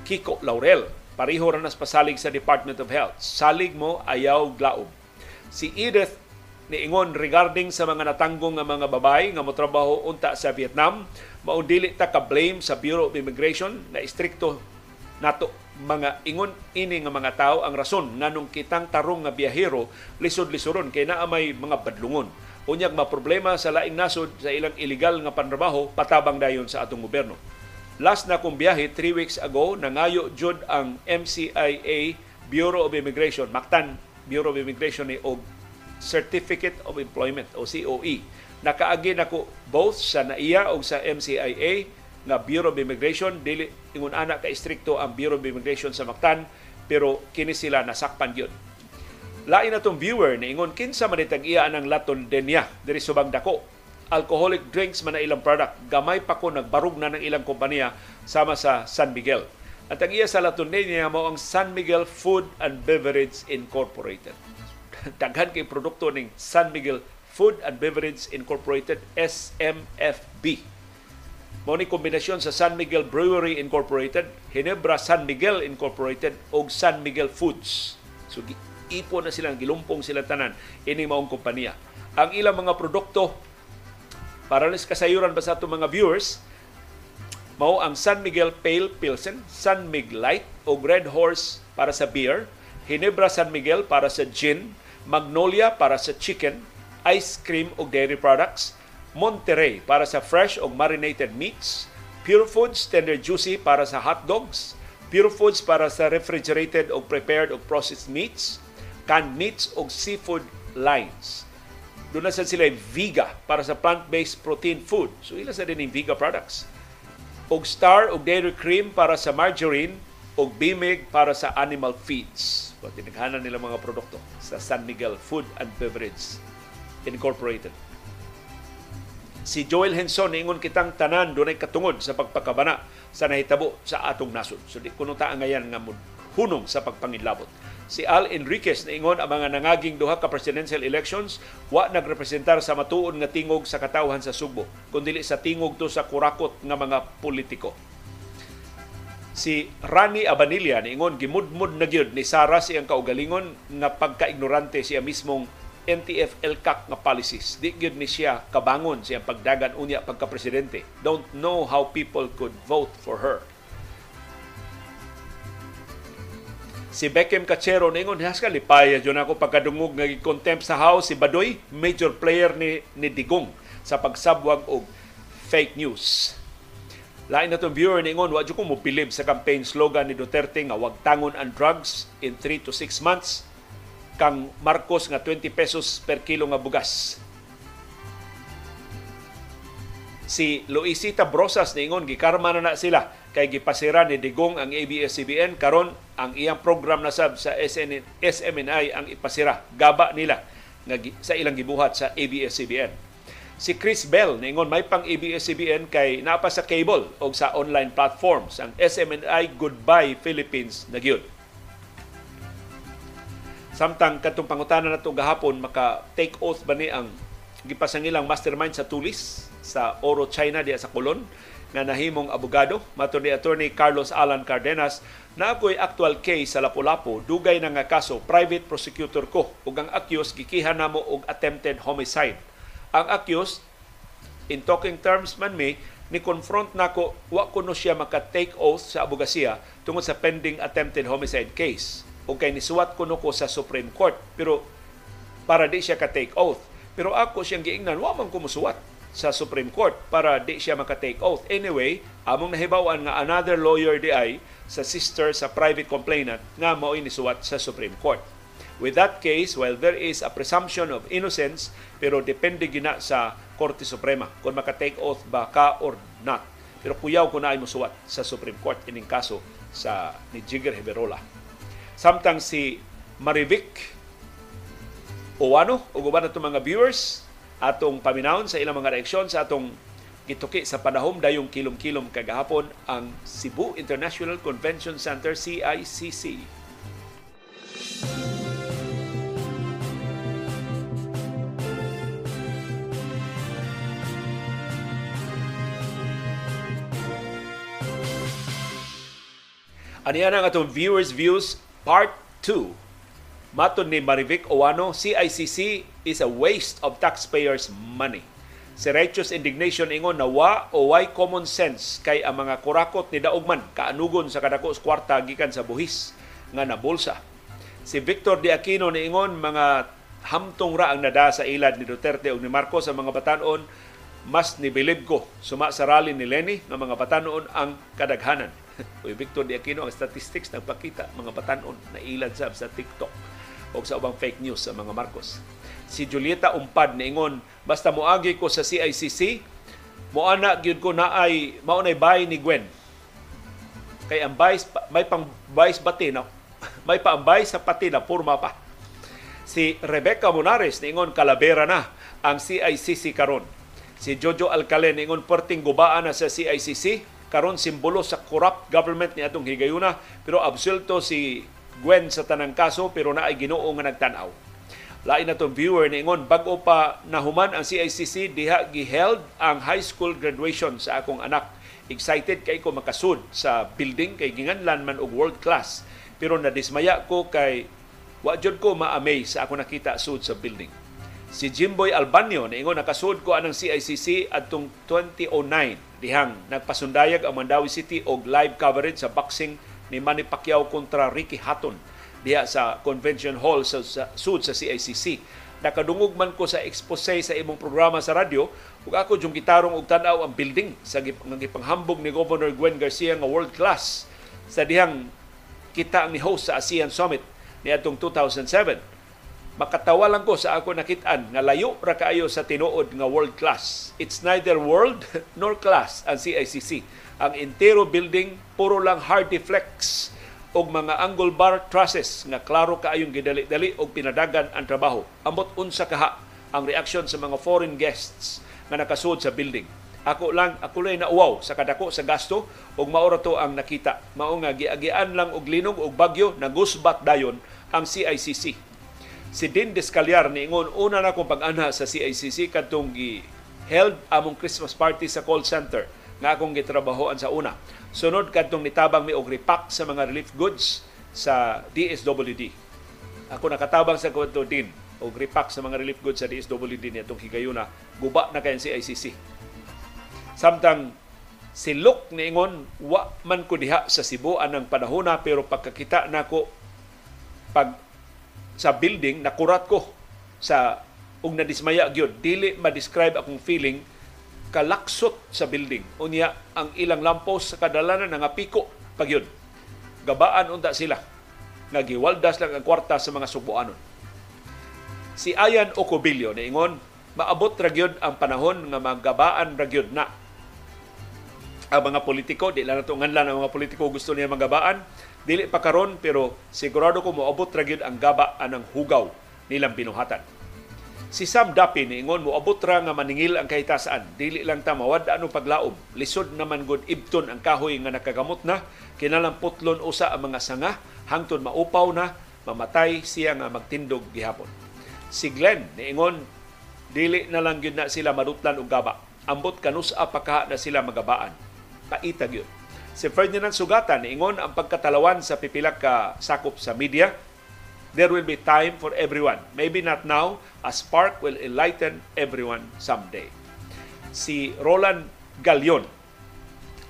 Kiko Laurel pareho ra nas pasalig sa Department of Health. Salig mo ayaw glaob. Si Edith niingon regarding sa mga natanggong nga mga babae nga motrabaho unta sa Vietnam mao dili ta ka blame sa Bureau of Immigration na istrikto nato mga ingon ini nga mga tao. Ang rason nganong kitang tarong nga biyahero lisod-lisoron kay naa may mga badlungon. Unyag problema sa laing nasod sa ilang illegal nga panrabaho patabang dayon sa atong gobyerno. Last na kong biyahe 3 weeks ago nangayo jud ang MCIA Bureau of Immigration maktan Bureau of Immigration ni og Certificate of Employment o COE. Nakaagi nako both sa NAIA o sa MCIA nga Bureau of Immigration. Dili ingon ana ka istrikto ang Bureau of Immigration sa Mactan pero kini sila nasakpan gyud lain na tong viewer ni ingon kinsa man itag iya anang laton denya diri subang dako. Alcoholic drinks man na ilang product. Gamay pa ko nagbarug na ng ilang kompanya sama sa San Miguel. At ang iya sa laton denya mao ang San Miguel Food and Beverage Incorporated. Daghan kay produkto ning San Miguel Food and Beverage Incorporated SMFB mao kombinasyon sa San Miguel Brewery Incorporated, Hinebra San Miguel Incorporated ug San Miguel Foods. So ipo na silang gilumpong sila tanan ini maong kompanya. Ang ilang mga produkto para nis kasayuran ba sa ato mga viewers mao ang San Miguel Pale Pilsen, San Mig Light o Red Horse para sa beer, Hinebra San Miguel para sa gin, Magnolia para sa chicken, ice cream o dairy products, Monterey para sa fresh o marinated meats, Pure Foods Tender Juicy para sa hot dogs, Pure Foods para sa refrigerated o prepared o processed meats, canned meats o seafood lines. Doon na sila Viga para sa plant-based protein food. So ila sa din yung Viga products. Og Star og Dairy Cream para sa margarine og Bimig para sa animal feeds. So, tinaghanan nila mga produkto sa San Miguel Food and Beverage Incorporated. Si Joel Henson ingon kitang tanan dunay katungod sa pagpakabana sa nahitabo sa atong nasod. So di kuno ta ngayon nga hunong sa pagpangilabot si Al Enriquez na ingon ang mga nangaging duha ka presidential elections wa nagrepresentar sa matuon nga tingog sa katawhan sa Subo kundi sa tingog to sa kurakot nga mga politiko. Si Rani Abanilla ingon gimudmud na gyud ni Sara siyang kaugalingon nga pagka-ignorante siya mismong NTF LCAC nga policies. Di gyud ni siya kabangon siyang pagdagan unya pagka-presidente. Don't know how people could vote for her. si Beckham Cachero ningon haska lipaya jud ako pagkadungog nga contempt sa house si Badoy major player ni ni Digong sa pagsabwag og fake news lain na itong viewer ningon wa ko mo pilib sa campaign slogan ni Duterte nga wag tangon ang drugs in 3 to 6 months kang Marcos nga 20 pesos per kilo nga bugas. Si Luisita Brosas ningon gikarma na na sila kay gipasira ni Digong ang ABS-CBN karon ang iyang program na sab sa SN, SMNI ang ipasira. Gaba nila nga sa ilang gibuhat sa ABS-CBN si Chris Bell ningon may pang ABS-CBN kay napa sa cable o sa online platforms ang SMNI Goodbye Philippines na gyud samtang katong pangutana nato gahapon maka take oath ba ni ang gipasangilang mastermind sa tulis sa Oro China diya sa Colon nga nahimong abogado. Matud ni attorney Carlos Alan Cardenas na ako'y actual case sa Lapu-Lapu. Dugay na nga kaso private prosecutor ko. Ug ang accused gikihan namo og attempted homicide. Ang accused in talking terms man me ni confront nako wa kuno siya maka take oath sa abogasiya tungod sa pending attempted homicide case ug kay nisuwat kuno ko sa Supreme Court pero para di siya ka take oath pero ako siyang giingnan wa man ko musuwat sa Supreme Court para di siya maka-take oath. Anyway, among nahibawan nga another lawyer di ay sa sister sa private complainant nga mao inisuwat sa Supreme Court. With that case, while there is a presumption of innocence, pero depende gina sa Korte Suprema kung maka-take oath ba ka or not. Pero kuyaw ko na ay musuwat sa Supreme Court ining kaso sa ni Jigger Heberola. Samtang si Marivic Owano, o guban na mga viewers, atong paminawon sa ilang mga reaksyon sa atong gituki sa panahom dayong kilom-kilom kagahapon ang Cebu International Convention Center CICC. Yan ang atong viewers views part 2 Matod ni Marivic Owano, CICC is a waste of taxpayers' money. Si Righteous Indignation ingon na wa o why common sense kay ang mga kurakot ni Daugman kaanugon sa kadako kwarta gikan sa buhis nga nabolsa. Si Victor De Aquino niingon mga hamtong ra ang nada sa ilad ni Duterte ug ni Marcos sa mga batanon mas nibilib ko suma sa rally ni Lenny nga mga batanon ang kadaghanan. Uy, Victor De Aquino ang statistics nagpakita mga batanon na ilad sab sa TikTok o sa ubang fake news sa mga Marcos. Si Julieta Umpad niingon, basta moagi ko sa CICC, mo ana gyud ko na ay mao nay bay ni Gwen. Kay ang vice may pang vice bati na may pa ang sa pati na purma pa. Si Rebecca Monares ningon kalabera na ang CICC karon. Si Jojo Alcalen ningon perting gubaan na sa CICC karon simbolo sa corrupt government ni atong higayuna pero absulto si Gwen sa tanang kaso pero naay Ginoo nga nagtan-aw. Lain na tong viewer ningon bag-o pa nahuman ang CICC diha giheld ang high school graduation sa akong anak. Excited kay ko makasud sa building kay ginganlan man og world class pero nadismaya ko kay wa jud ko ma-amaze sa ako nakita sud sa building. Si Jimboy Albanyo niingon nakasud ko anang CICC adtong 2009 dihang nagpasundayag ang Mandawi City og live coverage sa boxing ni Manny Pacquiao kontra Ricky Hatton. Diha sa Convention Hall sa, sa sud sa CICC nakadungog man ko sa expose sa imong programa sa radyo ug ako jung gitarong og tan-aw ang building sa gipanghambog ni Governor Gwen Garcia nga world class. Sa dihang kita ang ni host sa ASEAN Summit ni atong 2007 makatawa lang ko sa ako nakitaan nga layo ra kaayo sa tinuod nga world class it's neither world nor class ang CICC ang entero building puro lang hard deflects og mga angle bar trusses nga klaro kaayong gidali-dali og pinadagan ang trabaho. Ambot unsa kaha ang reaksyon sa mga foreign guests nga nakasud sa building. Ako lang, ako lang nauwaw sa kadako sa gasto ug maura to ang nakita. Mao nga giagian lang og linog og bagyo nagusbat dayon ang CICC. Si Din Descaliar niingon una na kong pag-anha sa CICC kadtong gi held among Christmas party sa call center nga akong gitrabahoan sa una. Sunod kadtong nitabang mi og repack sa mga relief goods sa DSWD. Ako nakatabang sa kwento din og repack sa mga relief goods sa DSWD ni atong higayuna guba na kay si ICC. Samtang si Luke niingon wa man ko diha sa Cebu anang panahona pero pagkakita nako pag sa building nakurat ko sa ug nadismaya gyud dili ma-describe akong feeling kalaksot sa building. Unya, ang ilang lampos sa kadalanan nga piko pagyud. Gabaan unta sila. Nga giwaldas lang ang kwarta sa mga subuanon. Si Ayan Ocobillo ingon, maabot ra gyud ang panahon nga magabaan ra gyud na ang mga politiko, di lang nato nganlan ang mga politiko gusto niya magabaan, dili pa karon pero sigurado ko moabot ra gyud ang gaba anang hugaw nilang binuhatan Si Sam Dapi niingon mo abot ra nga maningil ang kahitasan. Dili lang ta mawad ano paglaom. Lisod naman gud ibton ang kahoy nga nakagamot na. Kinalang putlon usa ang mga sanga hangtod maupaw na mamatay siya nga magtindog gihapon. Si Glenn niingon dili na lang gyud na sila madutlan og gaba. Ambot kanus pa na sila magabaan. Paita gyud. Si Ferdinand Sugatan niingon ang pagkatalawan sa pipila ka sakop sa media there will be time for everyone. Maybe not now, a spark will enlighten everyone someday. Si Roland Galion.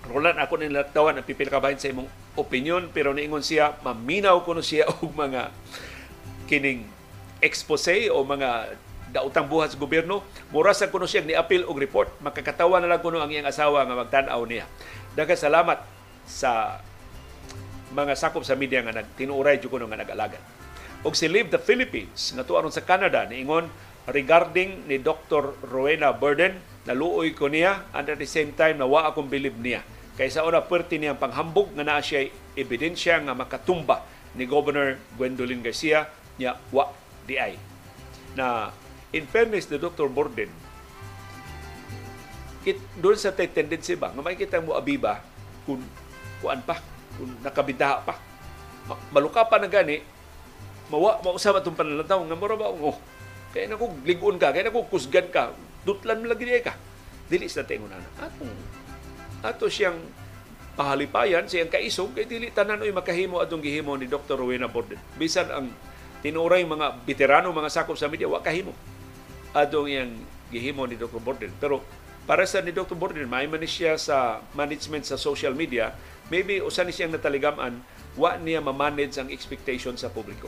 Roland, ako nilatawan ang pipil kabahin sa imong opinion, pero niingon siya, maminaw ko no siya og mga kining expose o mga dautang buhat sa gobyerno, mura sa kuno siya ni apil og report. Makakatawa na lang kuno ang iyang asawa nga magtan-aw niya. Daghang salamat sa mga sakop sa media nga nagtinuray jud kuno nga nag-alagad og si Live the Philippines nga tuaron sa Canada niingon regarding ni Dr. Rowena Burden naluoy ko niya and at the same time nawa akong believe niya kaysa una perti niyang panghambog nga naa siya ebidensya nga makatumba ni Governor Gwendolyn Garcia niya wa di ay na in fairness ni Dr. Borden kit doon sa tendency ba? Nga makikita mo abiba kung kuan pa kung nakabitaha pa. Maluka pa na gani mawa mausap atong panalataw nga mura ba? Oh kaya na ko ligon ka kaya na ko kusgan ka. Dutlan mo lagi ka. Dili sa tingon ana atong ato siyang pahalipayan siyang kaisog kay dili tanan oy makahimo atong gihimo ni Dr. Rowena Borden. Bisan ang tinuray mga veterano mga sakop sa media wa kahimo. Atong iyang gihimo ni Dr. Borden. Pero para sa ni Dr. Borden may man siya sa management sa social media. Maybe usa ni siyang nataligaman wa niya ma-manage ang expectation sa publiko.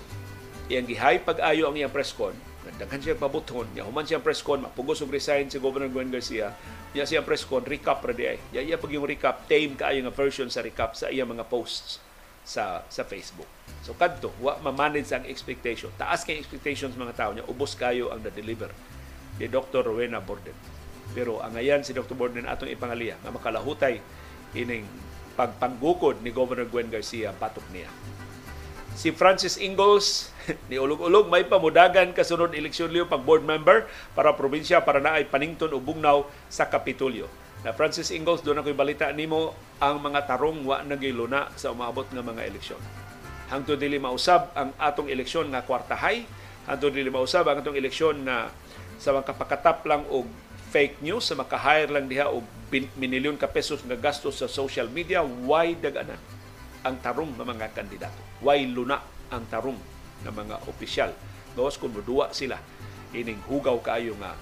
Iyang gihay pag-ayo ang iyang press con. Nagdaghan siya pabuton. Niya human siya press con mapugos og resign si Governor Gwen Garcia. Niya siya press con recap ra di ay. Ya iya pag yung recap tame kaayo nga version sa recap sa iyang mga posts sa sa Facebook. So kadto wa ma-manage ang expectation. Taas kay expectations mga tao niya ubos kayo ang na-deliver ni Dr. Rowena Borden Pero ang ayan si Dr. Borden atong ipangaliya nga makalahutay ining pagpanggukod ni Governor Gwen Garcia patok niya. Si Francis Ingalls ni ulog-ulog may pamudagan kasunod eleksyon liyo pag board member para probinsya para na ay panington o bugnaw sa Kapitolyo. Na Francis Ingalls doon ako'y balita nimo ang mga tarong wa nagiluna sa umabot nga mga eleksyon. Hangtod dili mausab ang atong eleksyon nga kwartahay, hangtod dili mausab ang atong eleksyon na sa makapakatap lang og fake news sa maka-hire lang diha og minilyon ka pesos nga gastos sa social media, why daganan ang tarong ng mga kandidato. Why luna ang tarong ng mga opisyal. Gawas kung muduwa sila ining hugaw kaayo nga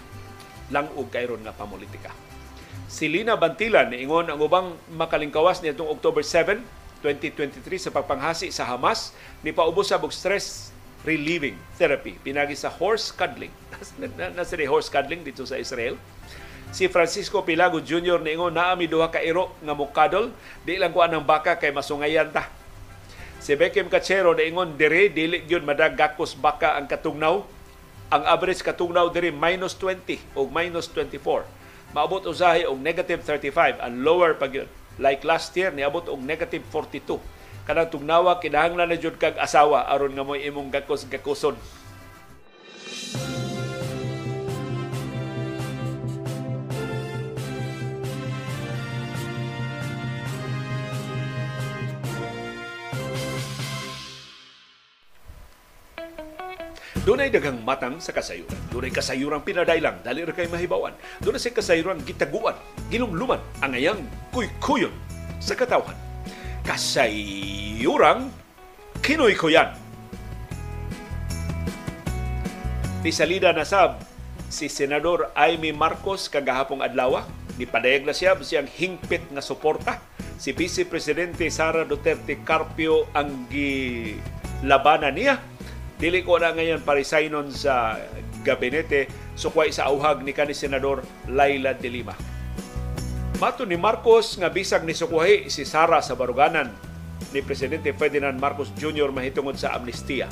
langog kayron nga pamulitika. Si Lina Bantilan niingon ang ubang makalingkawas nitong October 7, 2023 sa pagpanghasi sa Hamas ni paubos sa stress relieving therapy. Pinagi sa horse cuddling. Nasa horse cuddling dito sa Israel. Si Francisco Pilago Jr. niingon naa mi duha ka iro nga mukadol. Di lang kuan ang baka kay masungayan ta. Si Beckham Cachero niingon dire dili gyud madag gakos baka ang katugnaw. Ang average katugnaw dire minus 20 o minus 24 maabot usahay og negative 35 ang lower pag like last year niabot og negative 42 kanang tugnawa kinahanglan na jud kag asawa aron nga mo imong gakos gakuson Dunay daghang matang sa kasayuran. Dunay kasayuran pinadailang, dali ra kay mahibawan. Dunay sa kasayuran gitaguan, gilumluman ang ayang kuykuyon sa katawhan. Kasayuran kinoy-kuyan. Ni salida na sab si Senador Amy Marcos kagahapong adlaw ni padayag na siya siyang hingpit nga suporta si Vice Presidente Sara Duterte Carpio ang gilabanan niya Dili ko na ngayon parisaynon sa gabinete sukway sa auhag ni kani Senador Laila de Lima. Mato ni Marcos nga bisag ni sukwahi si Sara sa baruganan ni Presidente Ferdinand Marcos Jr. mahitungod sa amnestiya.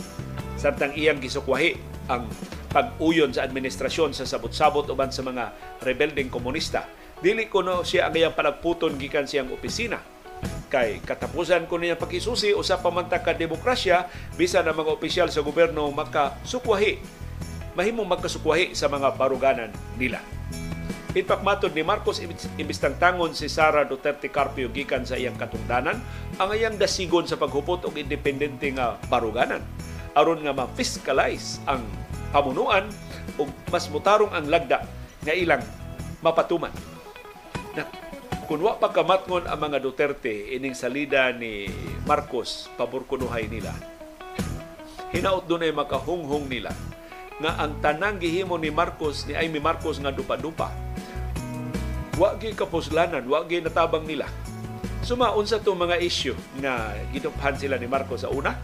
Samtang iyang gisukwahi ang pag-uyon sa administrasyon sa sabot-sabot uban sa mga rebelding komunista. Dili ko no siya ang iyang palagputon gikan siyang opisina kay katapusan ko niya pakisusi usa pa man ka demokrasya bisan ang mga opisyal sa gobyerno makasukwahi mahimong magkasukwahi sa mga baruganan nila. Ipakmatod ni Marcos imbis tangon si Sara Duterte Carpio gikan sa iyang katungdanan ang iyang dasigon sa paghupot og independente nga baruganan. Aron nga ma-fiscalize ang pamunuan ug mas mutarong ang lagda nga ilang mapatuman. Na kung wa pa kamatngon ang mga Duterte ining salida ni Marcos pabor kunuhay nila. Hinaut dunay makahunghong nila nga ang tanang gihimo ni Marcos ni Amy Marcos nga dupa-dupa wa gi kapuslanan wa gi natabang nila suma unsa to mga issue nga giduphan sila ni Marcos sa una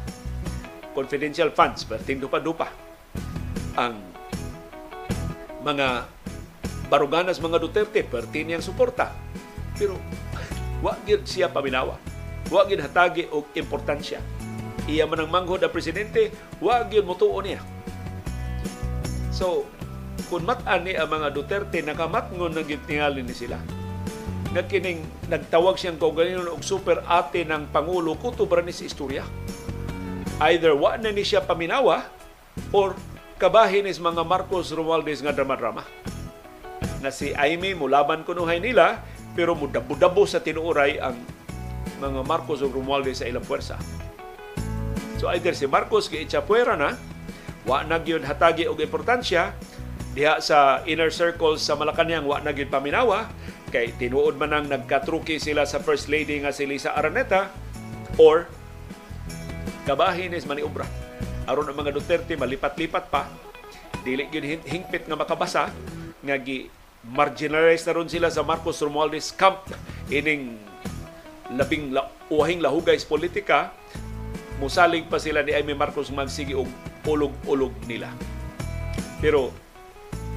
confidential funds perting dupa-dupa ang mga baruganas mga Duterte pertin niyang suporta pero wa gid siya paminawa. Wa gid hatagi og importansya. Iya man ang manghod ang presidente, wa gid mutuo niya. So, kung mat-an ni ang mga Duterte, nakamatngon na gitingali ni sila. Nagkining nagtawag siyang kaugalingon og super ate ng Pangulo kutob ni sa istorya. Either wa na ni siya paminawa or kabahin is mga Marcos Romualdez nga drama-drama. Na si Aimee mulaban kunuhay nila, pero mudabo-dabo sa tinuoray ang mga Marcos o Romualdez sa ilang puwersa. So either si Marcos giitsapuera na, wa na hatagi og importansya diha sa inner circle sa Malacañang wa na gyud paminawa. Kay tinuod man ang nagkatruki sila sa First Lady nga si Lisa Araneta or kabahin is maniobra. Aron ang mga Duterte malipat-lipat pa, dili gyud hingpit nga makabasa nga gi marginalized na ron sila sa Marcos Romualdez camp. Ining labing la, uhing lahugay sa politika musalig pa sila ni Amy Marcos magsige og ulog-ulog nila. Pero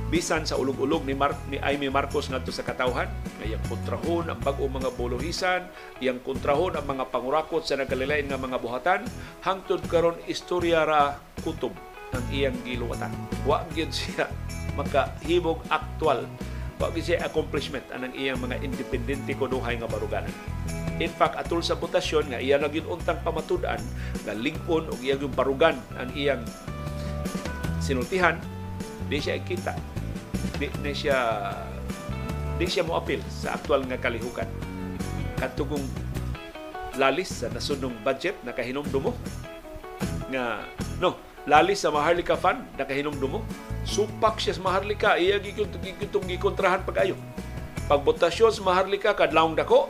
bisan sa ulog-ulog ni Mar ni Amy Marcos ngadto sa katawhan. Iyang kontrahon ang bag-o mga bolohisan. Iyang kontrahon ang mga pangurakot sa nagkalilain nga mga buhatan. Hangtod karon istorya ra kutob ang iyang giluwatan. Wa gyud siya makahibog aktwal. Wa gyud siya accomplishment anang iyang mga independente kunuhay nga baruganan. In fact, atul sa botasyon nga iya na untang pamatud-an nga lig-on og iyang yung barugan ang iyang sinultihan, di siya ikita. Di, di siya di siya mo appeal sa aktual nga kalihukan. Katugong lalis sa nasunong budget nakahinumdumo nga no lalis sa Maharlika Fund nakahinumdumo supak siya sa Maharlika iya gigitong gikontrahan pag-ayo. Pagbotasyon sa Maharlika kadlawng dako.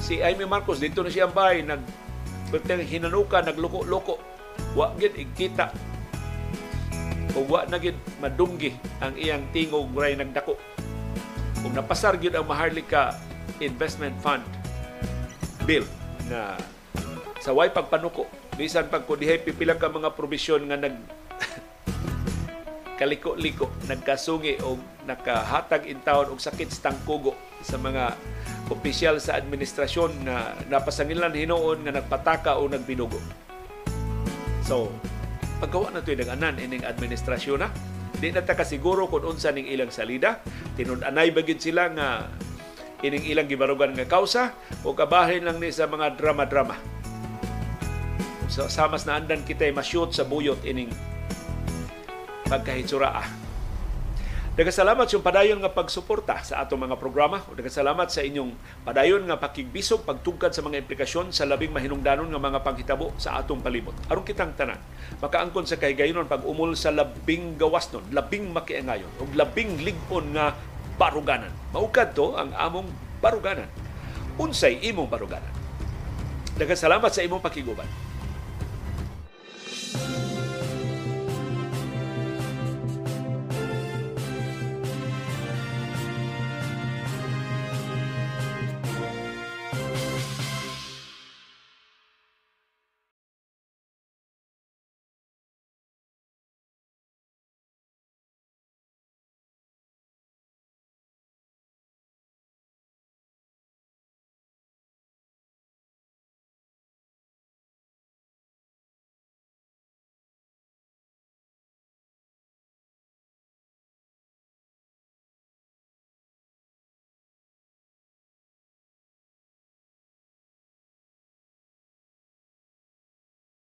Si Amy Marcos dito na siya bay nag Berteng hinanuka nagluko-luko wa gid ikita o wa na gid madunggi ang iyang tingog ray nagdako kung napasar gyud ang Maharlika Investment Fund bill na sa way pagpanuko bisan pag kudihay pipilang ka mga probisyon nga nag kaliko-liko nagkasungi o nakahatag in town og sakit sa tangkugo sa mga opisyal sa administrasyon na napasangilan hinuon nga nagpataka o nagbinugo. So, paggawa na ito'y nag-anan ining administrasyon na, di na ta kasiguro kung unsa ning ilang salida, tinud-anay bagid sila nga ining ilang gibarugan nga kausa o kabahin lang ni sa mga drama-drama. So, samas na andan kita'y masyot sa buyot ining pagkahitsuraa. Nagasalamat sa padayon nga pagsuporta sa atong mga programa. O nagasalamat sa inyong padayon nga pakigbisog, pagtugkad sa mga implikasyon sa labing mahinungdanon nga mga panghitabo sa atong palibot. Aron kitang tanan, makaangkon sa kahigayonon pag umul sa labing gawas nun, labing makiangayon, o labing ligon nga baruganan. Maukad to ang among baruganan. Unsay imong baruganan. Nagasalamat sa imong pakiguban.